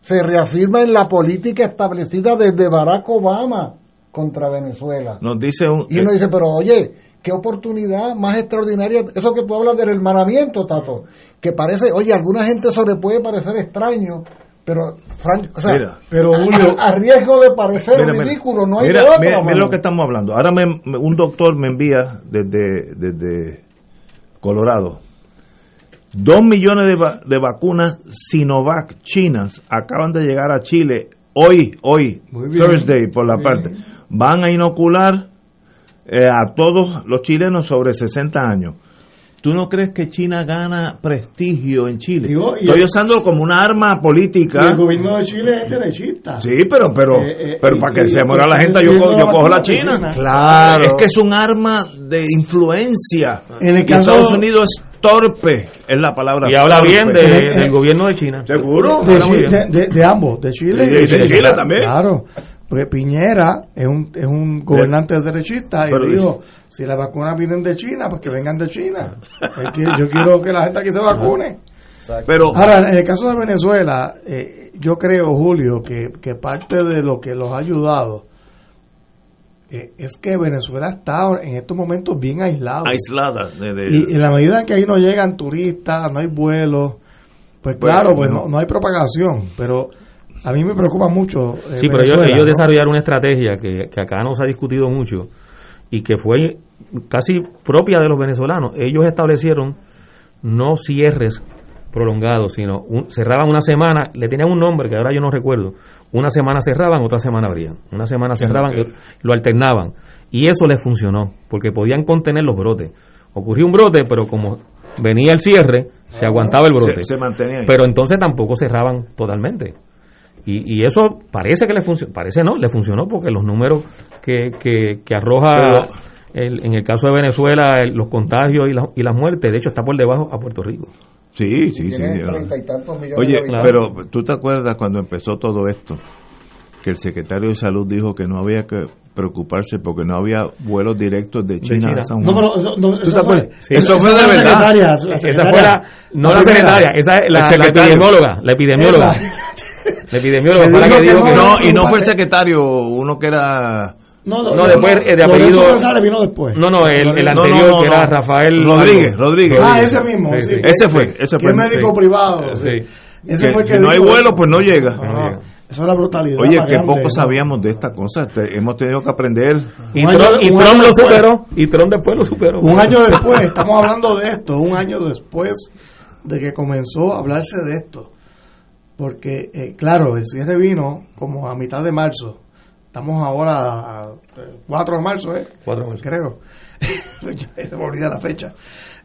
S9: se reafirma en la política establecida desde Barack Obama contra Venezuela.
S7: Nos dice un...
S9: Y uno dice, pero oye,
S16: qué oportunidad más extraordinaria. Eso que tú hablas del hermanamiento, Tato, que parece, oye, a alguna gente eso le puede parecer extraño, pero, Frank, o sea,
S7: Mira,
S16: pero
S7: a-
S16: Julio, a, riesgo de parecer
S7: Mira,
S16: ridículo, no hay
S7: Mira,
S16: de otra,
S7: mira-
S16: mano.
S7: lo que estamos hablando. Ahora me- me- un doctor me envía desde, desde Colorado. Dos millones de, va- de vacunas Sinovac chinas acaban de llegar a Chile hoy, hoy. Thursday, por la parte. Van a inocular eh, a todos los chilenos sobre 60 años. ¿Tú no crees que China gana prestigio en Chile?
S10: Digo,
S7: Estoy
S10: el-
S7: usándolo como una arma política.
S10: Y el gobierno de Chile es derechista.
S7: Sí, pero pero
S10: Eh, eh,
S7: pero
S10: y-
S7: para que
S10: y-
S7: se muera la gente yo, co- yo cojo la China.
S10: China.
S7: Claro. Es que es un arma de influencia.
S10: En el caso-
S7: Estados Unidos es torpe, es la palabra.
S8: Y habla bien de-
S10: Eh,
S8: del gobierno de China.
S7: Seguro.
S10: De, de- de- de ambos, de Chile
S7: Y de- de Chile también.
S10: Claro, porque Piñera es un, es un gobernante derechista y
S7: Pero
S10: dijo, si las vacunas vienen de China, pues que vengan de China. Yo quiero que la gente aquí se vacune.
S7: Pero
S10: Ahora, en el caso de Venezuela, eh, yo creo, Julio, que, que parte de lo que los ha ayudado eh, es que Venezuela está en estos momentos bien aislado.
S7: aislada de, de-
S10: Y en la medida que ahí no llegan turistas, no hay vuelos, pues
S7: Bueno,
S10: claro, pues
S7: bueno.
S10: no, no hay propagación. Pero a mí me preocupa mucho. eh,
S8: Sí, pero ellos, ellos
S10: ¿no?
S8: desarrollaron una estrategia que, que acá no se ha discutido mucho y que fue casi propia de los venezolanos. Ellos establecieron no cierres prolongados, sino un- cerraban una semana, le tenían un nombre que ahora yo no recuerdo. Una semana cerraban, otra semana abrían. Una semana cerraban, lo alternaban. Y eso les funcionó, porque podían contener los brotes. Ocurrió un brote, pero como venía el cierre, se aguantaba el brote.
S7: Se- se mantenía ahí.
S8: Pero entonces tampoco cerraban totalmente. Y, y eso parece que le funcionó, parece no, le funcionó porque los números que, que, que arroja el- en el caso de Venezuela el- los contagios y, la- y las muertes, de hecho está por debajo a Puerto Rico.
S7: Sí, sí, sí.
S16: Tiene
S7: yo-
S16: treinta y tantos millones
S7: Oye,
S16: de
S7: pero tú te acuerdas cuando empezó todo esto, que el secretario de salud dijo que no había que preocuparse porque no había vuelos directos de China,
S8: China.
S7: a San
S10: No,
S7: Juan.
S10: pero eso, no,
S7: ¿Tú te
S10: eso fue?
S7: Eso de
S10: la
S7: verdad.
S10: secretaria, la
S8: Esa fue la, no la secretaria, esa es la,
S7: El
S8: epidemióloga, la epidemióloga. La epidemióloga fue la que
S10: que
S8: dijo que
S10: no,
S7: No, y no fue el secretario, uno que era...
S10: No,
S8: No, después, eh, de
S10: Lorenzo
S8: apellido-
S10: González vino después.
S8: No, no, el, el
S7: No, no,
S8: anterior
S7: no,
S8: que era
S7: no.
S8: Rafael
S7: Rodríguez. Rodríguez.
S10: Ah, ese mismo.
S8: Sí,
S10: sí.
S8: sí.
S7: Ese fue, ese fue.
S10: es médico
S8: Sí.
S10: privado. sí.
S8: Sí.
S10: Ese
S7: Que
S10: fue el
S7: si no hay vuelo, pues no llega.
S10: Eso es la brutalidad.
S7: Oye, que
S10: grande,
S7: poco
S10: ¿no?
S7: sabíamos de estas cosas. te- hemos tenido que aprender.
S8: Y
S10: Un año-
S8: Trump, y lo
S10: después.
S8: superó. Y Trump después lo superó.
S10: Un año después, estamos hablando de esto, un año después de que comenzó a hablarse de esto. Porque, eh, claro, el cierre vino como a mitad de marzo. Estamos ahora a, eh, 4 de marzo, ¿eh?
S8: 4 de marzo.
S10: Creo. Se me olvida la fecha.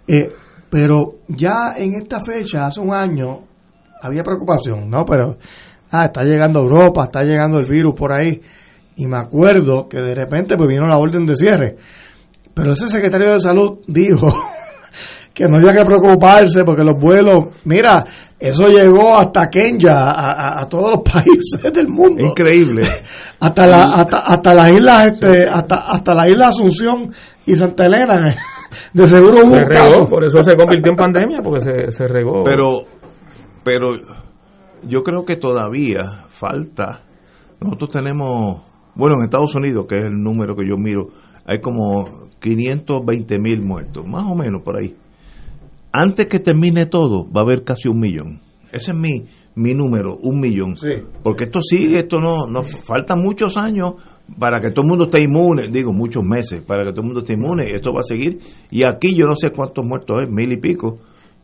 S10: Eh, pero ya en esta fecha, hace un año, había preocupación, ¿no? Pero, ah, está llegando Europa, está llegando el virus por ahí. Y me acuerdo que de repente pues vino la orden de cierre. Pero ese secretario de salud dijo que no había que preocuparse porque los vuelos, mira, eso llegó hasta Kenya, a, a- a todos los países del mundo.
S7: Increíble.
S10: Hasta, la, hasta, hasta las islas, este, hasta, hasta la isla Asunción y Santa Elena. De seguro hubo
S8: Se
S10: un caso.
S8: regó, por eso se convirtió en pandemia, porque se, se regó.
S7: Pero, pero yo creo que todavía falta. Nosotros tenemos, bueno, en Estados Unidos, que es el número que yo miro, hay como 520 mil muertos, más o menos por ahí. Antes que termine todo, va a haber casi un millón. Ese es mi, mi número, un millón. Porque esto sigue, esto no, no, faltan muchos años para que todo el mundo esté inmune, digo muchos meses, para que todo el mundo esté inmune, esto va a seguir. Y aquí yo no sé cuántos muertos es, mil y pico.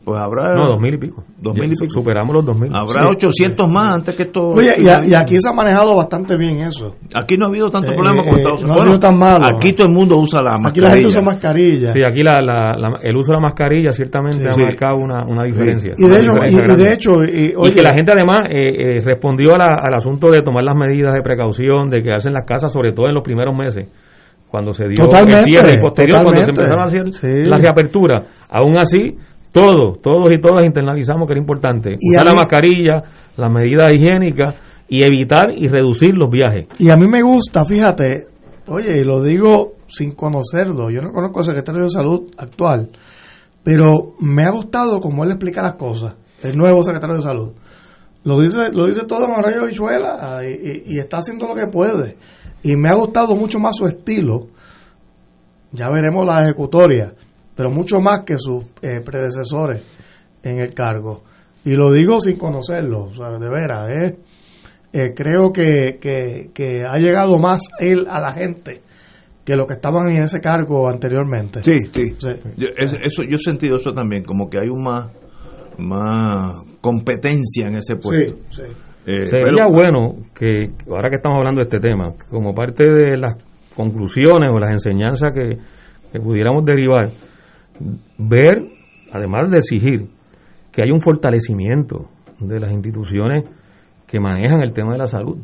S7: Pues habrá...
S8: No, dos mil y pico.
S7: Dos mil y pico.
S8: Superamos los dos mil.
S7: Habrá
S8: Sí.
S7: 800 más antes que esto.
S10: Oye, y, a- y aquí se ha manejado bastante bien eso.
S7: Aquí no ha habido tanto
S10: Eh,
S7: problema
S10: eh,
S7: con Estados
S10: no ha
S7: Unidos.
S10: sido tan malo.
S7: Aquí todo el mundo usa la mascarilla.
S10: Aquí la gente usa mascarilla.
S8: Sí, aquí la, la- la- el uso de la mascarilla ciertamente
S10: Sí.
S8: ha marcado una, una diferencia.
S10: Y de
S8: una diferencia
S10: y- de hecho, y-
S8: que la gente además eh, eh, respondió a la- al asunto de tomar las medidas de precaución, de quedarse en las casas, sobre todo en los primeros meses, cuando se dio
S10: Totalmente,
S8: el cierre y posterior, cuando se empezaron a hacer
S10: Sí.
S8: las reaperturas. Aún así, todos, todos y todas internalizamos que era importante
S10: Y
S8: usar la mascarilla, las medidas higiénicas y evitar y reducir los viajes.
S10: Y a mí me gusta, fíjate, oye, y lo digo sin conocerlo, yo no conozco al secretario de salud actual, pero me ha gustado cómo él explica las cosas, el nuevo secretario de salud. Lo dice, lo dice todo en Arroyo Bichuela y, y- y está haciendo lo que puede. Y me ha gustado mucho más su estilo ya veremos la ejecutoria, pero mucho más que sus eh, predecesores en el cargo. Y lo digo sin conocerlo, o sea, de veras, eh, eh, creo que, que, que ha llegado más él a la gente que lo que estaban en ese cargo anteriormente.
S7: Sí, sí. Yo, es- eso, yo he sentido eso también, como que hay un más, más competencia en ese puesto.
S10: Sí, sí.
S7: Eh,
S8: Sería
S7: pero-
S8: bueno que, ahora que estamos hablando de este tema, como parte de las conclusiones o las enseñanzas que, que pudiéramos derivar, ver, además de exigir, que hay un fortalecimiento de las instituciones que manejan el tema de la salud.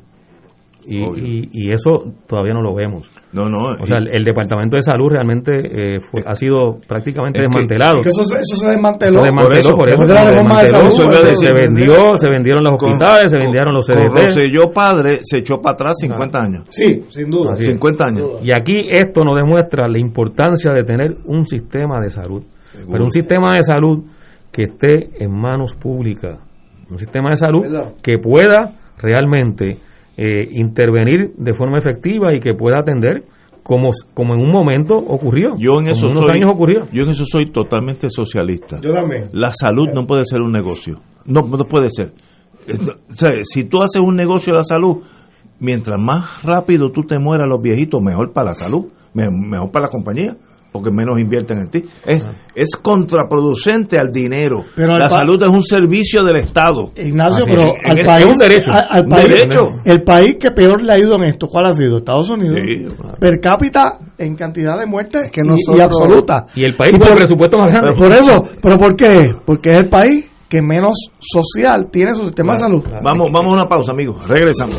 S8: Y, y, y eso todavía no lo vemos.
S7: No, no.
S8: O sea, el, el Departamento de Salud realmente eh, fue- ha sido prácticamente
S10: Es que-
S8: desmantelado.
S10: es que eso se- eso se desmanteló.
S8: Se desmanteló,
S10: Por eso,
S8: por se
S10: de salud, eso
S8: vendió, se vendieron los hospitales, se vendieron los
S7: Con
S8: CDT.
S7: Rosselló padre se echó para atrás 50 años.
S10: Sí, sin duda.
S8: Así es.
S7: 50 años.
S8: Y aquí esto nos demuestra la importancia de tener un sistema de salud. Pero un sistema de salud que esté en manos públicas. Un sistema de salud
S10: ¿Verdad?
S8: que pueda realmente eh, intervenir de forma efectiva y que pueda atender como, como en un momento ocurrió.
S7: Yo en eso
S8: como unos
S7: soy,
S8: años ocurrió.
S7: Yo en eso soy totalmente socialista.
S10: Yo también.
S7: La salud no puede ser un negocio. No, no puede ser. Eh, no, o sea, si tú haces un negocio de la salud, mientras más rápido tú te mueras los viejitos, mejor para la salud, me- mejor para la compañía, porque menos invierten en ti. Es, es contraproducente al dinero.
S10: Pero
S7: la salud es un servicio del Estado.
S10: Ignacio,
S7: Así
S10: pero
S7: es,
S10: al
S7: es-
S10: país,
S7: es un derecho.
S10: al, al
S7: Un
S10: país,
S7: derecho.
S10: el país que peor le ha ido en esto, ¿cuál ha sido? Estados Unidos.
S7: Sí,
S10: Per cápita en cantidad de muertes
S16: que
S10: y- y,
S16: nosotros-
S10: absoluta.
S8: Y el país con el presupuesto más grande.
S10: Por eso, pero ¿por qué? Porque es el país que menos social tiene su sistema de salud.
S7: Vamos, vamos a una pausa, amigos. Regresamos.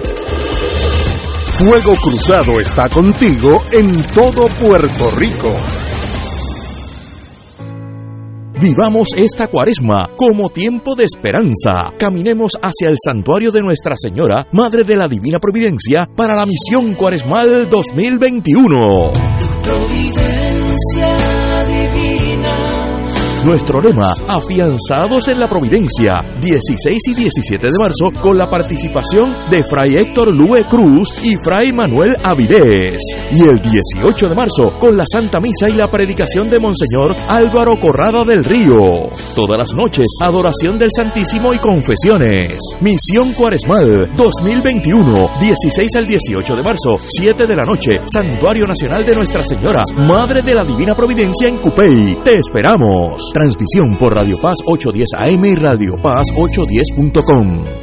S5: Fuego Cruzado está contigo en todo Puerto Rico.
S6: Vivamos esta cuaresma como tiempo de esperanza. Caminemos hacia el santuario de Nuestra Señora, Madre de la Divina Providencia, para la misión cuaresmal 2021.
S3: Providencia divina.
S6: Nuestro lema, afianzados en la providencia, 16 y 17 de marzo, con la participación de Fray Héctor Lue Cruz y Fray Manuel Avilés. Y el 18 de marzo, con la Santa Misa y la predicación de Monseñor Álvaro Corrada del Río. Todas las noches, adoración del Santísimo y confesiones. Misión Cuaresmal 2021, 16 al 18 de marzo, 7 de la noche, Santuario Nacional de Nuestra Señora, Madre de la Divina Providencia en Cupey. Te esperamos. Transmisión por Radio Paz 810 AM y Radio Paz 810.com.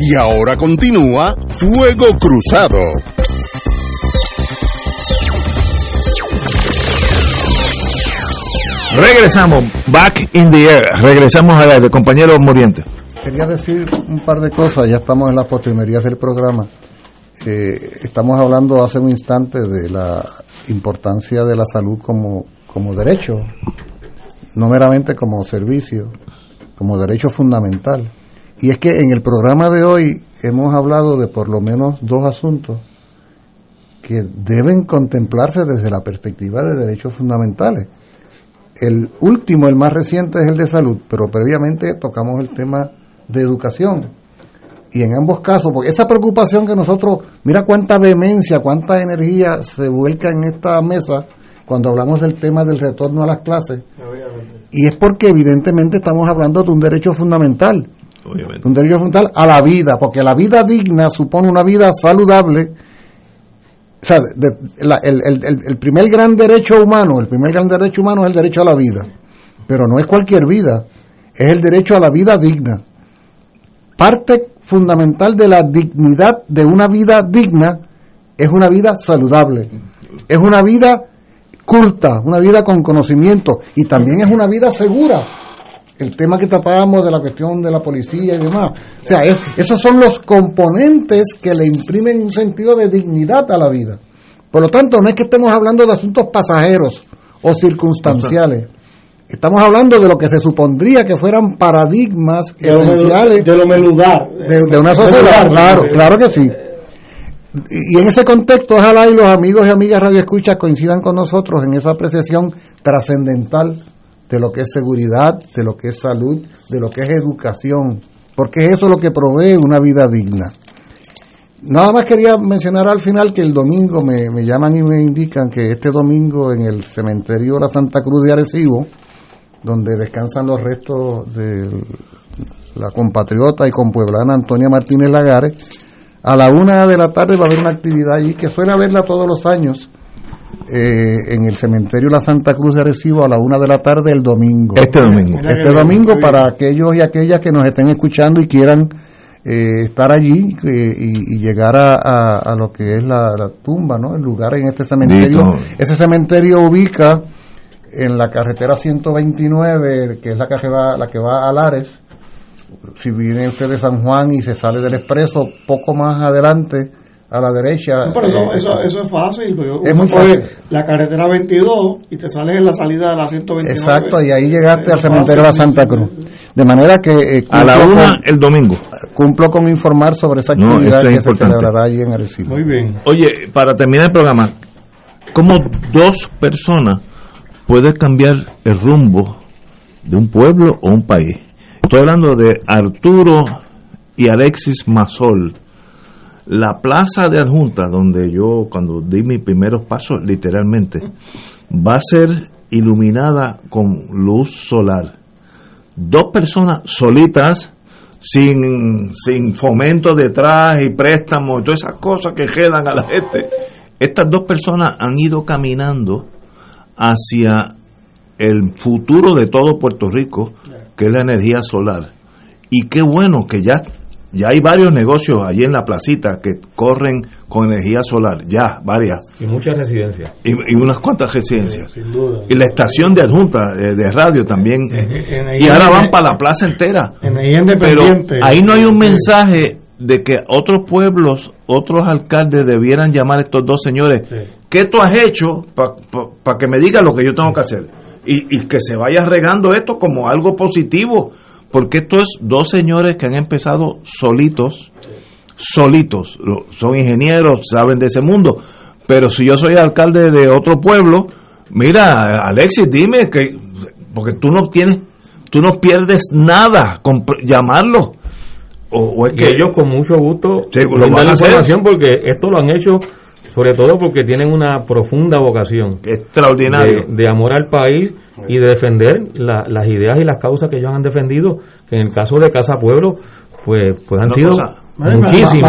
S5: Y ahora continúa Fuego Cruzado.
S7: Regresamos, back in the air. Regresamos a la compañero Moriente.
S9: Quería decir un par de cosas, ya estamos en las postrimerías del programa. Eh, estamos hablando hace un instante de la importancia de la salud como, como derecho, no meramente como servicio, como derecho fundamental. Y es que en el programa de hoy hemos hablado de por lo menos dos asuntos que deben contemplarse desde la perspectiva de derechos fundamentales. El último, el más reciente, es el de salud, pero previamente tocamos el tema de educación. Y en ambos casos, porque esa preocupación que nosotros, mira cuánta vehemencia, cuánta energía se vuelca en esta mesa cuando hablamos del tema del retorno a las clases. Y es porque evidentemente estamos hablando de un derecho fundamental. Un derecho fundamental a la vida, porque la vida digna supone una vida saludable. O sea, de- el- el- el primer gran derecho humano, el primer gran derecho humano es el derecho a la vida. Pero no es cualquier vida, es el derecho a la vida digna. Parte fundamental de la dignidad de una vida digna es una vida saludable. Es una vida culta, una vida con conocimiento y también es una vida segura. El tema que tratábamos de la cuestión de la policía y demás. O sea, es- esos son los componentes que le imprimen un sentido de dignidad a la vida. Por lo tanto, no es que estemos hablando de asuntos pasajeros o circunstanciales. Estamos hablando de lo que se supondría que fueran paradigmas
S10: De lo melu-
S9: esenciales
S10: de lo meludar.
S9: de, de una sociedad.
S10: Meludar.
S9: Claro, claro que sí. Y en ese contexto, ojalá y los amigos y amigas Radio Escucha coincidan con nosotros en esa apreciación trascendental de lo que es seguridad, de lo que es salud, de lo que es educación, porque eso es lo que provee una vida digna. Nada más quería mencionar al final que el domingo me, me llaman y me indican que este domingo en el cementerio de la Santa Cruz de Arecibo, donde descansan los restos de la compatriota y compueblana Antonia Martínez Lagares, a la una de la tarde va a haber una actividad allí que suele haberla todos los años eh, en el cementerio La Santa Cruz de Arecibo a la una de la tarde el domingo.
S7: Este domingo.
S9: Este domingo para aquellos y aquellas que nos estén escuchando y quieran eh, estar allí eh, y, y llegar a, a- a lo que es la, la tumba, ¿no? El lugar en este cementerio. Ese cementerio ubica en la carretera 129, que es la que va, la que va a Lares. Si viene usted de San Juan y se sale del expreso, poco más adelante a la derecha.
S10: No, pero eso,
S9: eh,
S10: eso, eso es fácil. porque
S9: Es muy fácil.
S10: La carretera 22 y te sales en la salida de la 129.
S9: Exacto, y ahí llegaste al cementerio de la Santa Cruz. De manera que eh,
S7: A la una
S9: con-
S7: el domingo.
S9: cumplo con informar sobre esa actividad
S7: es
S9: que se celebrará allí en Arecibo.
S10: Muy bien.
S7: Oye, para terminar el programa, ¿cómo dos personas pueden cambiar el rumbo de un pueblo o un país? Estoy hablando de Arturo y Alexis Masol. La plaza de Adjunta, donde yo cuando di mis primeros pasos, literalmente, va a ser iluminada con luz solar. Dos personas solitas, sin, sin fomento detrás y préstamos, todas esas cosas que quedan a la gente. Estas dos personas han ido caminando hacia el futuro de todo Puerto Rico, que es la energía solar. Y qué bueno que ya, ya hay varios negocios allí en la placita que corren con energía solar, ya, varias.
S8: Y muchas residencias.
S7: Y, y unas cuantas residencias.
S8: Sin duda.
S7: Y la estación de adjunta eh, de radio también.
S10: en-
S7: y ahora van para la plaza entera. Pero ahí no hay un mensaje de que otros pueblos, otros alcaldes debieran llamar a estos dos señores. ¿Qué tú has hecho para que me digas lo que yo tengo que hacer? Y, y que se vaya regando esto como algo positivo. Porque esto es dos señores que han empezado solitos, solitos. Son ingenieros, saben de ese mundo. Pero si yo soy alcalde de otro pueblo, mira, Alexis, dime que, porque tú no tienes, tú no pierdes nada con llamarlo. O, o es
S8: Y
S7: que
S8: ellos con mucho gusto
S7: Sí, lo van a
S8: información porque esto lo han hecho sobre todo porque tienen una profunda vocación
S7: extraordinario
S8: de, de amor al país y de defender la- las ideas y las causas que ellos han defendido que en el caso de Casa Pueblo pues pues han sido
S10: cosa- para-
S8: muchísimas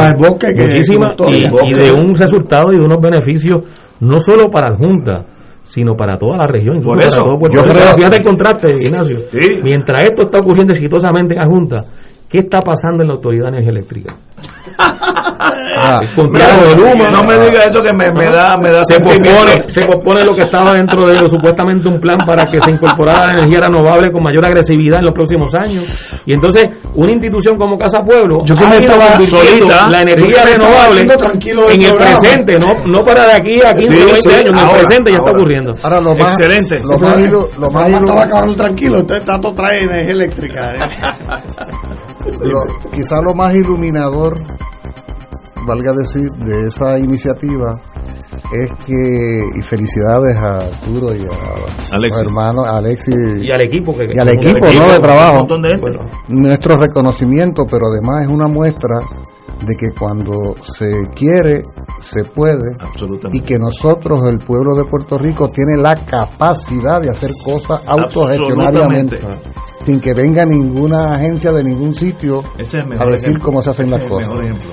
S10: para todo.
S8: y, de un resultado y de unos beneficios no solo para la Junta sino para toda la región incluso
S7: Por
S8: para
S7: eso,
S8: todo Puerto
S7: yo creo-
S8: fíjate el contraste Ignacio. Mientras esto está ocurriendo exitosamente en la Junta ¿qué está pasando en la Autoridad de Energía Eléctrica?
S7: Ah, no me diga eso que me, me da me da
S8: se pospone, se pospone lo que estaba dentro de lo, supuestamente un plan para que se incorporara la energía renovable con mayor agresividad en los próximos años. Y entonces, una institución como Casa Pueblo
S10: Yo que me estaba solita,
S8: la energía renovable en el
S10: programa.
S8: presente, no, no para de aquí a 15
S10: Sí,
S8: o 20
S10: sí,
S8: años, en el
S10: ahora,
S8: presente ya está ocurriendo.
S9: Ahora lo más,
S8: Excelente.
S9: Lo más, lo más
S10: acabando tranquilo, usted Tato trae energía eléctrica.
S9: lo- quizá lo más iluminador, valga decir, de esa iniciativa es que, y felicidades a Arturo y a
S8: Alexis.
S9: los hermanos, a Alexis
S8: Y al equipo que-
S9: y al equipo, ¿no? de trabajo.
S8: un montón de gente.
S9: Nuestro reconocimiento, pero además es una muestra de que cuando se quiere, se puede. Y que nosotros, el pueblo de Puerto Rico, tiene la capacidad de hacer cosas autogestionariamente. Sin que venga ninguna agencia de ningún sitio
S7: Ese es el
S9: a decir
S7: ejemplo.
S9: cómo se hacen las
S7: es
S9: cosas.
S7: mejor ejemplo.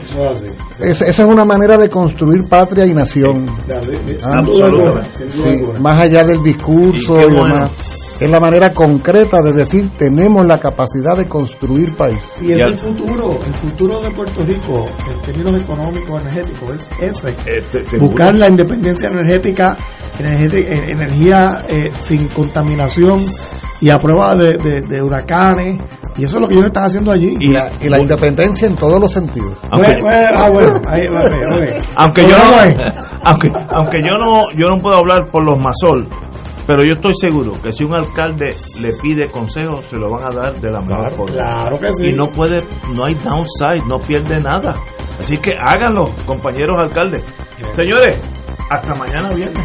S9: Es- esa es una manera de construir patria y nación. Ah,
S7: Absolutamente.
S9: sí, más allá del discurso
S7: Y
S9: y,
S7: qué bueno.
S9: demás. Es la manera concreta de decir tenemos la capacidad de construir país.
S10: Y es el futuro, el futuro de Puerto Rico en términos económicos, energéticos, es ese.
S7: Este,
S10: Buscar la independencia energética, energética- eh, energía eh, sin contaminación y a prueba de, de- de huracanes. Y eso es lo que ellos están haciendo allí.
S9: Y la, y la independencia en todos los sentidos.
S7: Aunque yo no, aunque, aunque yo no yo no puedo hablar por los masol pero yo estoy seguro que si un alcalde le pide consejo se lo van a dar de la mejor
S10: Claro,
S7: forma
S10: claro que sí.
S7: y no puede no hay downside no pierde nada así que háganlo compañeros alcaldes señores hasta mañana viernes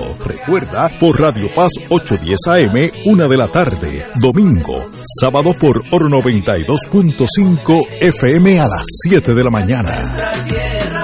S13: Recuerda por Radio Paz 810 AM, una de la tarde, domingo, sábado por Oro 92.5 FM a las 7 de la mañana.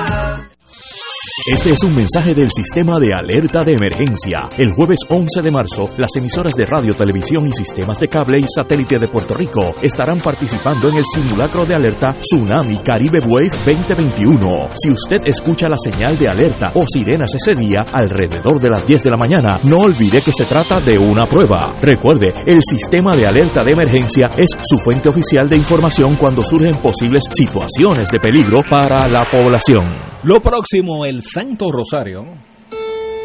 S6: Este es un mensaje del sistema de alerta de emergencia. El jueves 11 de marzo, las emisoras de radio, televisión y sistemas de cable y satélite de Puerto Rico estarán participando en el simulacro de alerta Tsunami Caribe Wave 2021. Si usted escucha la señal de alerta o sirenas ese día alrededor de las 10 de la mañana, no olvide que se trata de una prueba. Recuerde, el sistema de alerta de emergencia es su fuente oficial de información cuando surgen posibles situaciones de peligro para la población.
S13: Lo próximo, el Santo Rosario.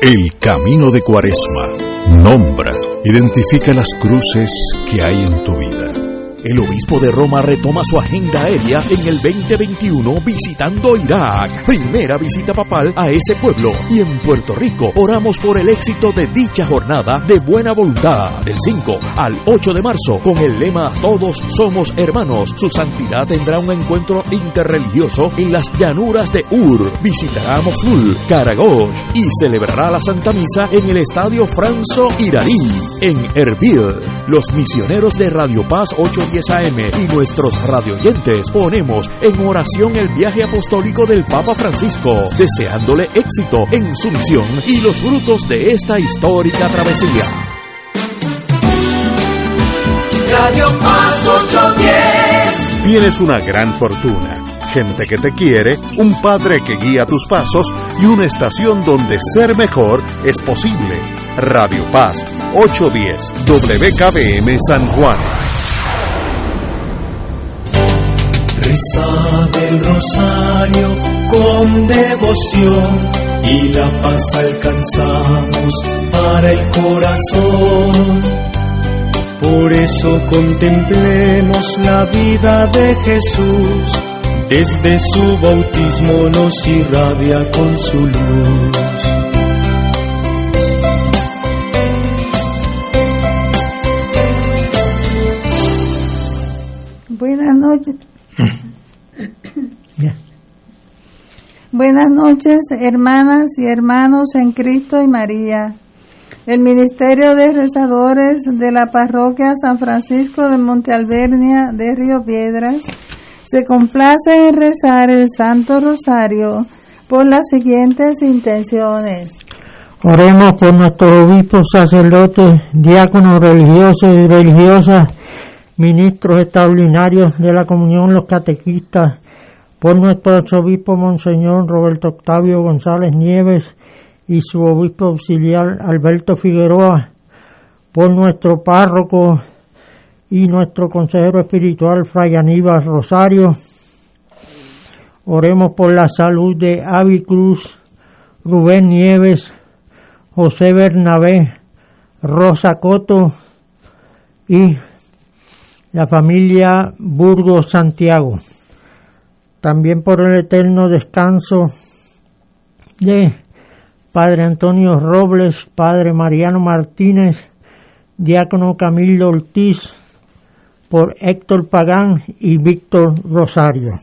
S5: El camino de Cuaresma. Nombra, identifica las cruces que hay en tu vida.
S6: El obispo de Roma retoma su agenda aérea en el 2021 visitando Irak. Primera visita papal a ese pueblo. Y en Puerto Rico oramos por el éxito de dicha jornada de buena voluntad. Del 5 al 8 de marzo con el lema Todos somos hermanos. Su santidad tendrá un encuentro interreligioso en las llanuras de Ur. Visitará Mosul, Karagosh y celebrará la Santa Misa en el Estadio Franzo Iraní en Erbil. Los misioneros de Radio Paz 810 AM y nuestros radioyentes ponemos en oración el viaje apostólico del Papa Francisco, deseándole éxito en su misión y los frutos de esta histórica travesía.
S12: Radio Paz 810.
S5: Tienes una gran fortuna, gente que te quiere, un padre que guía tus pasos y una estación donde ser mejor es posible. Radio Paz 810 WKBM San Juan.
S17: Rezad el rosario con devoción y la paz alcanzamos para el corazón. Por eso contemplemos la vida de Jesús, desde su bautismo nos irradia con su luz.
S18: Buenas noches. Buenas noches, hermanas y hermanos en Cristo y María. El Ministerio de Rezadores de la Parroquia San Francisco de Monte Albernia de Río Piedras se complace en rezar el Santo Rosario por las siguientes intenciones.
S19: Oremos por nuestros obispos, sacerdotes, diáconos religiosos y religiosas, ministros extraordinarios de la comunión, los catequistas, por nuestro arzobispo Monseñor Roberto Octavio González Nieves y su obispo auxiliar Alberto Figueroa, por nuestro párroco y nuestro consejero espiritual Fray Aníbal Rosario. Oremos por la salud de Avi Cruz, Rubén Nieves, José Bernabé, Rosa Coto y la familia Burgos Santiago. También por el eterno descanso de Padre Antonio Robles, Padre Mariano Martínez, Diácono Camilo Ortiz, por Héctor Pagán y Víctor Rosario.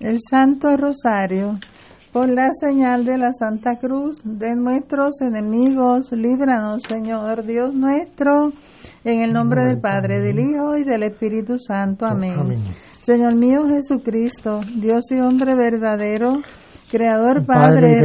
S18: El Santo Rosario, por la señal de la Santa Cruz de nuestros enemigos, líbranos, Señor Dios nuestro, en el nombre del Padre, del Hijo y del Espíritu Santo. Amén. Señor mío Jesucristo, Dios y hombre verdadero, Creador, Padre,